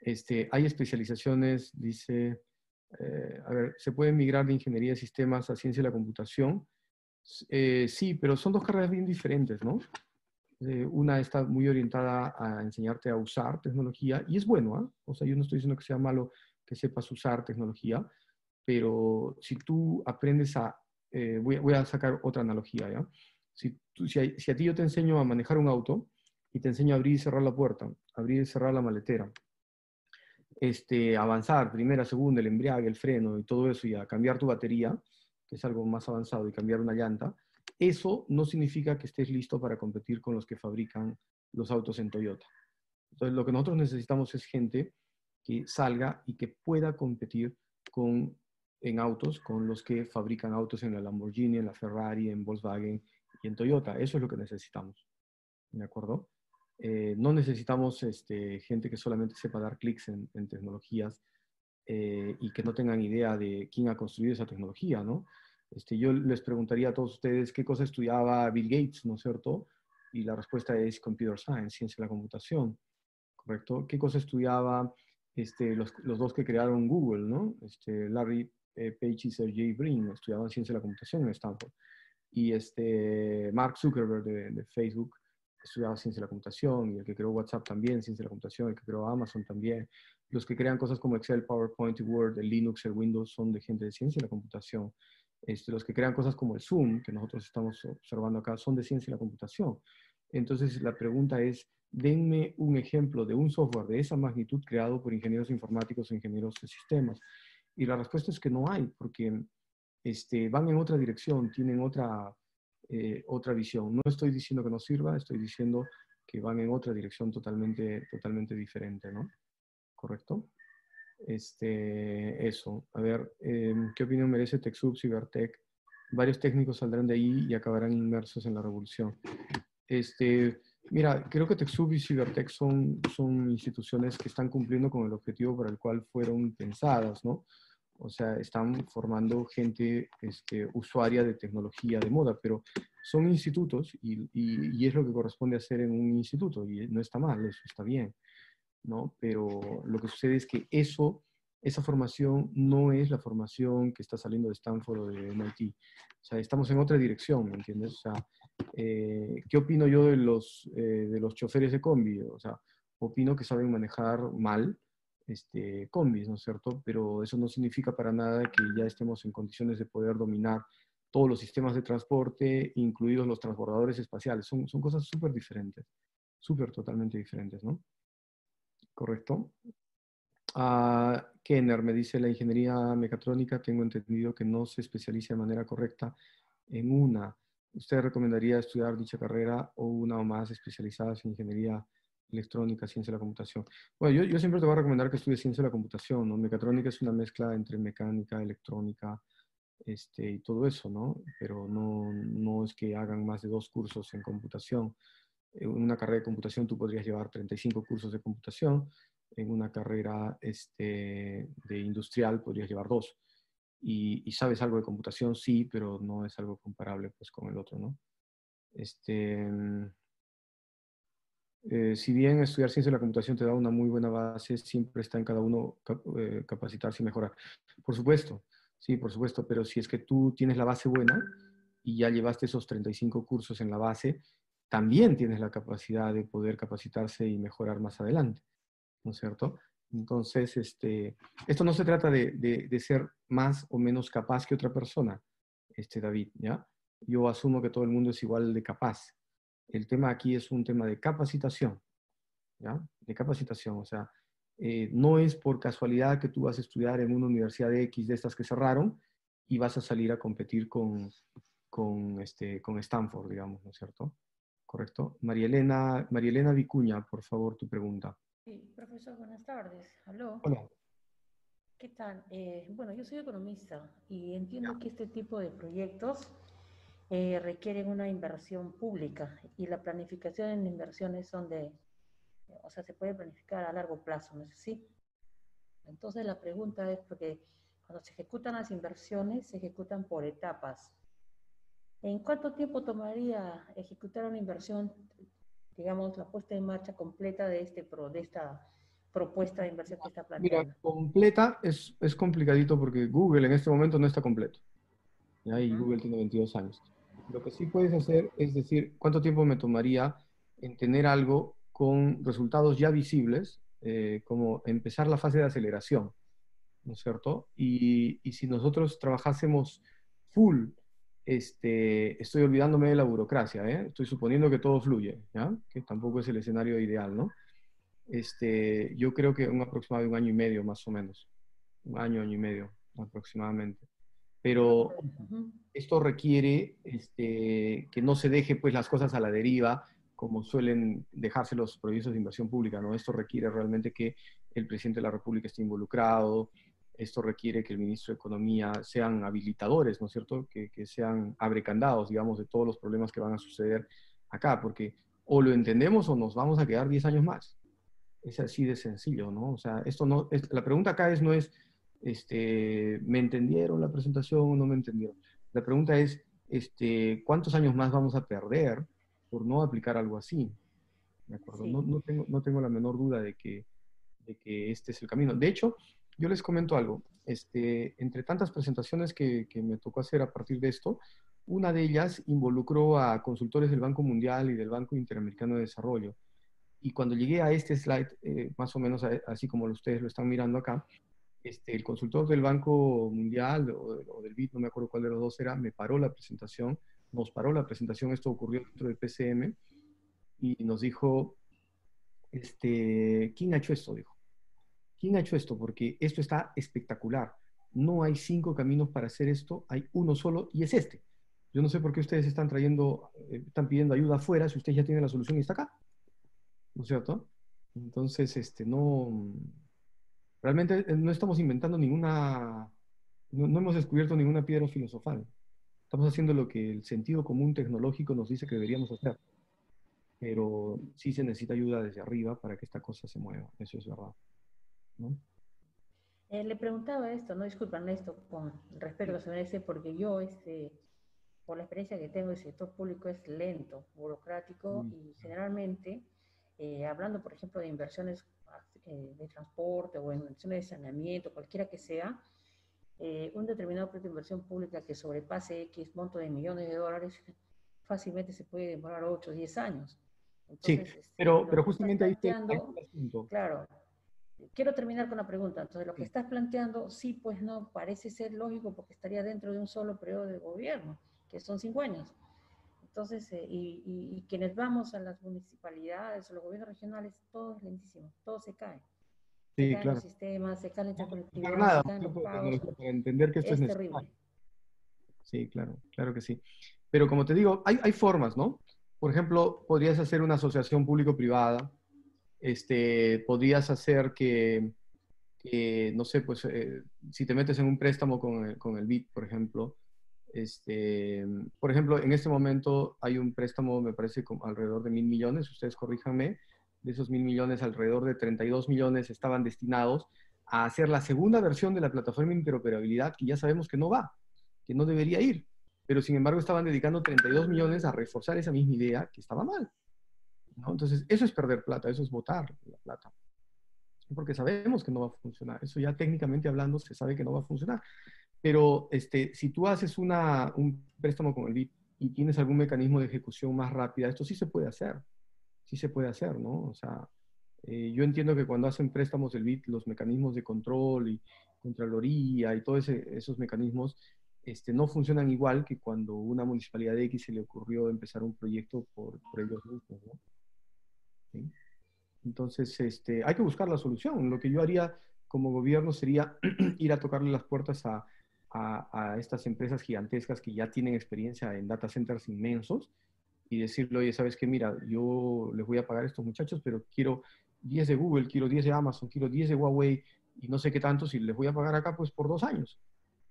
Este, hay especializaciones, dice, eh, a ver, ¿se puede migrar de ingeniería de sistemas a ciencia de la computación? Eh, sí, pero son dos carreras bien diferentes, ¿no? Eh, una está muy orientada a enseñarte a usar tecnología y es bueno, ¿ah? O sea, yo no estoy diciendo que sea malo que sepas usar tecnología, pero si tú aprendes a, voy, a sacar otra analogía, ¿ya? Si, si, a, ti yo te enseño a manejar un auto y te enseño a abrir y cerrar la puerta, abrir y cerrar la maletera, este, avanzar, primera, segunda, el embriague, el freno y todo eso, y a cambiar tu batería, que es algo más avanzado, y cambiar una llanta, eso no significa que estés listo para competir con los que fabrican los autos en Toyota. Entonces, lo que nosotros necesitamos es gente que salga y que pueda competir con, en autos con los que fabrican autos en la Lamborghini, en la Ferrari, en Volkswagen y en Toyota. Eso es lo que necesitamos. ¿De acuerdo? Eh, no necesitamos este, gente que solamente sepa dar clics en, tecnologías eh, y que no tengan idea de quién ha construido esa tecnología, ¿no? Este, yo les preguntaría a todos ustedes qué cosa estudiaba Bill Gates, ¿no es cierto? Y la respuesta es Computer Science, ciencia de la computación, ¿correcto? ¿Qué cosa estudiaba este, los, los, dos que crearon Google, ¿no? Este, Larry eh, Page y Sergey Brin estudiaban ciencia de la computación en Stanford. Y este, Mark Zuckerberg de, de Facebook estudiaba ciencia de la computación, y el que creó WhatsApp también, ciencia de la computación, el que creó Amazon también. Los que crean cosas como Excel, PowerPoint Word, el Linux, el Windows, son de gente de ciencia de la computación. Este, los que crean cosas como el Zoom, que nosotros estamos observando acá, son de ciencia de la computación. Entonces, la pregunta es, denme un ejemplo de un software de esa magnitud creado por ingenieros informáticos o ingenieros de sistemas. Y la respuesta es que no hay, porque este, van en otra dirección, tienen otra, eh, otra visión. No estoy diciendo que no sirva, estoy diciendo que van en otra dirección totalmente, totalmente diferente, ¿no? ¿Correcto? Este, eso. A ver, em, ¿qué opinión merece TechSoup, Cybertech? Varios técnicos saldrán de ahí y acabarán inmersos en la revolución. Este, mira, creo que TechSoup y Cybertech son, son instituciones que están cumpliendo con el objetivo para el cual fueron pensadas, ¿no? O sea, están formando gente este, usuaria de tecnología de moda, pero son institutos y, y, es lo que corresponde hacer en un instituto y no está mal, eso está bien, ¿no? Pero lo que sucede es que eso, esa formación no es la formación que está saliendo de Stanford o de MIT. O sea, estamos en otra dirección, ¿me entiendes? O sea, eh, ¿qué opino yo de los, eh, de los choferes de combi? O sea, opino que saben manejar mal, este, combis, ¿no es cierto? Pero eso no significa para nada que ya estemos en condiciones de poder dominar todos los sistemas de transporte, incluidos los transbordadores espaciales. Son, son cosas súper diferentes, súper totalmente diferentes, ¿no? ¿Correcto? Ah, Kenner me dice, la ingeniería mecatrónica, tengo entendido que no se especializa de manera correcta en una. ¿Usted recomendaría estudiar dicha carrera o una o más especializadas en ingeniería electrónica, ciencia de la computación? Bueno, yo, yo siempre te voy a recomendar que estudies ciencia de la computación, ¿no? Mecatrónica es una mezcla entre mecánica, electrónica, este, y todo eso, ¿no? Pero no, no es que hagan más de dos cursos en computación. En una carrera de computación tú podrías llevar 35 cursos de computación, en una carrera este, de industrial podrías llevar dos. Y, sabes algo de computación, sí, pero no es algo comparable pues, con el otro, ¿no? Este, eh, si bien estudiar ciencia de la computación te da una muy buena base, siempre está en cada uno eh, capacitarse y mejorar. Por supuesto, sí, por supuesto, pero si es que tú tienes la base buena y ya llevaste esos 35 cursos en la base, también tienes la capacidad de poder capacitarse y mejorar más adelante, ¿no es cierto? Entonces, este, esto no se trata de, de, ser más o menos capaz que otra persona, este David, ¿ya? Yo asumo que todo el mundo es igual de capaz. El tema aquí es un tema de capacitación, ¿ya? De capacitación, o sea, eh, no es por casualidad que tú vas a estudiar en una universidad de X de estas que cerraron y vas a salir a competir con, con, este, con Stanford, digamos, ¿no es cierto? ¿Correcto? María Elena, María Elena Vicuña, por favor, tu pregunta. Sí, profesor, buenas tardes. Aló. Hola. ¿Qué tal? Eh, bueno, yo soy economista y entiendo que este tipo de proyectos eh, requieren una inversión pública y la planificación en inversiones son de, o sea, se puede planificar a largo plazo, ¿no es así? Entonces la pregunta es porque cuando se ejecutan las inversiones, se ejecutan por etapas. ¿En cuánto tiempo tomaría ejecutar una inversión, digamos, la puesta en marcha completa de, este pro, de esta propuesta de inversión que está planteando? Mira, completa es, es complicadito porque Google en este momento no está completo. Y Google tiene 22 años. Lo que sí puedes hacer es decir, ¿cuánto tiempo me tomaría en tener algo con resultados ya visibles, eh, como empezar la fase de aceleración? ¿No es cierto? Y, y si nosotros trabajásemos full este, estoy olvidándome de la burocracia, ¿eh? estoy suponiendo que todo fluye, ¿ya? que tampoco es el escenario ideal, ¿no? Este, yo creo que un aproximado de un año y medio más o menos, un año, año y medio aproximadamente. Pero esto requiere este, que no se deje pues, las cosas a la deriva, como suelen dejarse los proyectos de inversión pública, ¿no? Esto requiere realmente que el presidente de la República esté involucrado, esto requiere que el ministro de Economía sean habilitadores, ¿no es cierto? Que, sean abrecandados, digamos, de todos los problemas que van a suceder acá, porque o lo entendemos o nos vamos a quedar 10 años más. Es así de sencillo, ¿no? O sea, esto no, es, la pregunta acá es, no es, este, ¿me entendieron la presentación o no me entendieron? La pregunta es, este, ¿cuántos años más vamos a perder por no aplicar algo así? ¿De acuerdo? No, no, tengo, no tengo la menor duda de que, de que este es el camino. De hecho, yo les comento algo. Este, entre tantas presentaciones que, me tocó hacer a partir de esto, una de ellas involucró a consultores del Banco Mundial y del Banco Interamericano de Desarrollo. Y cuando llegué a este slide, eh, más o menos así como ustedes lo están mirando acá, este, el consultor del Banco Mundial o, del BID, no me acuerdo cuál de los dos era, me paró la presentación, nos paró la presentación, esto ocurrió dentro del PCM, y nos dijo, este, ¿quién ha hecho esto? Dijo. ¿Quién ha hecho esto? Porque esto está espectacular. No hay cinco caminos para hacer esto, hay uno solo y es este. Yo no sé por qué ustedes están trayendo, eh, están pidiendo ayuda afuera si ustedes ya tienen la solución y está acá. ¿No es cierto? Entonces, este, no, realmente eh, no estamos inventando ninguna, no, no hemos descubierto ninguna piedra filosofal. Estamos haciendo lo que el sentido común tecnológico nos dice que deberíamos hacer. Pero sí se necesita ayuda desde arriba para que esta cosa se mueva. Eso es verdad. Eh, le preguntaba esto, no disculpan esto, con respeto a su merece, porque yo, este, por la experiencia que tengo, el sector público es lento, burocrático mm. y generalmente, eh, hablando, por ejemplo, de inversiones eh, de transporte o inversiones de saneamiento, cualquiera que sea, un determinado proyecto de inversión pública que sobrepase X monto de millones de dólares, fácilmente se puede demorar 8 o 10 años. sí, este, pero, pero justamente ahí está Claro, quiero terminar con la pregunta. Entonces, lo que estás planteando, sí, pues no, parece ser lógico porque estaría dentro de un solo periodo de gobierno, que son cinco años. Entonces, eh, y, quienes vamos a las municipalidades o los gobiernos regionales, todo es lentísimo, todo se cae. Sí, se claro. los sistemas, se caen entre conectividad, nada, para entender que esto es, es terrible. Sí, claro, claro que sí. Pero como te digo, hay, hay formas, ¿no? Por ejemplo, podrías hacer una asociación público-privada, este, podrías hacer que, no sé, pues eh, si te metes en un préstamo con el, con el BIT, por ejemplo, este, por ejemplo, en este momento hay un préstamo, me parece, como alrededor de mil millones, ustedes corríjanme, de esos mil millones, alrededor de 32 millones estaban destinados a hacer la segunda versión de la plataforma de interoperabilidad que ya sabemos que no va, que no debería ir, pero sin embargo estaban dedicando 32 millones a reforzar esa misma idea que estaba mal. Entonces, eso es perder plata, eso es votar la plata. Porque sabemos que no va a funcionar. Eso ya técnicamente hablando se sabe que no va a funcionar. Pero este, si tú haces una, un préstamo con el BIT y tienes algún mecanismo de ejecución más rápida, esto sí se puede hacer. Sí se puede hacer, ¿no? O sea, eh, yo entiendo que cuando hacen préstamos el BIT, los mecanismos de control y contraloría y todos esos mecanismos este, no funcionan igual que cuando una municipalidad de X se le ocurrió empezar un proyecto por, por ellos mismos, ¿no? Entonces, este, hay que buscar la solución. Lo que yo haría como gobierno sería ir a tocarle las puertas a, a, estas empresas gigantescas que ya tienen experiencia en data centers inmensos y decirle, oye, ¿sabes qué? Mira, yo les voy a pagar estos muchachos, pero quiero 10 de Google, quiero 10 de Amazon, quiero 10 de Huawei y no sé qué tanto, si les voy a pagar acá, pues por dos años.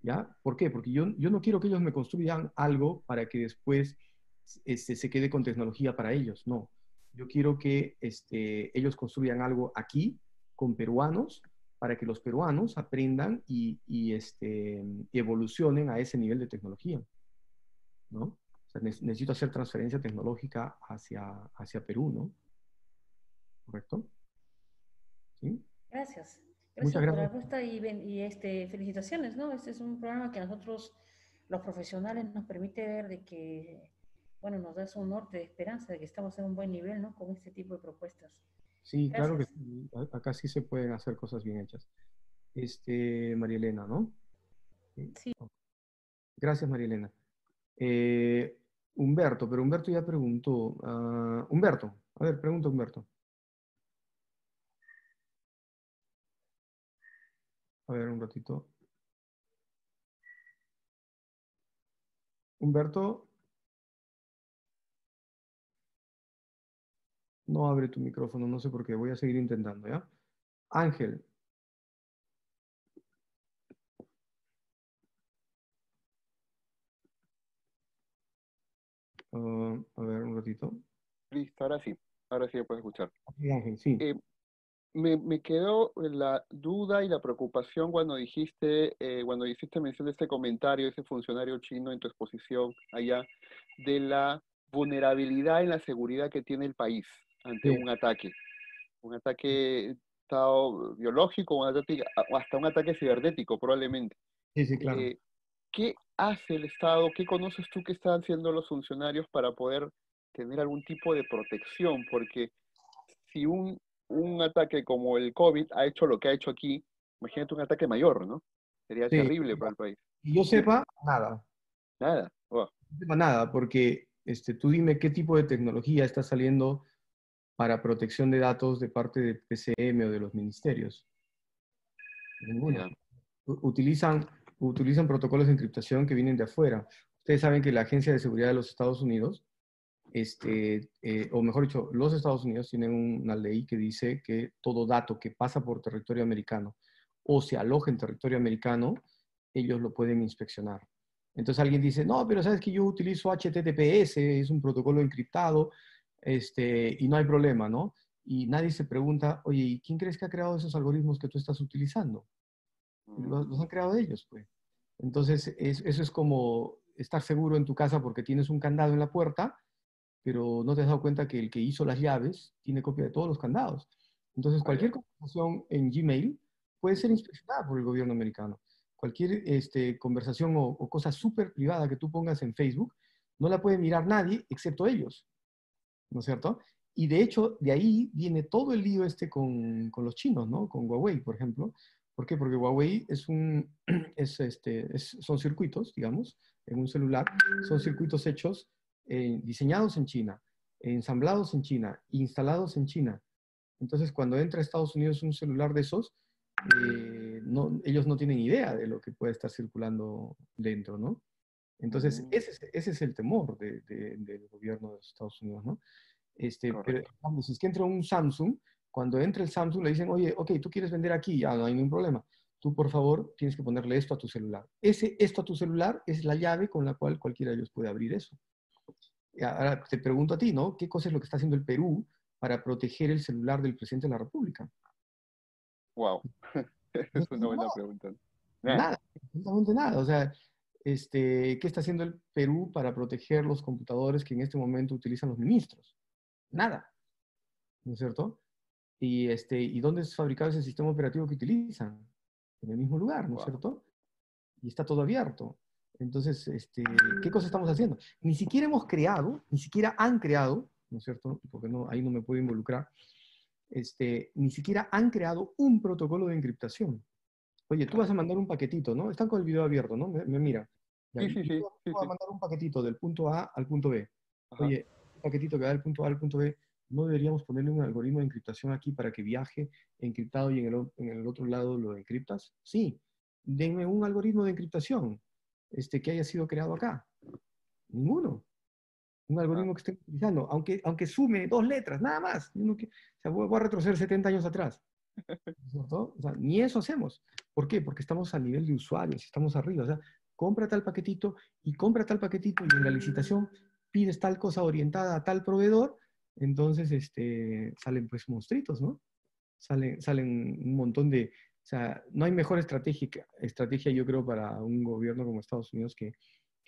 ¿Ya? ¿Por qué? Porque yo, yo no quiero que ellos me construyan algo para que después este, se quede con tecnología para ellos. No. Yo quiero que este, ellos construyan algo aquí con peruanos para que los peruanos aprendan y, este, evolucionen a ese nivel de tecnología. ¿no? necesito hacer transferencia tecnológica hacia, hacia Perú, ¿no? ¿Correcto? ¿Sí? Gracias. Gracias, por la respuesta y, y, este, felicitaciones, ¿no? Este es un programa que a nosotros, los profesionales, nos permite ver de que, bueno, nos da un norte de esperanza de que estamos en un buen nivel, ¿no? Con este tipo de propuestas. Sí, claro que sí. Acá sí se pueden hacer cosas bien hechas. Este, María Elena, ¿no? Sí. Gracias, María Elena. Eh, Humberto, pero Humberto ya preguntó. Ah, Humberto, a ver, pregunta Humberto. A ver, un ratito. Humberto, No abre tu micrófono, no sé por qué. Voy a seguir intentando, ¿ya? Ángel. Ah, a ver, un ratito. Listo, ahora sí. Ahora sí puedes escuchar. Sí, Ángel, sí. Eh, me, me, quedó la duda y la preocupación cuando dijiste, eh, cuando hiciste mención de este comentario, ese funcionario chino en tu exposición allá, de la vulnerabilidad en la seguridad que tiene el país ante un ataque. Un ataque estado biológico, o hasta un ataque cibernético probablemente. Sí, sí, claro. Eh, ¿Qué hace el Estado? ¿Qué conoces tú que están haciendo los funcionarios para poder tener algún tipo de protección? Porque si un, un ataque como el COVID ha hecho lo que ha hecho aquí, imagínate un ataque mayor, ¿no? Sería terrible para el país. Y yo sepa, nada. Nada. No sepa nada, porque este, tú dime qué tipo de tecnología está saliendo para protección de datos de parte de PCM o de los ministerios? Ninguna. Utilizan, utilizan protocolos de encriptación que vienen de afuera. Ustedes saben que la Agencia de Seguridad de los Estados Unidos, este, eh, o mejor dicho, los Estados Unidos tienen una ley que dice que todo dato que pasa por territorio americano o se aloja en territorio americano, ellos lo pueden inspeccionar. Entonces alguien dice, no, pero sabes que yo utilizo HTTPS, es un protocolo encriptado, este, y no hay problema, ¿no? Y nadie se pregunta, oye, quién crees que ha creado esos algoritmos que tú estás utilizando? Los, han creado ellos, pues. Entonces, eso es como estar seguro en tu casa porque tienes un candado en la puerta, pero no te has dado cuenta que el que hizo las llaves tiene copia de todos los candados. Entonces, cualquier conversación en Gmail puede ser inspeccionada por el gobierno americano. Cualquier este, conversación o, o cosa súper privada que tú pongas en Facebook, no la puede mirar nadie excepto ellos. ¿No es cierto? Y de hecho, de ahí viene todo el lío este con, con los chinos, ¿no? Con Huawei, por ejemplo. ¿Por qué? Porque Huawei es un, es este, son circuitos, digamos, en un celular, son circuitos hechos, eh, diseñados en China, ensamblados en China, instalados en China. Entonces, cuando entra a Estados Unidos un celular de esos, eh, ellos no tienen idea de lo que puede estar circulando dentro, ¿no? Entonces, mm. ese, es, ese es el temor de, del gobierno de Estados Unidos, ¿no? Este, pero, si es que entra un Samsung, cuando entra el Samsung le dicen, oye, ok, tú quieres vender aquí, ya no hay ningún problema. Tú, por favor, tienes que ponerle esto a tu celular. Ese esto a tu celular es la llave con la cual cualquiera de ellos puede abrir eso. Ahora te pregunto a ti, ¿no? ¿Qué cosa es lo que está haciendo el Perú para proteger el celular del presidente de la República? Wow, es una buena pregunta. Nada, absolutamente nada. O sea, este, ¿qué está haciendo el Perú para proteger los computadores que en este momento utilizan los ministros? Nada, ¿no es cierto? Y, este, ¿y dónde es fabricado ese sistema operativo que utilizan? En el mismo lugar, ¿no es cierto? Y está todo abierto. Entonces, este, ¿qué cosa estamos haciendo? Ni siquiera hemos creado, ni siquiera han creado, ¿no es cierto? Porque no, ahí no me puedo involucrar, este, ni siquiera han creado un protocolo de encriptación. Oye, tú vas a mandar un paquetito, ¿no? Están con el video abierto, ¿no? Me, mira. Sí, sí, sí. Vas a mandar un paquetito del punto A al punto B. Oye, un paquetito que va del punto A al punto B, ¿no deberíamos ponerle un algoritmo de encriptación aquí para que viaje encriptado y en el, en el otro lado lo encriptas? Sí. Denme un algoritmo de encriptación este, que haya sido creado acá. Ninguno. Un algoritmo que esté utilizando, aunque, aunque sume dos letras, nada más. o sea, voy a retroceder 70 años atrás. ni eso hacemos. ¿Por qué? Porque estamos a nivel de usuarios, estamos arriba. O sea, compra tal paquetito y compra tal paquetito y en la licitación pides tal cosa orientada a tal proveedor, entonces este, salen pues monstruitos, ¿no? Salen, salen un montón de, o sea, no hay mejor estrategia, estrategia yo creo, para un gobierno como Estados Unidos que,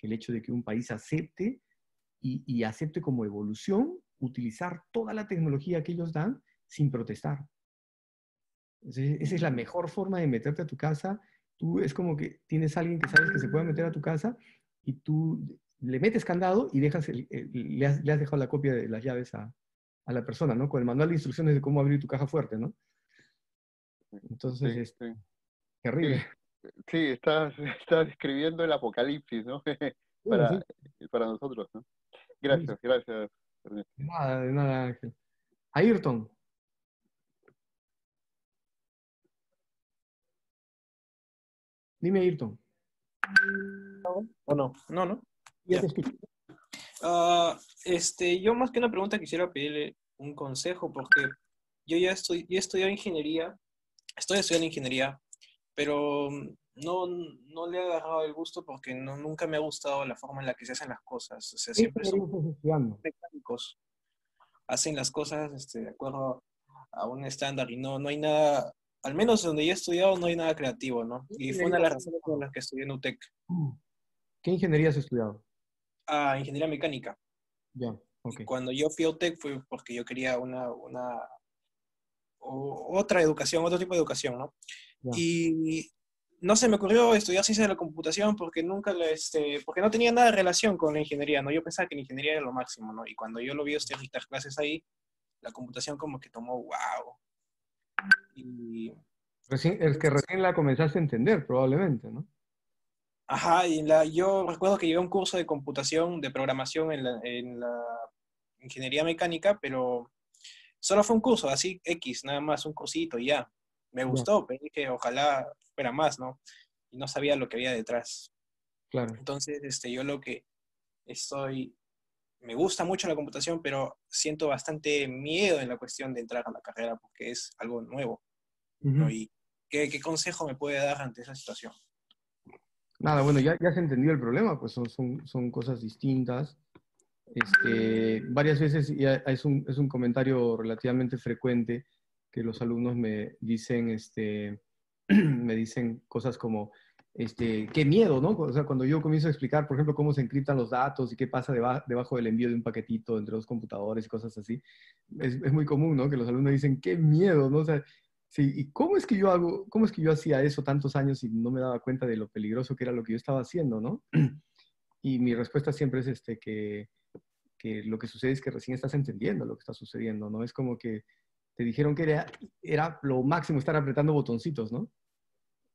el hecho de que un país acepte y, acepte como evolución utilizar toda la tecnología que ellos dan sin protestar. esa es la mejor forma de meterte a tu casa. Tú es como que tienes a alguien que sabes que se puede meter a tu casa y tú le metes candado y dejas le, has, dejado la copia de las llaves a, a, la persona, ¿no? Con el manual de instrucciones de cómo abrir tu caja fuerte, ¿no? Entonces, es terrible. Sí, está, está describiendo el apocalipsis, ¿no? para, para nosotros, ¿no? Gracias, gracias. De nada, de nada, Ángel. Ayrton. Dime, Ayrton. ¿O no? No, no. Ya, te escucho. Ah, este, yo más que una pregunta quisiera pedirle un consejo porque yo ya estoy, yo he estudiado ingeniería estoy estudiando ingeniería, pero no, no le he agarrado el gusto porque no, nunca me ha gustado la forma en la que se hacen las cosas. O sea, siempre son mecánicos. Hacen las cosas este, de acuerdo a un estándar y no, no hay nada, al menos donde yo he estudiado no hay nada creativo, ¿no? Y fue una de las razones por las que estudié en UTEC. ¿Qué ingeniería has estudiado? Ah, ingeniería mecánica. Ya, Cuando yo fui a UTEC fue porque yo quería una, una otra educación, otro tipo de educación, ¿no? Y no se me ocurrió estudiar ciencias de la computación porque nunca, este, porque no tenía nada de relación con la ingeniería, ¿no? Yo pensaba que la ingeniería era lo máximo, ¿no? Y cuando yo lo vi estudiar clases ahí, la computación como que tomó wow. Y... es que recién la comenzaste a entender, probablemente, ¿no? Ajá, y la, yo recuerdo que llevé un curso de computación, de programación en la, en la ingeniería mecánica, pero Solo fue un curso, así X, nada más, un cursito y ya. Me gustó, pero dije, ojalá fuera más, ¿no? Y no sabía lo que había detrás. Claro. Entonces, este, yo lo que estoy, me gusta mucho la computación, pero siento bastante miedo en la cuestión de entrar a la carrera porque es algo nuevo. ¿Y qué, qué, consejo me puede dar ante esa situación? Nada, bueno, ya, ya se entendió el problema, pues son, son, son cosas distintas. Este, varias veces es un, es un comentario relativamente frecuente que los alumnos me dicen, este, me dicen cosas como, este, qué miedo, ¿no? O sea, cuando yo comienzo a explicar, por ejemplo, cómo se encriptan los datos y qué pasa debajo del envío de un paquetito entre dos computadores y cosas así, es, es, muy común, ¿no? Que los alumnos dicen, qué miedo, ¿no? O sea, sí, ¿y cómo es que yo hago, cómo es que yo hacía eso tantos años y no me daba cuenta de lo peligroso que era lo que yo estaba haciendo, ¿no? Y mi respuesta siempre es este, que, que lo que sucede es que recién estás entendiendo lo que está sucediendo, ¿no? Es como que te dijeron que era, era lo máximo estar apretando botoncitos, ¿no?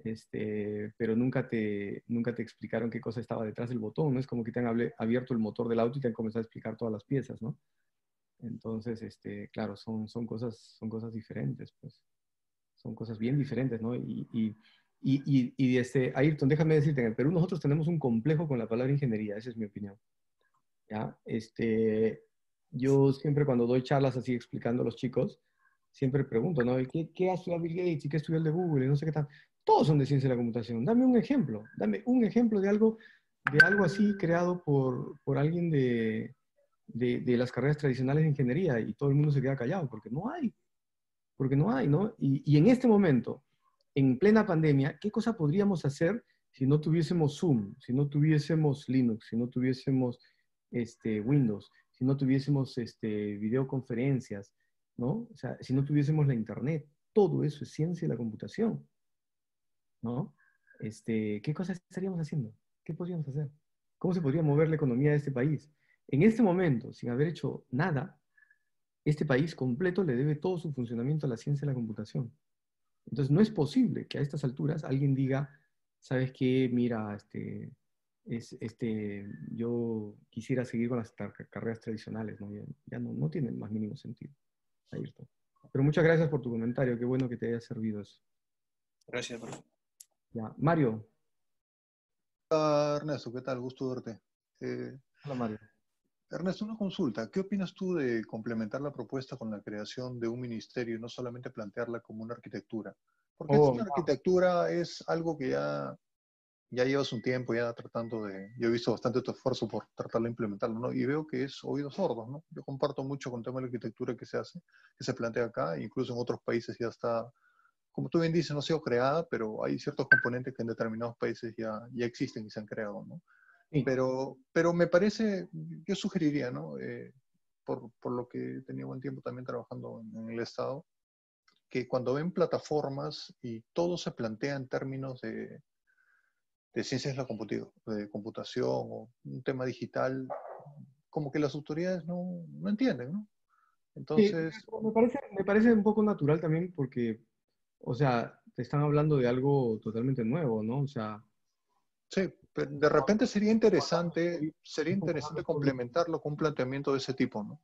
Este, pero nunca te, nunca te explicaron qué cosa estaba detrás del botón, ¿no? Es como que te han abierto el motor del auto y te han comenzado a explicar todas las piezas, ¿no? Entonces, este, claro, son, son, cosas, son cosas diferentes, pues. Son cosas bien diferentes, ¿no? Y, y, y, y este, Ayrton, déjame decirte, en el Perú nosotros tenemos un complejo con la palabra ingeniería, esa es mi opinión. ¿Ya? Este, yo siempre cuando doy charlas así explicando a los chicos, siempre pregunto, ¿no? ¿Qué, qué ha estudiado Bill Gates y qué estudió el de Google y no sé qué tal? Todos son de ciencia de la computación. Dame un ejemplo, dame un ejemplo de algo, de algo así creado por, por alguien de, de, de, las carreras tradicionales de ingeniería y todo el mundo se queda callado porque no hay, porque no hay, ¿no? Y, y en este momento, en plena pandemia, ¿qué cosa podríamos hacer si no tuviésemos Zoom, si no tuviésemos Linux, si no tuviésemos este, Windows, si no tuviésemos este, videoconferencias, ¿no? O sea, si no tuviésemos la Internet, todo eso es ciencia de la computación, ¿no? Este, ¿Qué cosas estaríamos haciendo? ¿Qué podríamos hacer? ¿Cómo se podría mover la economía de este país? En este momento, sin haber hecho nada, este país completo le debe todo su funcionamiento a la ciencia de la computación. Entonces, no es posible que a estas alturas alguien diga, ¿sabes qué? Mira, este, es, este, yo quisiera seguir con las carreras tradicionales, ¿no? Ya, no, no tienen más mínimo sentido. Pero muchas gracias por tu comentario, qué bueno que te haya servido eso. Gracias, profe. Ya, Mario. Hola, Ernesto, ¿qué tal? Gusto verte. Eh, Hola, Mario. Ernesto, una consulta. ¿Qué opinas tú de complementar la propuesta con la creación de un ministerio y no solamente plantearla como una arquitectura? Porque oh, una arquitectura es algo que ya ya llevas un tiempo ya tratando de, yo he visto bastante tu esfuerzo por tratar de implementarlo, ¿no? Y veo que es oídos sordos, ¿no? Yo comparto mucho con el tema de la arquitectura que se hace, que se plantea acá, incluso en otros países ya está, como tú bien dices, no ha sido creada, pero hay ciertos componentes que en determinados países ya, ya existen y se han creado, ¿no? Pero, pero me parece, yo sugeriría, ¿no? Eh, por, por, lo que he tenido buen tiempo también trabajando en, en el Estado, que cuando ven plataformas y todo se plantea en términos de, de ciencias de la de computación o un tema digital, como que las autoridades no, no entienden, ¿no? Entonces... me, parece, me parece un poco natural también porque, o sea, te están hablando de algo totalmente nuevo, ¿no? O sea... Sí, de repente sería interesante, sería interesante complementarlo con un planteamiento de ese tipo, ¿no?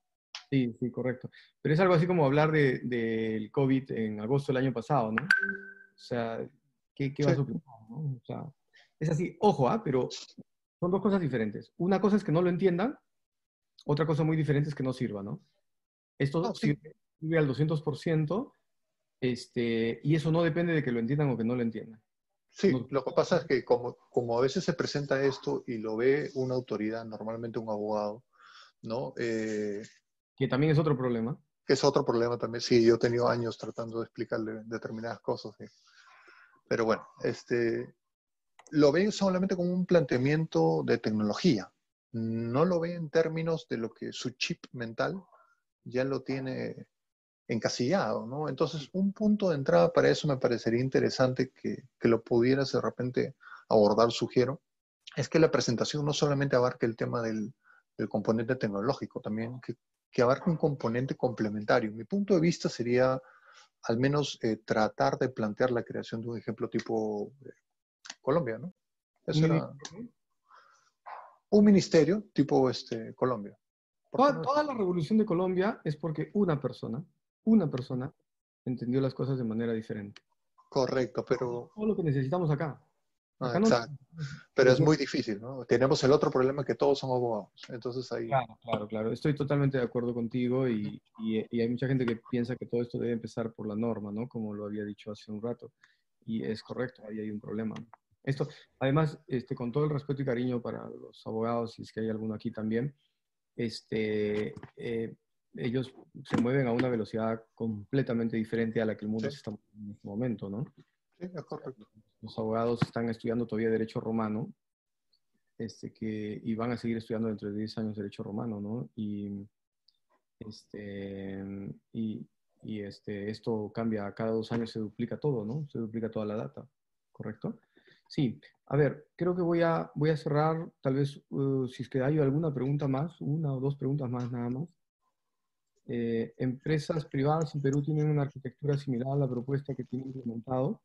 Sí, sí, correcto. Pero es algo así como hablar del de, COVID en agosto del año pasado, ¿no? O sea, ¿qué, qué va a suceder? ¿no? O sea, es así, ojo, ¿ah? pero son dos cosas diferentes. Una cosa es que no lo entiendan, otra cosa muy diferente es que no sirva, ¿no? Esto ah, sirve, al 200%, este, y eso no depende de que lo entiendan o que no lo entiendan. Sí, lo que pasa es que como, como a veces se presenta esto y lo ve una autoridad, normalmente un abogado, ¿no? Eh, que también es otro problema. Que es otro problema también. Sí, yo he tenido años tratando de explicarle determinadas cosas. Pero bueno, este, lo ve solamente como un planteamiento de tecnología. No lo ve en términos de lo que su chip mental ya lo tiene encasillado, ¿no? Entonces, un punto de entrada para eso me parecería interesante que, lo pudieras de repente abordar, sugiero, es que la presentación no solamente abarque el tema del, componente tecnológico, también que, que, abarque un componente complementario. Mi punto de vista sería al menos eh, tratar de plantear la creación de un ejemplo tipo eh, Colombia, ¿no? Eso era un ministerio tipo este, Colombia. Toda, la revolución de Colombia es porque una persona, una persona, entendió las cosas de manera diferente. Correcto, pero... Todo lo que necesitamos acá. Ah, exacto. Pero es muy difícil, ¿no? Tenemos el otro problema que todos somos abogados. Entonces ahí... Claro, claro, claro. Estoy totalmente de acuerdo contigo y, y, hay mucha gente que piensa que todo esto debe empezar por la norma, ¿no? Como lo había dicho hace un rato. Y es correcto, ahí hay un problema. Esto, además, este, con todo el respeto y cariño para los abogados, si es que hay alguno aquí también, este, eh, ellos se mueven a una velocidad completamente diferente a la que el mundo se está en este momento, ¿no? Sí, es correcto. Los abogados están estudiando todavía Derecho Romano, este, que, y van a seguir estudiando dentro de 10 años Derecho Romano, ¿no? Y, este, y, y este, esto cambia, cada dos años se duplica todo, ¿no? Se duplica toda la data, ¿correcto? Sí, a ver, creo que voy a, voy a cerrar, tal vez, uh, si es que hay alguna pregunta más, una o dos preguntas más nada más. Eh, empresas privadas en Perú tienen una arquitectura similar a la propuesta que tienen implementado.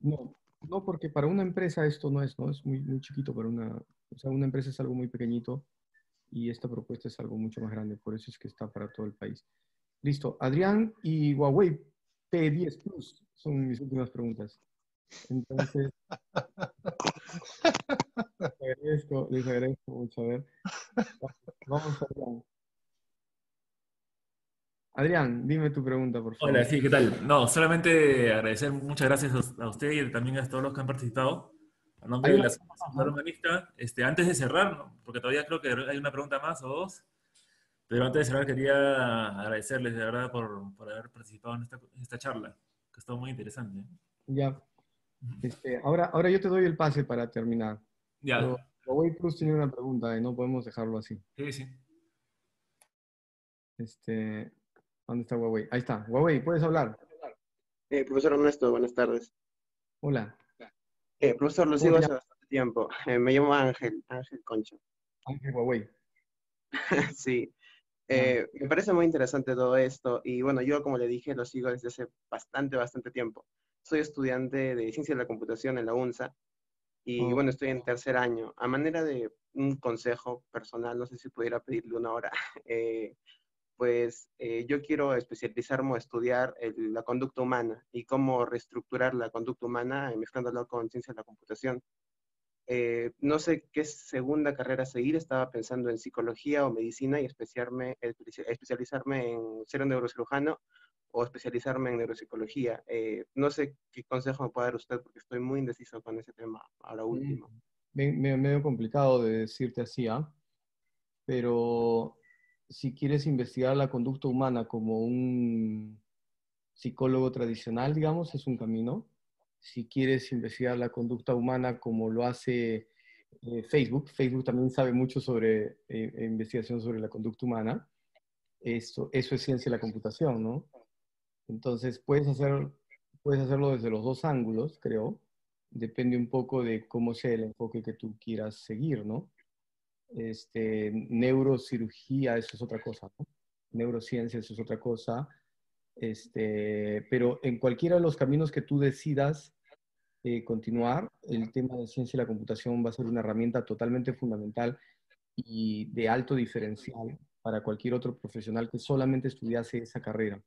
No, no porque para una empresa esto no es, ¿no? Es muy, muy chiquito para una, o sea, una empresa es algo muy pequeñito y esta propuesta es algo mucho más grande, por eso es que está para todo el país. Listo, Adrián y Huawei P10 Plus son mis últimas preguntas. Entonces, les agradezco, les agradezco mucho. A ver, vamos a Adrián. Adrián, dime tu pregunta, por favor. Hola, sí, ¿qué tal? No, solamente agradecer, muchas gracias a usted y también a todos los que han participado. A nombre de la Humanista, este, antes de cerrar, porque todavía creo que hay una pregunta más o dos, pero antes de cerrar quería agradecerles de verdad por, por haber participado en esta, esta charla, que estuvo muy interesante. Ya. Este, ahora, ahora yo te doy el pase para terminar. Ya. Pero Huawei Plus tiene una pregunta y no podemos dejarlo así. Sí, sí. Este, ¿Dónde está Huawei? Ahí está. Huawei, ¿puedes hablar? Eh, profesor Ernesto, buenas tardes. Hola. Eh, profesor, lo sigo hace bastante tiempo. Eh, me llamo Ángel, Ángel Concha. Ángel Huawei. sí. Eh, me parece muy interesante todo esto y bueno, yo como le dije lo sigo desde hace bastante, bastante tiempo. Soy estudiante de Ciencia de la Computación en la UNSA y oh. bueno, estoy en tercer año. A manera de un consejo personal, no sé si pudiera pedirle una hora, eh, pues eh, yo quiero especializarme o estudiar la conducta humana y cómo reestructurar la conducta humana mezclándolo con ciencia de la computación. Eh, no sé qué segunda carrera seguir, estaba pensando en psicología o medicina y especializarme, especializarme en ser un neurocirujano o especializarme en neuropsicología. Eh, no sé qué consejo me puede dar usted porque estoy muy indeciso con ese tema ahora mm, último. Me, medio complicado de decirte así, ¿ah? pero si quieres investigar la conducta humana como un psicólogo tradicional, digamos, es un camino si quieres investigar la conducta humana como lo hace eh, Facebook, Facebook también sabe mucho sobre eh, investigación sobre la conducta humana, eso, eso es ciencia de la computación, ¿no? Entonces puedes, hacer, puedes hacerlo desde los dos ángulos, creo, depende un poco de cómo sea el enfoque que tú quieras seguir, ¿no? Este, neurocirugía, eso es otra cosa, ¿no? Neurociencia, eso es otra cosa este, pero en cualquiera de los caminos que tú decidas eh, continuar, el tema de ciencia y la computación va a ser una herramienta totalmente fundamental y de alto diferencial para cualquier otro profesional que solamente estudiase esa carrera.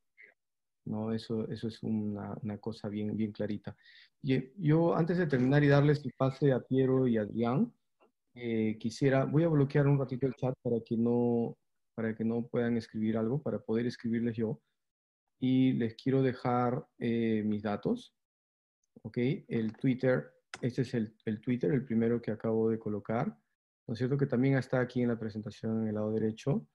¿no? Eso, eso es una, cosa bien, bien clarita. Y, yo, antes de terminar y darles el pase a Piero y a Adrián, eh, quisiera, voy a bloquear un ratito el chat para que no, para que no puedan escribir algo, para poder escribirles yo y les quiero dejar eh, mis datos. ¿Ok? El Twitter, este es el, el, Twitter, el primero que acabo de colocar. ¿No es cierto? Que también está aquí en la presentación en el lado derecho.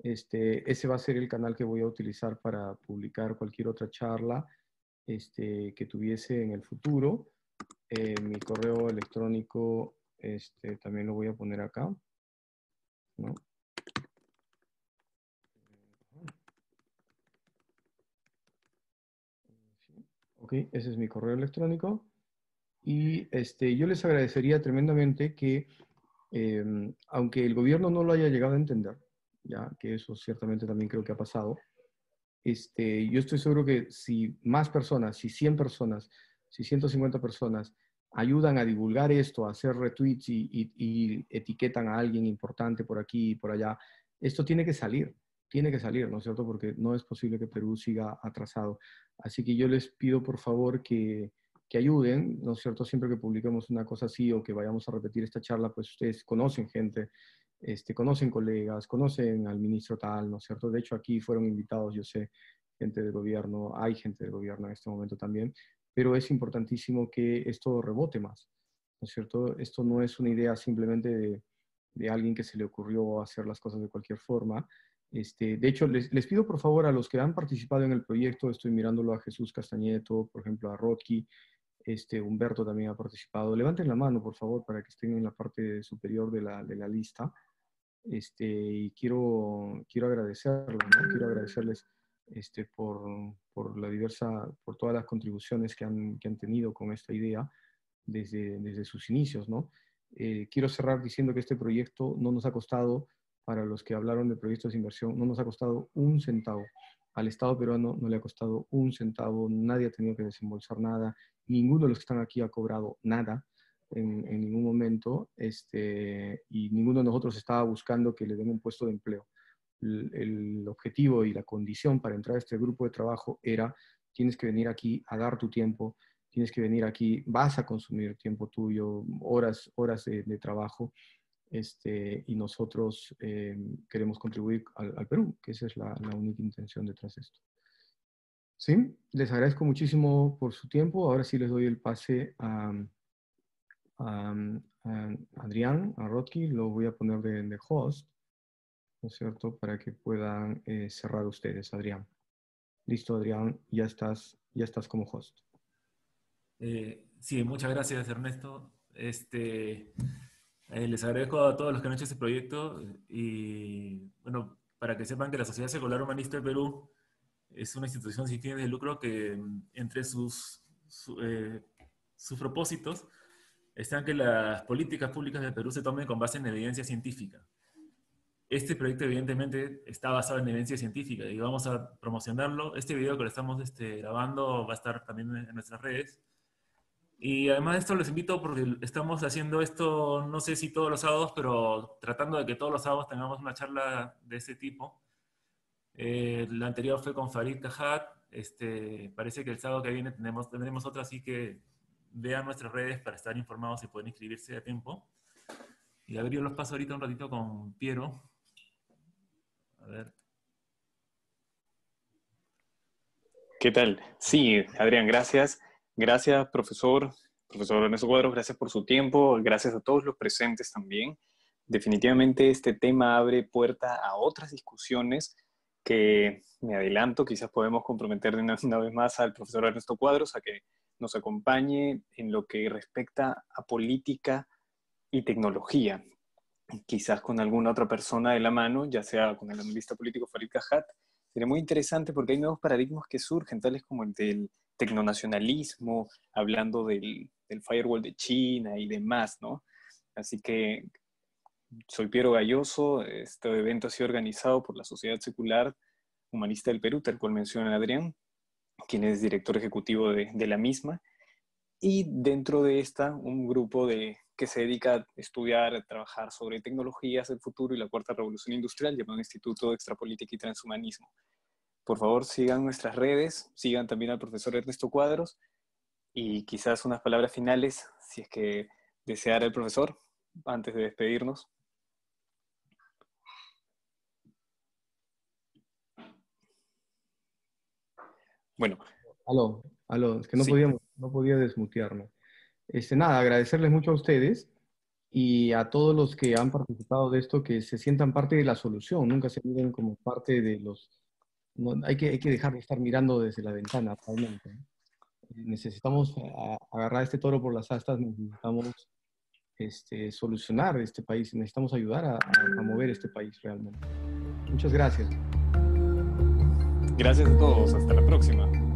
Este, ese va a ser el canal que voy a utilizar para publicar cualquier otra charla este, que tuviese en el futuro. Eh, mi correo electrónico este, también lo voy a poner acá. ¿no? Ok, ese es mi correo electrónico. Y este, yo les agradecería tremendamente que, em, aunque el gobierno no lo haya llegado a entender, ya que eso ciertamente también creo que ha pasado, este, yo estoy seguro que si más personas, si 100 personas, si 150 personas ayudan a divulgar esto, a hacer retweets y, y etiquetan a alguien importante por aquí y por allá, esto tiene que salir tiene que salir, ¿no es cierto? Porque no es posible que Perú siga atrasado. Así que yo les pido por favor que, que ayuden, ¿no es cierto? Siempre que publiquemos una cosa así o que vayamos a repetir esta charla, pues ustedes conocen gente, este, conocen colegas, conocen al ministro tal, ¿no es cierto? De hecho, aquí fueron invitados, yo sé, gente del gobierno, hay gente del gobierno en este momento también, pero es importantísimo que esto rebote más, ¿no es cierto? Esto no es una idea simplemente de, de alguien que se le ocurrió hacer las cosas de cualquier forma, este, de hecho, les, pido por favor a los que han participado en el proyecto, estoy mirándolo a Jesús Castañeto, por ejemplo a Rodki, este, Humberto también ha participado. Levanten la mano, por favor, para que estén en la parte superior de la, de la lista. Este, y quiero, quiero agradecerles, quiero agradecerles este, por, la diversa, por todas las contribuciones que han, tenido con esta idea desde, sus inicios. ¿no? Eh, quiero cerrar diciendo que este proyecto no nos ha costado para los que hablaron de proyectos de inversión, no nos ha costado un centavo. Al Estado peruano no le ha costado un centavo, nadie ha tenido que desembolsar nada, ninguno de los que están aquí ha cobrado nada. en, ningún momento este, y ninguno de nosotros estaba buscando que le den un puesto de empleo. El, objetivo y la condición para entrar a este grupo de trabajo era, tienes que venir aquí a dar tu tiempo, tienes que venir aquí, vas a consumir tiempo tuyo, horas, horas de, trabajo, este, y nosotros eh, queremos contribuir al, Perú, que esa es la, única intención detrás de esto. Sí, les agradezco muchísimo por su tiempo. Ahora sí les doy el pase a, Adrián, a Rotki. Lo voy a poner de, host, ¿no es cierto? Para que puedan eh, cerrar ustedes, Adrián. Listo, Adrián, ya estás, ya estás como host. Eh, sí, muchas gracias, Ernesto. Este, eh, les agradezco a todos los que han hecho este proyecto y, bueno, para que sepan que la Sociedad Secular Humanista del Perú es una institución sin fines de lucro que mm, entre sus, sus propósitos están que las políticas públicas del Perú se tomen con base en evidencia científica. Este proyecto evidentemente está basado en evidencia científica y vamos a promocionarlo. Este video que lo estamos este, grabando va a estar también en nuestras redes. Y además de esto les invito porque estamos haciendo esto, no sé si todos los sábados, pero tratando de que todos los sábados tengamos una charla de ese tipo eh, la anterior fue con Farid Cajat. Este, parece que el sábado que viene tenemos, tendremos otra, así que vean nuestras redes para estar informados y pueden inscribirse a tiempo. Y a ver, yo los paso ahorita un ratito con Piero. A ver. ¿Qué tal? Sí, Adrián, gracias. Gracias, profesor. Profesor Ernesto Cuadros, gracias por su tiempo. Gracias a todos los presentes también. Definitivamente este tema abre puerta a otras discusiones que me adelanto, quizás podemos comprometer una, una vez más al profesor Ernesto Cuadros a que nos acompañe en lo que respecta a política y tecnología, quizás con alguna otra persona de la mano, ya sea con el analista político Farid Cajat. Sería muy interesante porque hay nuevos paradigmas que surgen, tales como el del tecnonacionalismo, hablando del, del firewall de China y demás, ¿no? Así que soy Piero Galloso. Este evento ha sido organizado por la Sociedad Secular Humanista del Perú, tal cual menciona Adrián, quien es director ejecutivo de, la misma. Y dentro de esta, un grupo de, que se dedica a estudiar, a trabajar sobre tecnologías del futuro y la cuarta revolución industrial, llamado Instituto de Extrapolítica y Transhumanismo. Por favor, sigan nuestras redes, sigan también al profesor Ernesto Cuadros y quizás unas palabras finales, si es que deseara el profesor, antes de despedirnos. Bueno. Aló, aló, es que no, podíamos, no podía desmutearme. Este, nada, agradecerles mucho a ustedes y a todos los que han participado de esto, que se sientan parte de la solución, nunca se miren como parte de los... hay, que, hay que dejar de estar mirando desde la ventana, realmente. Necesitamos agarrar este toro por las astas, necesitamos este, solucionar este país, necesitamos ayudar a, a mover este país realmente. Muchas gracias. Gracias a todos, hasta la próxima.